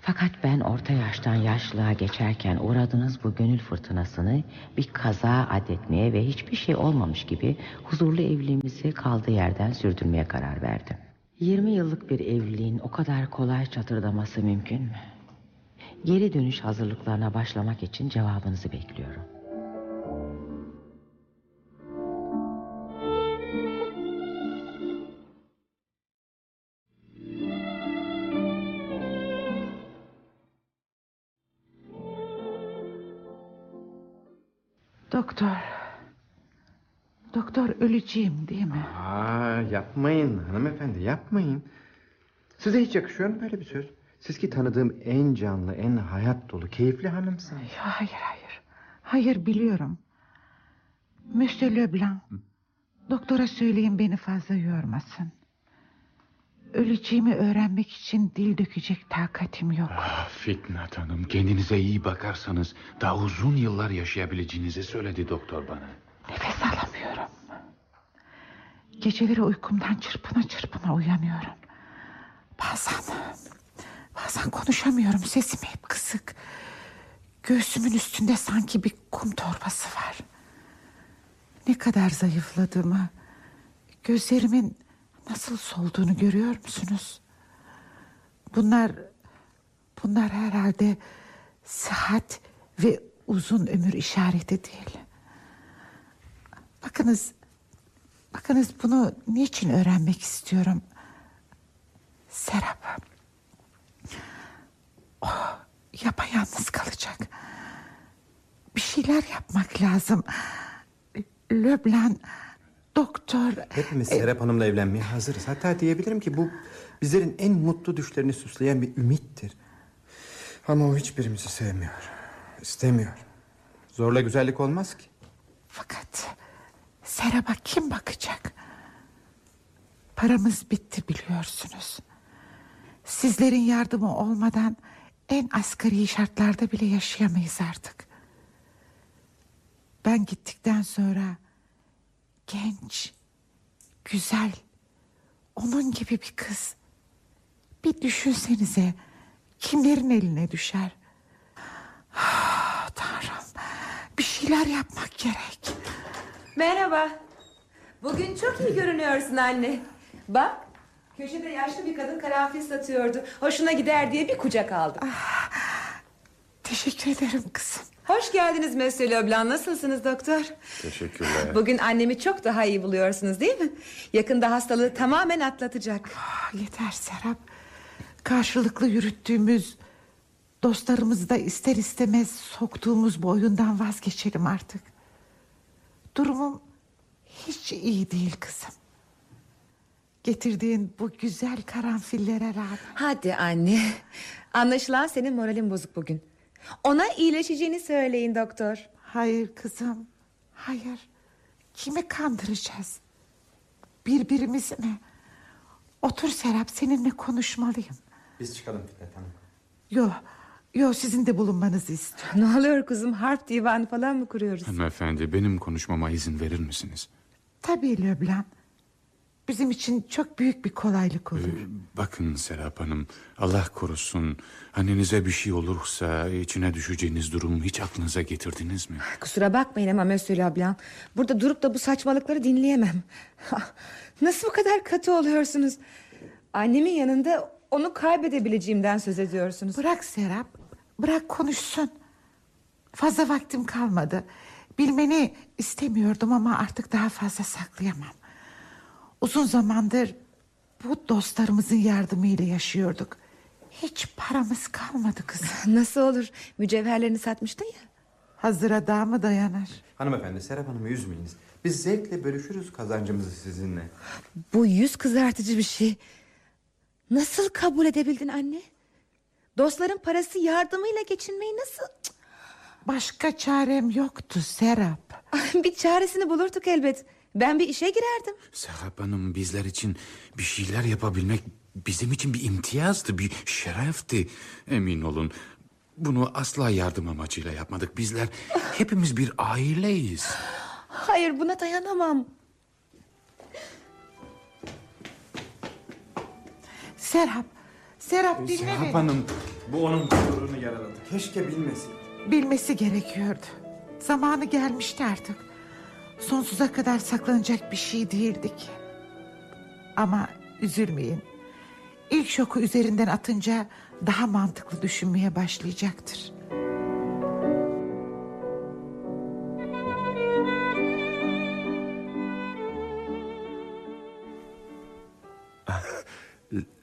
Fakat ben orta yaştan yaşlılığa geçerken uğradığınız bu gönül fırtınasını bir kaza adetmeye ve hiçbir şey olmamış gibi huzurlu evliliğimizi kaldığı yerden sürdürmeye karar verdim. 20 yıllık bir evliliğin o kadar kolay çatırdaması mümkün mü? Geri dönüş hazırlıklarına başlamak için cevabınızı bekliyorum. Doktor. Doktor öleceğim değil mi? Aa, yapmayın hanımefendi yapmayın. Size hiç yakışıyor mu böyle bir söz? Siz ki tanıdığım en canlı, en hayat dolu, keyifli hanımsınız. Hayır hayır. Hayır biliyorum. Monsieur Leblanc. Doktora söyleyin beni fazla yormasın. Öleceğimi öğrenmek için dil dökecek takatim yok. Ah, Fitnat Hanım kendinize iyi bakarsanız daha uzun yıllar yaşayabileceğinizi söyledi doktor bana. Nefes alamıyorum. Geceleri uykumdan çırpına çırpına uyanıyorum. Bazen, bazen konuşamıyorum. Sesim hep kısık. Göğsümün üstünde sanki bir kum torbası var. Ne kadar zayıfladığımı, gözlerimin nasıl solduğunu görüyor musunuz? Bunlar, bunlar herhalde sıhhat ve uzun ömür işareti değil. Bakınız, bakınız bunu niçin öğrenmek istiyorum? Serap. O yapayalnız kalacak. Bir şeyler yapmak lazım. Leblanc, doktor... Hepimiz Serap Hanım'la evlenmeye hazırız. Hatta diyebilirim ki bu bizlerin en mutlu düşlerini süsleyen bir ümittir. Ama o hiçbirimizi sevmiyor. İstemiyor. Zorla güzellik olmaz ki. Fakat Serap'a kim bakacak? Paramız bitti biliyorsunuz. Sizlerin yardımı olmadan en asgari şartlarda bile yaşayamayız artık. Ben gittikten sonra genç, güzel, onun gibi bir kız. Bir düşünsenize kimlerin eline düşer? Ah, Tanrım bir şeyler yapmak gerek. Merhaba. Bugün çok iyi görünüyorsun anne. Bak köşede yaşlı bir kadın karanfil satıyordu. Hoşuna gider diye bir kucak aldım. Teşekkür ederim kızım. Hoş geldiniz Monsieur Leblanc. Nasılsınız doktor? Teşekkürler. [LAUGHS] Bugün annemi çok daha iyi buluyorsunuz değil mi? Yakında hastalığı tamamen atlatacak. Ah, Yeter Serap. Karşılıklı yürüttüğümüz dostlarımızı da ister istemez soktuğumuz bu oyundan vazgeçelim artık. Durumum hiç iyi değil kızım. Getirdiğin bu güzel karanfillere rağmen. Hadi anne. Anlaşılan senin moralin bozuk bugün. Ona iyileşeceğini söyleyin doktor. Hayır kızım. Hayır. Kimi kandıracağız? Birbirimizi mi? Otur Serap seninle konuşmalıyım. Biz çıkalım Fitnat Hanım. Yok. Yo sizin de bulunmanızı istiyorum. Ne oluyor kızım harp divanı falan mı kuruyoruz? Hanımefendi benim konuşmama izin verir misiniz? Tabii Leblanc. Bizim için çok büyük bir kolaylık olur. Bakın Serap Hanım Allah korusun annenize bir şey olursa içine düşeceğiniz durumu hiç aklınıza getirdiniz mi? Kusura bakmayın ama Monsieur Leblanc. Burada durup da bu saçmalıkları dinleyemem. [LAUGHS] Nasıl bu kadar katı oluyorsunuz? Annemin yanında onu kaybedebileceğimden söz ediyorsunuz. Bırak Serap. Bırak konuşsun. Fazla vaktim kalmadı. Bilmeni istemiyordum ama artık daha fazla saklayamam. Uzun zamandır bu dostlarımızın yardımıyla yaşıyorduk. Hiç paramız kalmadı kızım. [LAUGHS] Nasıl olur? Mücevherlerini satmıştın ya. Hazıra daha mı dayanır? Hanımefendi Serap Hanım'ı üzmeyiniz. Biz zevkle bölüşürüz kazancımızı sizinle. Bu yüz kızartıcı bir şey. Nasıl kabul edebildin anne? Dostların parası yardımıyla geçinmeyi nasıl... Başka çarem yoktu Serap. bir çaresini bulurduk elbet. Ben bir işe girerdim. Serap Hanım bizler için bir şeyler yapabilmek bizim için bir imtiyazdı, bir şerefti. Emin olun bunu asla yardım amacıyla yapmadık. Bizler hepimiz bir aileyiz. Hayır buna dayanamam. Serap, Serap dinle Serap beni. Hanım bu onun gururunu yaraladı. Keşke bilmesin. Bilmesi gerekiyordu. Zamanı gelmişti artık. Sonsuza kadar saklanacak bir şey değildi ki. Ama üzülmeyin. İlk şoku üzerinden atınca daha mantıklı düşünmeye başlayacaktır.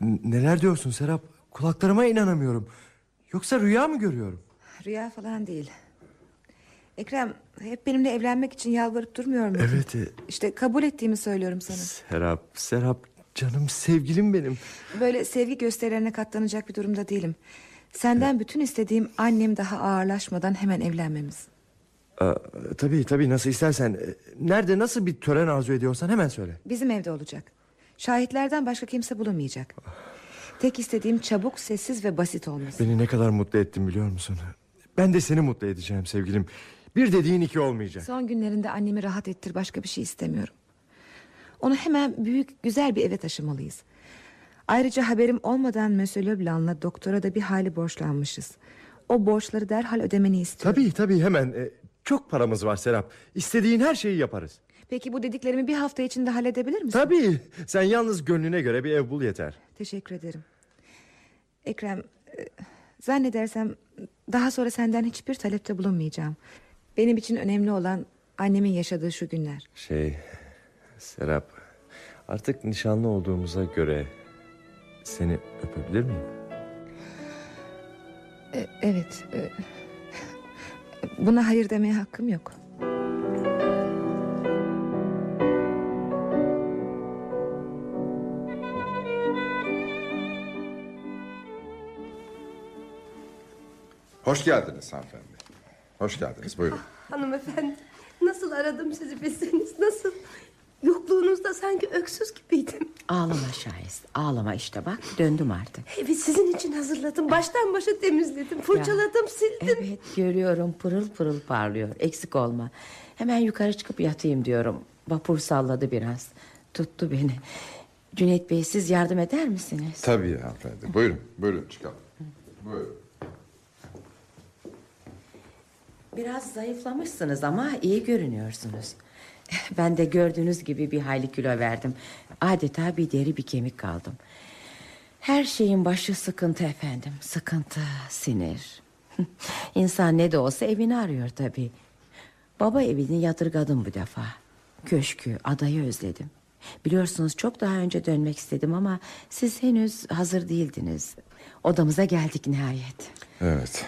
Neler diyorsun Serap? Kulaklarıma inanamıyorum. Yoksa rüya mı görüyorum? Rüya falan değil. Ekrem hep benimle evlenmek için yalvarıp durmuyor muydun? Evet. e, İşte kabul ettiğimi söylüyorum sana. Serap, Serap canım sevgilim benim. Böyle sevgi gösterilerine katlanacak bir durumda değilim. Senden bütün istediğim annem daha ağırlaşmadan hemen evlenmemiz. Aa, tabii tabii nasıl istersen. E, Nerede nasıl bir tören arzu ediyorsan hemen söyle. Bizim evde olacak. Şahitlerden başka kimse bulunmayacak. Tek istediğim çabuk, sessiz ve basit olması. Beni ne kadar mutlu ettin biliyor musun? Ben de seni mutlu edeceğim sevgilim. Bir dediğin iki olmayacak. Son günlerinde annemi rahat ettir başka bir şey istemiyorum. Onu hemen büyük güzel bir eve taşımalıyız. Ayrıca haberim olmadan Monsieur Leblanc'la doktora da bir hali borçlanmışız. O borçları derhal ödemeni istiyorum. Tabii tabii hemen. E, Çok paramız var Serap. İstediğin her şeyi yaparız. Peki bu dediklerimi bir hafta içinde halledebilir misin? Tabii. Sen yalnız gönlüne göre bir ev bul yeter. Teşekkür ederim. Ekrem, e, zannedersem daha sonra senden hiçbir talepte bulunmayacağım. Benim için önemli olan annemin yaşadığı şu günler. Şey Serap artık nişanlı olduğumuza göre seni öpebilir miyim? E, evet. e, buna hayır demeye hakkım yok. Hoş geldiniz hanımefendi. Hoş geldiniz buyurun. Hanımefendi nasıl aradım sizi bilseniz nasıl? Yokluğunuzda sanki öksüz gibiydim. Ağlama Şahist ağlama işte bak döndüm artık. Evi sizin için hazırladım. Baştan başa temizledim. Fırçaladım sildim. Evet görüyorum pırıl pırıl parlıyor eksik olma. Hemen yukarı çıkıp yatayım diyorum. Vapur salladı biraz. Tuttu beni. Cüneyt Bey siz yardım eder misiniz? Tabii hanımefendi. Buyurun buyurun çıkalım. Buyurun. Biraz zayıflamışsınız ama iyi görünüyorsunuz. [LAUGHS] Ben de gördüğünüz gibi bir hayli kilo verdim. Adeta bir deri bir kemik kaldım. Her şeyin başı sıkıntı efendim. Sıkıntı, sinir. [LAUGHS] İnsan ne de olsa evini arıyor tabii. Baba evini yadırgadım bu defa. Köşkü, adayı özledim. Biliyorsunuz çok daha önce dönmek istedim ama siz henüz hazır değildiniz. Odamıza geldik nihayet. Evet.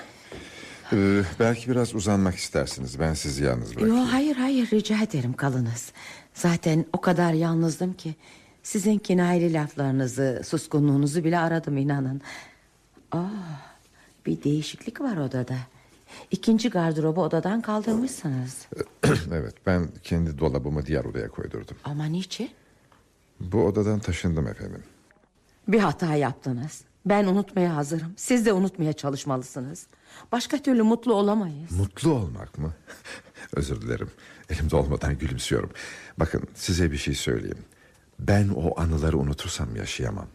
Ee, belki biraz uzanmak istersiniz. Ben sizi yalnız bırakayım. Yo hayır hayır rica ederim kalınız. Zaten o kadar yalnızdım ki sizin kinayeli laflarınızı, suskunluğunuzu bile aradım inanın. Aa, bir değişiklik var odada. İkinci gardırobu odadan kaldırmışsınız. [CLEARS THROAT] evet ben kendi dolabımı diğer odaya koydurdum. Ama niçin? Bu odadan taşındım efendim. Bir hata yaptınız. Ben unutmaya hazırım. Siz de unutmaya çalışmalısınız. Başka türlü mutlu olamayız. Mutlu olmak mı? [LAUGHS] Özür dilerim. Elimde olmadan gülümsüyorum. Bakın size bir şey söyleyeyim. Ben o anıları unutursam yaşayamam.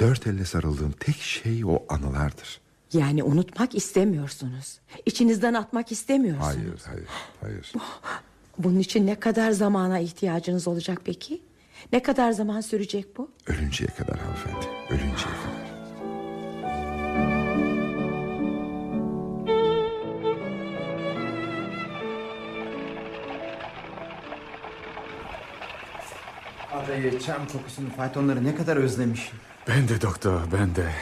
Dört elle sarıldığım tek şey o anılardır. Yani unutmak istemiyorsunuz. İçinizden atmak istemiyorsunuz. Hayır, hayır, hayır. [GASPS] Bunun için ne kadar zamana ihtiyacınız olacak peki? Ne kadar zaman sürecek bu? Ölünceye kadar hanımefendi. Ölünceye kadar. Adayı, çam kokusunu, faytonları ne kadar özlemişim. Ben de doktor ben de.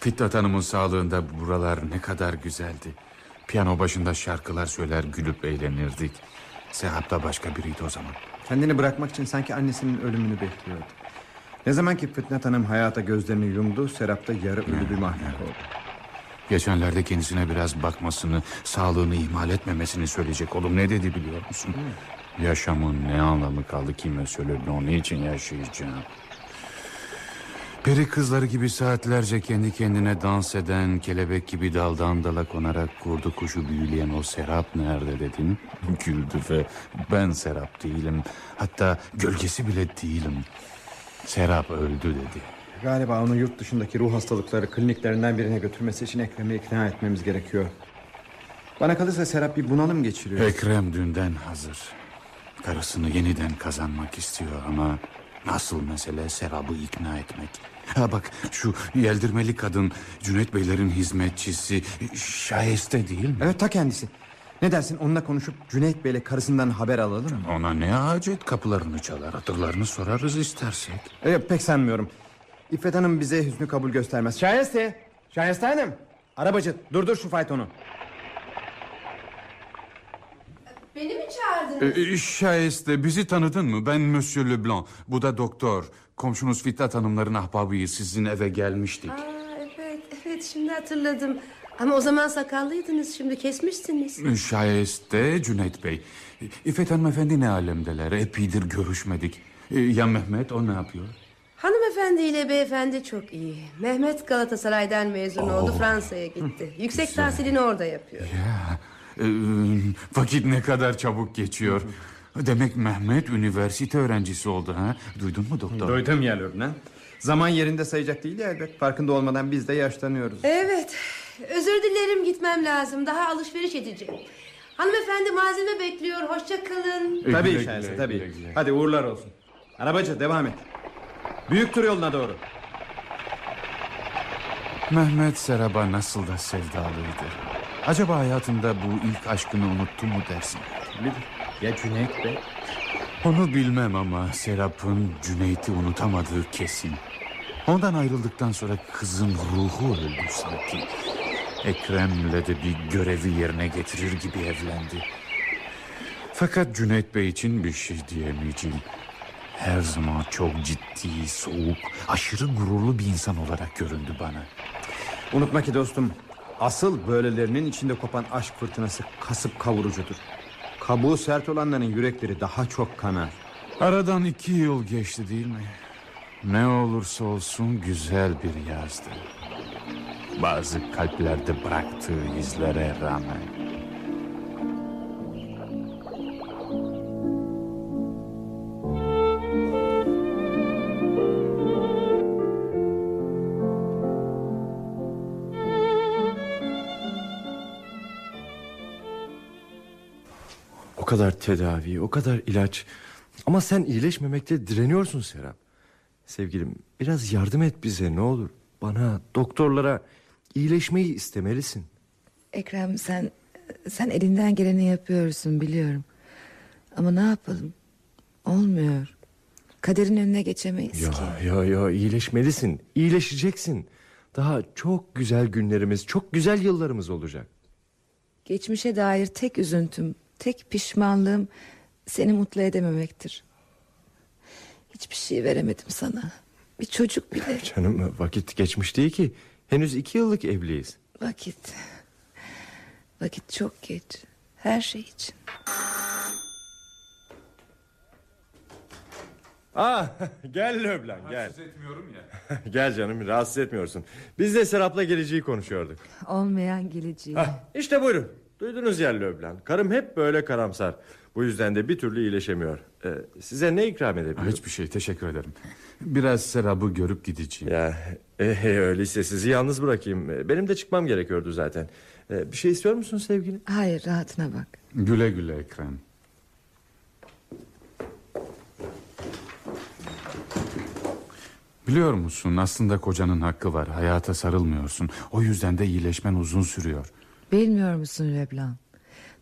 Fitnat Hanım'ın sağlığında buralar ne kadar güzeldi. Piyano başında şarkılar söyler gülüp eğlenirdik. Serap da başka biriydi o zaman. Kendini bırakmak için sanki annesinin ölümünü bekliyordu. Ne zaman ki Fitnat Hanım hayata gözlerini yumdu... Serap da yarı ölü bir mahluk oldu. Geçenlerde kendisine biraz bakmasını, sağlığını ihmal etmemesini söyleyecek oğlum ne dedi biliyor musun? Yaşamın ne anlamı kaldı kime söyledi onun için yaşayacağım. Peri kızları gibi saatlerce kendi kendine dans eden, kelebek gibi daldan dala konarak kurdu kuşu büyüleyen o Serap nerede dedim. Güldü ve ben Serap değilim. Hatta gölgesi bile değilim. Serap öldü dedi. Galiba onu yurt dışındaki ruh hastalıkları kliniklerinden birine götürmesi için Ekrem'i ikna etmemiz gerekiyor. Bana kalırsa Serap bir bunalım geçiriyor. Ekrem dünden hazır. Karısını yeniden kazanmak istiyor ama nasıl mesele Serap'ı ikna etmek. Ha bak şu yeldirmeli kadın Cüneyt Beylerin hizmetçisi Şayeste değil mi? Evet ta kendisi. Ne dersin onunla konuşup Cüneyt Bey'le karısından haber alalım mı? Ona ne acet kapılarını çalar hatırlarını sorarız istersek. Ee, pek sanmıyorum. İffet Hanım bize hüsnü kabul göstermez. Şayeste! Şayeste Hanım! Arabacı durdur şu faytonu. Beni mi çağırdınız? Ee, Şayeste bizi tanıdın mı? Ben Monsieur Leblanc. Bu da doktor. Komşunuz Fittat Hanımların ahbabıyız. Sizin eve gelmiştik. Aa, evet, evet şimdi hatırladım. Ama o zaman sakallıydınız şimdi kesmişsiniz. Şayeste Cüneyt Bey. İffet hanımefendi ne alemdeler? Epeydir görüşmedik. Ee, Ya Mehmet o ne yapıyor? Hanımefendi ile beyefendi çok iyi. Mehmet Galatasaray'dan mezun oldu Fransa'ya gitti. Yüksek tahsilini orada yapıyor. Ya, e, vakit ne kadar çabuk geçiyor. Demek Mehmet üniversite öğrencisi oldu ha? Duydun mu doktor? Duydum ya Lübnan. Zaman yerinde sayacak değil ya elbet. Farkında olmadan biz de yaşlanıyoruz. Evet. Özür dilerim gitmem lazım. Daha alışveriş edeceğim. Hanımefendi malzeme bekliyor. Hoşça kalın. Tabii güle Şahese güle, tabii. güle güle. Hadi uğurlar olsun. Arabacı devam et. Büyük tur yoluna doğru. Mehmet Serap'a nasıl da sevdalıydı. Acaba hayatında bu ilk aşkını unuttu mu dersin? Ya Cüneyt Bey? Onu bilmem ama Serap'ın Cüneyt'i unutamadığı kesin. Ondan ayrıldıktan sonra kızın ruhu öldü sanki. Ekrem'le de bir görevi yerine getirir gibi evlendi. Fakat Cüneyt Bey için bir şey diyemeyeceğim. Her zaman çok ciddi, soğuk, aşırı gururlu bir insan olarak göründü bana. Unutma ki dostum. Asıl böylelerinin içinde kopan aşk fırtınası kasıp kavurucudur. Kabuğu sert olanların yürekleri daha çok kanar. Aradan iki yıl geçti değil mi? Ne olursa olsun güzel bir yazdı. Bazı kalplerde bıraktığı izlere rağmen. O kadar tedavi, o kadar ilaç. Ama sen iyileşmemekte direniyorsun Serap. Sevgilim biraz yardım et bize ne olur. Bana, doktorlara iyileşmeyi istemelisin. Ekrem sen sen elinden geleni yapıyorsun biliyorum. Ama ne yapalım? Olmuyor. Kaderin önüne geçemeyiz ki. Ya ya ya iyileşmelisin. İyileşeceksin. Daha çok güzel günlerimiz, çok güzel yıllarımız olacak. Geçmişe dair tek üzüntüm, tek pişmanlığım seni mutlu edememektir. Hiçbir şey veremedim sana. Bir çocuk bile. Canım vakit geçmiş değil ki. Henüz iki yıllık evliyiz. Vakit. Vakit çok geç. Her şey için. Ah gel Löblan gel. Rahatsız etmiyorum ya. [LAUGHS] gel canım rahatsız etmiyorsun. Biz de Serap'la geleceği konuşuyorduk. Olmayan geleceği. Ah, işte buyurun. Duydunuz ya Löblan. Karım hep böyle karamsar. Bu yüzden de bir türlü iyileşemiyor. Ee, size ne ikram edebilirim? Hiçbir şey teşekkür ederim. Biraz Serap'ı görüp gideceğim. Ya e, öyleyse sizi yalnız bırakayım. E, Benim de çıkmam gerekiyordu zaten. E, bir şey istiyor musun sevgili? Hayır rahatına bak. Güle güle Ekrem. Biliyor musun aslında kocanın hakkı var hayata sarılmıyorsun O yüzden de iyileşmen uzun sürüyor Bilmiyor musun Leblanc?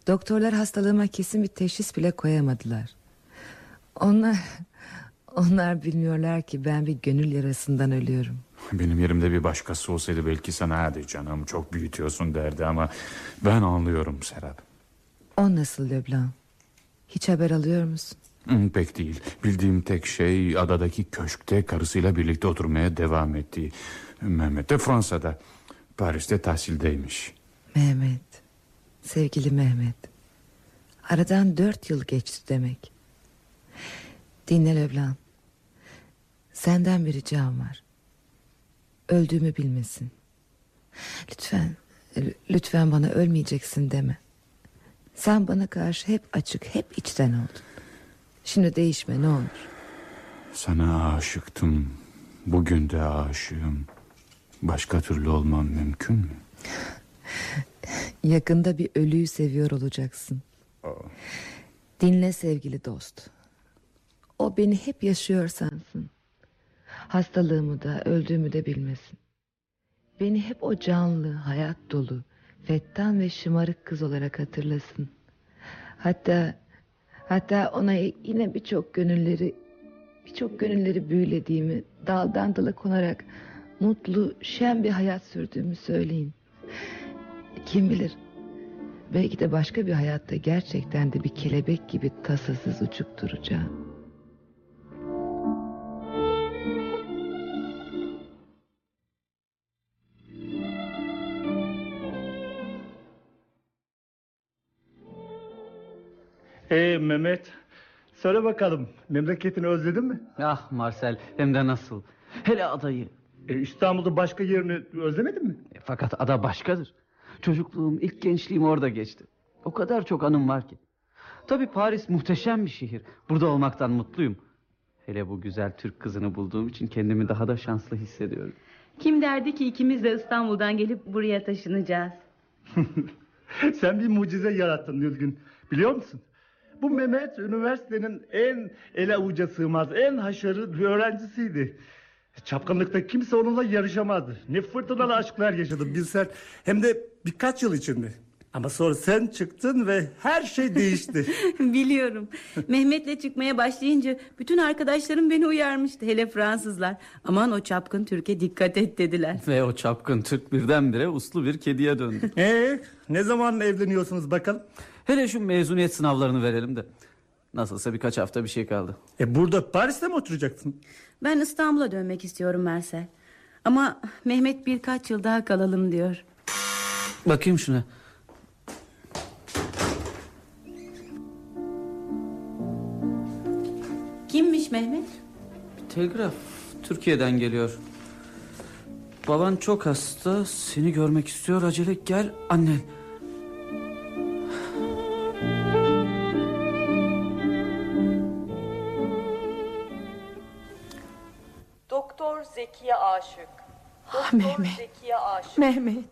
Doktorlar hastalığıma kesin bir teşhis bile koyamadılar. Onlar onlar bilmiyorlar ki ben bir gönül yarasından ölüyorum. Benim yerimde bir başkası olsaydı belki sana hadi canım çok büyütüyorsun derdi ama ben anlıyorum Serap. O nasıl Leblanc? Hiç haber alıyor musun? Pek değil. Bildiğim tek şey adadaki köşkte karısıyla birlikte oturmaya devam ettiği. Mehmet de Fransa'da. Paris'te tahsildeymiş. Mehmet. Sevgili Mehmet. Aradan dört yıl geçti demek. Dinle Leblanc. Senden bir ricam var. Öldüğümü bilmesin. Lütfen, lütfen bana ölmeyeceksin deme. Sen bana karşı hep açık, hep içten oldun. Şimdi değişme ne olur. Sana aşıktım. Bugün de aşığım. Başka türlü olmam mümkün mü? [LAUGHS] Yakında bir ölüyü seviyor olacaksın. Dinle sevgili dost. O beni hep yaşıyor sansın. Hastalığımı da öldüğümü de bilmesin. Beni hep o canlı, hayat dolu, fettan ve şımarık kız olarak hatırlasın. Hatta hatta ona yine birçok gönülleri birçok gönülleri büyülediğimi, daldan dala konarak mutlu, şen bir hayat sürdüğümü söyleyin. Kim bilir Belki de başka bir hayatta gerçekten de bir kelebek gibi tasasız uçup duracağım. Ee Mehmet söyle bakalım memleketini özledin mi? Ah Marcel hem de nasıl. Hele adayı. E, İstanbul'da başka yerini özlemedin mi? E, fakat ada başkadır. Çocukluğum ilk gençliğim orada geçti. O kadar çok anım var ki. Tabii Paris muhteşem bir şehir. Burada olmaktan mutluyum. Hele bu güzel Türk kızını bulduğum için kendimi daha da şanslı hissediyorum. Kim derdi ki ikimiz de İstanbul'dan gelip buraya taşınacağız? [LAUGHS] Sen bir mucize yarattın Nilgün biliyor musun? Bu Mehmet üniversitenin en ele avuca sığmaz en haşarı bir öğrencisiydi. Çapkınlıkta kimse onunla yarışamazdı. Ne fırtınalı aşklar yaşadım bilsen. Hem de birkaç yıl içinde. Ama sonra sen çıktın ve her şey değişti. [LAUGHS] Biliyorum. Mehmet'le çıkmaya başlayınca bütün arkadaşlarım beni uyarmıştı. Hele Fransızlar. Aman o çapkın Türkiye dikkat et dediler. Ve o çapkın Türk birdenbire uslu bir kediye döndü. [LAUGHS] Ee, ne zaman evleniyorsunuz bakalım? Hele şu mezuniyet sınavlarını verelim de. Nasılsa birkaç hafta bir şey kaldı. E burada Paris'te mi oturacaksın? Ben İstanbul'a dönmek istiyorum Mersel. Ama Mehmet birkaç yıl daha kalalım diyor. Bakayım şuna. Kimmiş Mehmet? Telgraf Türkiye'den geliyor. Baban çok hasta seni görmek istiyor acele gel annen. Doktor Zekiye Aşık. Doktor Ah, Mehmet. Zekiye Aşık. Mehmet.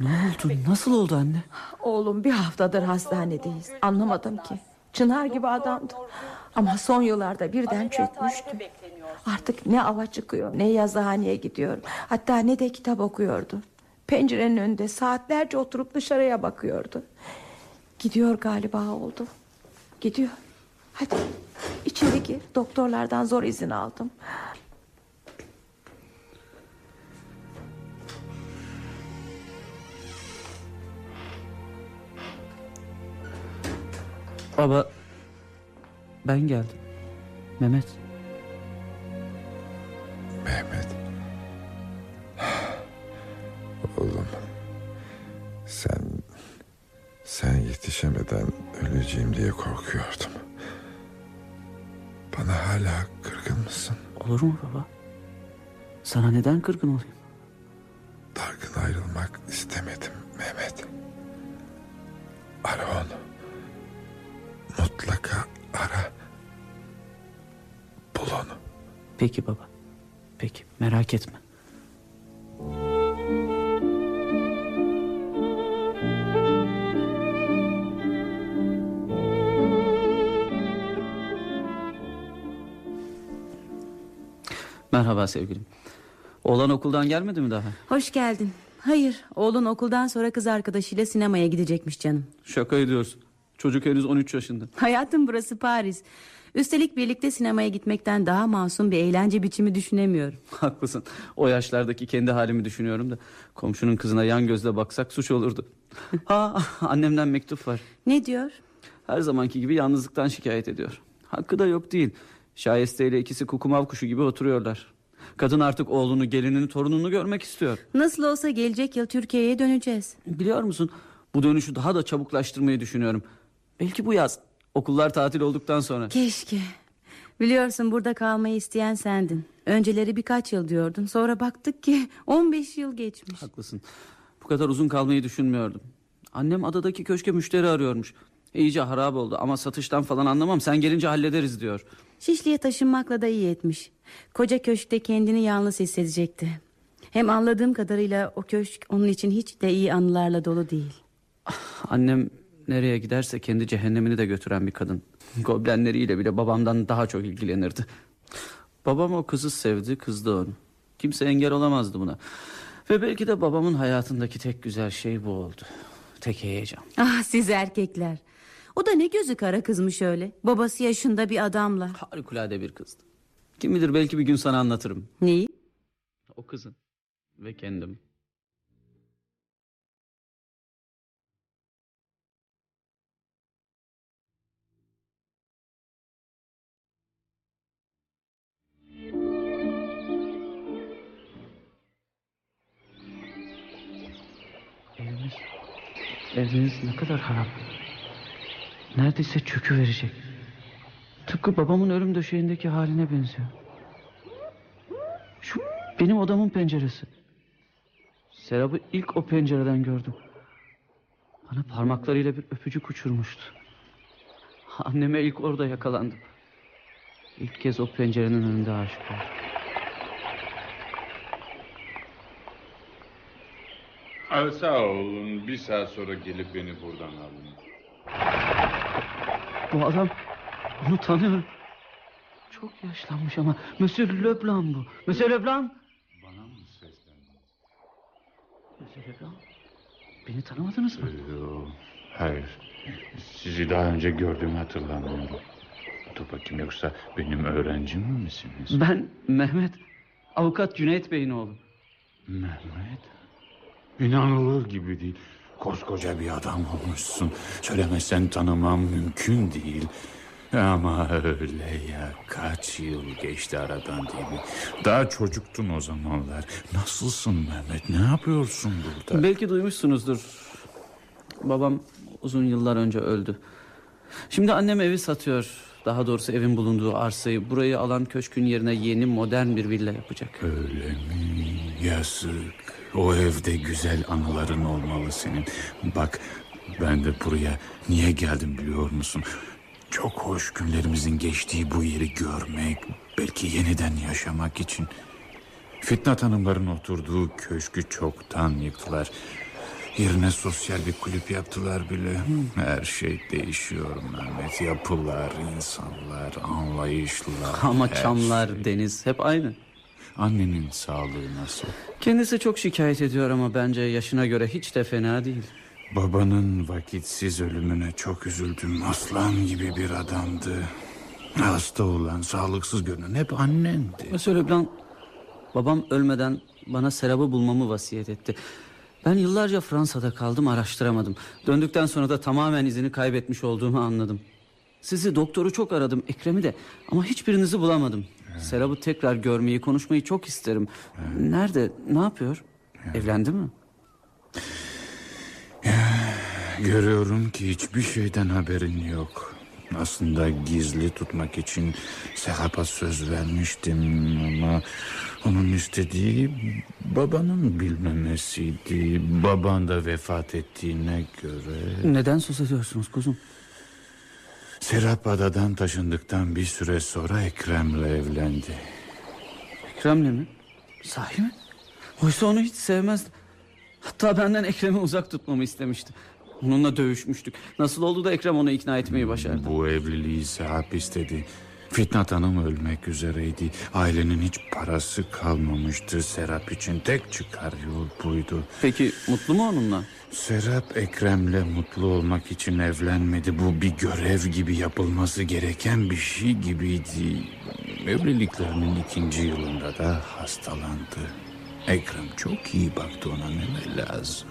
Ne oldu nasıl oldu anne? Oğlum bir haftadır hastanedeyiz. Anlamadım ki. Çınar gibi adamdı. Ama son yıllarda birden çökmüştü. Artık ne ava çıkıyor ne yazıhaneye gidiyor. Hatta ne de kitap okuyordu. Pencerenin önünde saatlerce oturup dışarıya bakıyordu. Gidiyor galiba oldu. Gidiyor. Hadi içeri gir. Doktorlardan zor izin aldım. Baba ben geldim. Mehmet. Mehmet. Oğlum. Sen... Sen yetişemeden öleceğim diye korkuyordum. Bana hala kırgın mısın? Olur mu baba? Sana neden kırgın olayım? Peki baba. Peki merak etme. Merhaba sevgilim. Oğlan okuldan gelmedi mi daha? Hoş geldin. Hayır, oğlun okuldan sonra kız arkadaşıyla sinemaya gidecekmiş canım. Şaka ediyorsun. Çocuk henüz 13 yaşında. Hayatım burası Paris. Üstelik birlikte sinemaya gitmekten daha masum bir eğlence biçimi düşünemiyorum. [LAUGHS] Haklısın. O yaşlardaki kendi halimi düşünüyorum da komşunun kızına yan gözle baksak suç olurdu. [LAUGHS] ha, annemden mektup var. Ne diyor? Her zamanki gibi yalnızlıktan şikayet ediyor. Hakkı da yok değil. Şayeste ile ikisi kukumav kuşu gibi oturuyorlar. Kadın artık oğlunu, gelinini, torununu görmek istiyor. Nasıl olsa gelecek yıl Türkiye'ye döneceğiz. Biliyor musun? Bu dönüşü daha da çabuklaştırmayı düşünüyorum. Belki bu yaz. Okullar tatil olduktan sonra. Keşke. Biliyorsun burada kalmayı isteyen sendin. Önceleri birkaç yıl diyordun. Sonra baktık ki 15 yıl geçmiş. Haklısın. Bu kadar uzun kalmayı düşünmüyordum. Annem adadaki köşke müşteri arıyormuş. İyice harap oldu ama satıştan falan anlamam. Sen gelince hallederiz diyor. Şişli'ye taşınmakla da iyi etmiş. Koca köşkte kendini yalnız hissedecekti. Hem anladığım kadarıyla o köşk onun için hiç de iyi anılarla dolu değil. Annem nereye giderse kendi cehennemini de götüren bir kadın. Goblenleriyle bile babamdan daha çok ilgilenirdi. Babam o kızı sevdi, kızdı onu. Kimse engel olamazdı buna. Ve belki de babamın hayatındaki tek güzel şey bu oldu. Tek heyecan. Ah siz erkekler. O da ne gözü kara kızmış öyle. Babası yaşında bir adamla. Harikulade bir kızdı. Kim bilir belki bir gün sana anlatırım. Neyi? O kızın ve kendim. Evimiz ne kadar harap. Neredeyse çökü verecek. Tıpkı babamın ölüm döşeğindeki haline benziyor. Şu benim odamın penceresi. Serap'ı ilk o pencereden gördüm. Bana parmaklarıyla bir öpücük uçurmuştu. Anneme ilk orada yakalandım. İlk kez o pencerenin önünde aşık oldum. Ay, sağ olun. Bir saat sonra gelip beni buradan alın. Bu adam onu tanıyorum. Çok yaşlanmış ama Monsieur Leblanc bu. Monsieur Leblanc. Bana mı seslendin? Monsieur Leblanc. Beni tanımadınız mı? Yok, hayır. Sizi daha önce gördüğümü hatırlamıyorum. Dur bakayım yoksa benim öğrencim mi misiniz? Ben Mehmet. Avukat Cüneyt Bey'in oğlu. Mehmet? İnanılır gibi değil. Koskoca bir adam olmuşsun. Söylemezsen tanımam mümkün değil. Ama öyle ya kaç yıl geçti aradan değil mi? Daha çocuktun o zamanlar. Nasılsın Mehmet? Ne yapıyorsun burada? Belki duymuşsunuzdur. Babam uzun yıllar önce öldü. Şimdi annem evi satıyor. Daha doğrusu evin bulunduğu arsayı burayı alan köşkün yerine yeni modern bir villa yapacak. Öyle mi? Yazık. O evde güzel anıların olmalı senin. Bak ben de buraya niye geldim biliyor musun? Çok hoş günlerimizin geçtiği bu yeri görmek, belki yeniden yaşamak için. Fitnat Hanımların oturduğu köşkü çoktan yıktılar. Yerine sosyal bir kulüp yaptılar bile. Her şey değişiyor Mehmet. Yapılar, insanlar, anlayışlar. Ama çamlar, şey. deniz hep aynı. Annenin sağlığı nasıl? Kendisi çok şikayet ediyor ama bence yaşına göre hiç de fena değil. Babanın vakitsiz ölümüne çok üzüldüm. Aslan gibi bir adamdı. Hasta olan, sağlıksız görünen hep annendi. Monsieur Leblanc, babam ölmeden bana Serap'ı bulmamı vasiyet etti. Ben yıllarca Fransa'da kaldım araştıramadım. Döndükten sonra da tamamen izini kaybetmiş olduğumu anladım. Sizi doktoru çok aradım Ekrem'i de ama hiçbirinizi bulamadım. Serap'ı tekrar görmeyi konuşmayı çok isterim. Nerede ne yapıyor? Evlendi mi? Görüyorum ki hiçbir şeyden haberin yok. Aslında gizli tutmak için Serap'a söz vermiştim ama onun istediği babanın bilmemesiydi. Baban da vefat ettiğine göre... Neden söz ediyorsunuz kuzum? Serap adadan taşındıktan bir süre sonra Ekrem'le evlendi. Ekrem'le mi? Sahi mi? Oysa onu hiç sevmezdi. Hatta benden Ekrem'i uzak tutmamı istemişti. Onunla dövüşmüştük. Nasıl oldu da Ekrem onu ikna etmeyi başardı? Bu evliliği Serap istedi. Fitnat Hanım ölmek üzereydi. Ailenin hiç parası kalmamıştı. Serap için tek çıkar yol buydu. Peki mutlu mu onunla? Serap Ekrem'le mutlu olmak için evlenmedi. Bu bir görev gibi yapılması gereken bir şey gibiydi. Evliliklerinin ikinci yılında da hastalandı. Ekrem çok iyi baktı ona ne lazım.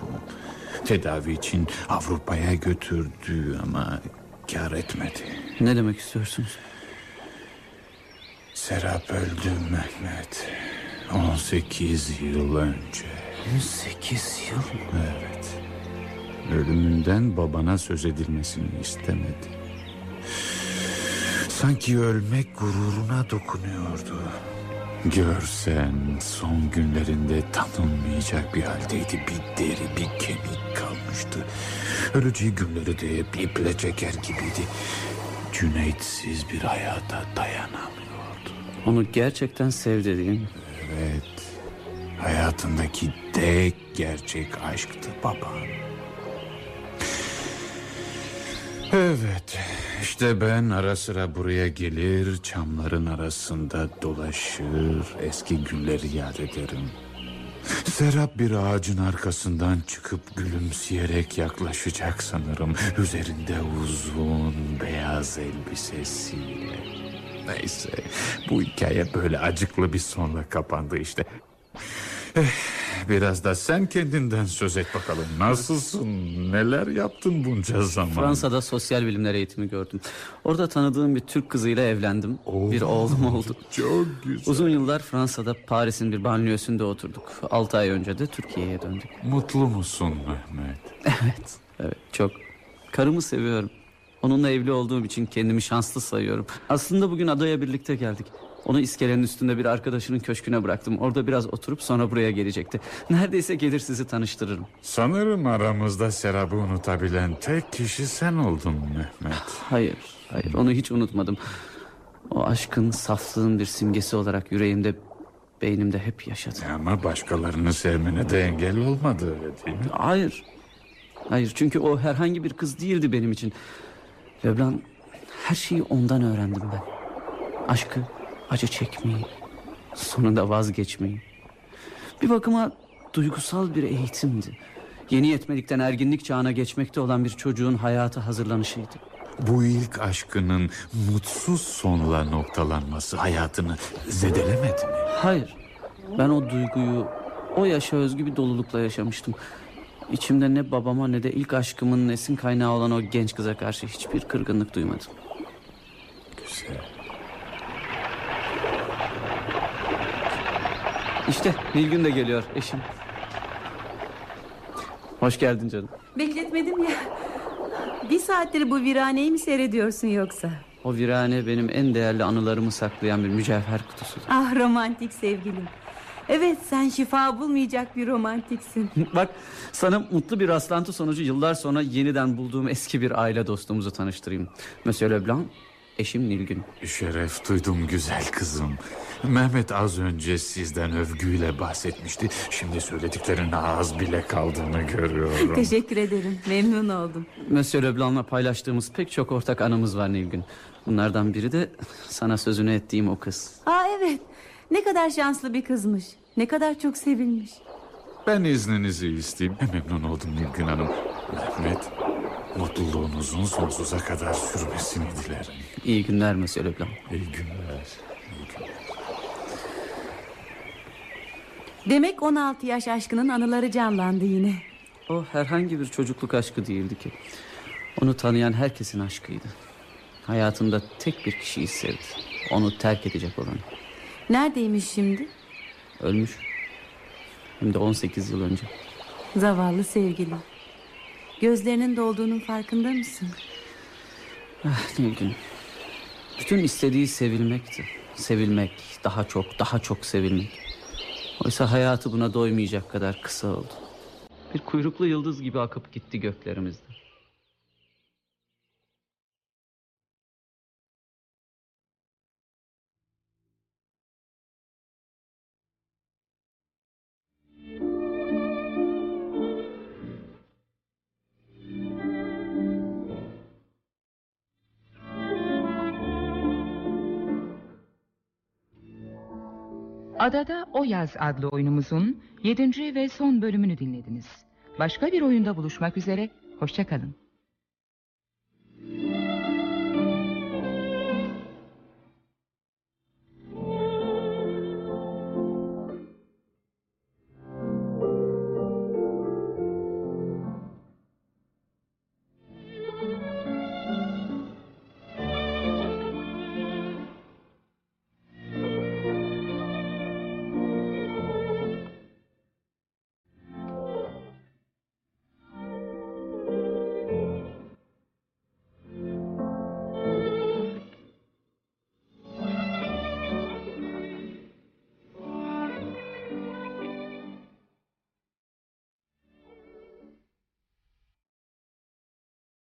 Tedavi için Avrupa'ya götürdü ama kar etmedi. Ne demek istiyorsunuz? Serap öldü Mehmet. 18 yıl önce. 18 yıl Evet. Ölümünden babana söz edilmesini istemedi. Sanki ölmek gururuna dokunuyordu. Görsen son günlerinde tanınmayacak bir haldeydi. Bir deri bir kemik kalmıştı. Öleceği günleri de hep iple çeker gibiydi. Cüneyt'siz bir hayata dayanamıyordu. Onu gerçekten sevdi değil mi? Evet. Hayatındaki tek gerçek aşktı baban. Evet. işte ben ara sıra buraya gelir, çamların arasında dolaşır, eski günleri yad ederim. Serap bir ağacın arkasından çıkıp gülümseyerek yaklaşacak sanırım. Üzerinde uzun beyaz elbisesiyle. Neyse bu hikaye böyle acıklı bir sonla kapandı işte. Eh, biraz da sen kendinden söz et bakalım. Nasılsın? Neler yaptın bunca zaman? Fransa'da sosyal bilimler eğitimi gördüm. Orada tanıdığım bir Türk kızıyla evlendim. bir oğlum oldu. Çok güzel. Uzun yıllar Fransa'da Paris'in bir banliyösünde oturduk. Altı ay önce de Türkiye'ye döndük. Mutlu musun Mehmet? Evet, evet çok. Karımı seviyorum. Onunla evli olduğum için kendimi şanslı sayıyorum. Aslında bugün adaya birlikte geldik. Onu iskelenin üstünde bir arkadaşının köşküne bıraktım. Orada biraz oturup sonra buraya gelecekti. Neredeyse gelir sizi tanıştırırım. Sanırım aramızda Serap'ı unutabilen tek kişi sen oldun Mehmet. Hayır, hayır onu hiç unutmadım. O aşkın, saflığın bir simgesi olarak yüreğimde, beynimde hep yaşadı. Ama başkalarını sevmene de engel olmadı öyle değil mi? Hayır. Hayır çünkü o herhangi bir kız değildi benim için. Leblan her şeyi ondan öğrendim ben. Aşkı, acı çekmeyi, sonunda vazgeçmeyi. Bir bakıma duygusal bir eğitimdi. Yeni yetmelikten erginlik çağına geçmekte olan bir çocuğun hayata hazırlanışıydı. Bu ilk aşkının mutsuz sonla noktalanması hayatını zedelemedi mi? Hayır. Ben o duyguyu o yaşa özgü bir dolulukla yaşamıştım. İçimde ne babama ne de ilk aşkımın nesin kaynağı olan o genç kıza karşı hiçbir kırgınlık duymadım. Güzel. İşte Nilgün de geliyor eşim. Hoş geldin canım. Bekletmedim ya. Bir saattir bu viraneyi mi seyrediyorsun yoksa? O virane benim en değerli anılarımı saklayan bir mücevher kutusu. Ah romantik sevgilim. Evet sen şifa bulmayacak bir romantiksin. [LAUGHS] Bak sana mutlu bir rastlantı sonucu yıllar sonra yeniden bulduğum eski bir aile dostumuzu tanıştırayım. Monsieur Leblanc, eşim Nilgün. Şeref duydum güzel kızım. Mehmet az önce sizden övgüyle bahsetmişti. Şimdi söylediklerine az bile kaldığını görüyorum. [LAUGHS] Teşekkür ederim. Memnun oldum. Monsieur Leblanc'la paylaştığımız pek çok ortak anımız var Nilgün. Bunlardan biri de sana sözünü ettiğim o kız. Aa evet. Ne kadar şanslı bir kızmış. Ne kadar çok sevilmiş. Ben izninizi isteyeyim. Memnun oldum Nilgün Hanım. Mehmet, mutluluğunuzun sonsuza kadar sürmesini dilerim. İyi günler Monsieur Leblanc. İyi günler. Demek 16 yaş aşkının anıları canlandı yine. O herhangi bir çocukluk aşkı değildi ki. Onu tanıyan herkesin aşkıydı. Hayatında tek bir kişiyi sevdi. Onu terk edecek olanı. Neredeymiş şimdi? Ölmüş. Hem de 18 yıl önce. Zavallı sevgilim. Gözlerinin dolduğunun farkında mısın? Ah Nilgün. Bütün istediği sevilmekti. Sevilmek, daha çok, daha çok sevilmek. Oysa hayatı buna doymayacak kadar kısa oldu. Bir kuyruklu yıldız gibi akıp gitti göklerimizde. Adada O Yaz adlı oyunumuzun 7. ve son bölümünü dinlediniz. Başka bir oyunda buluşmak üzere, hoşçakalın.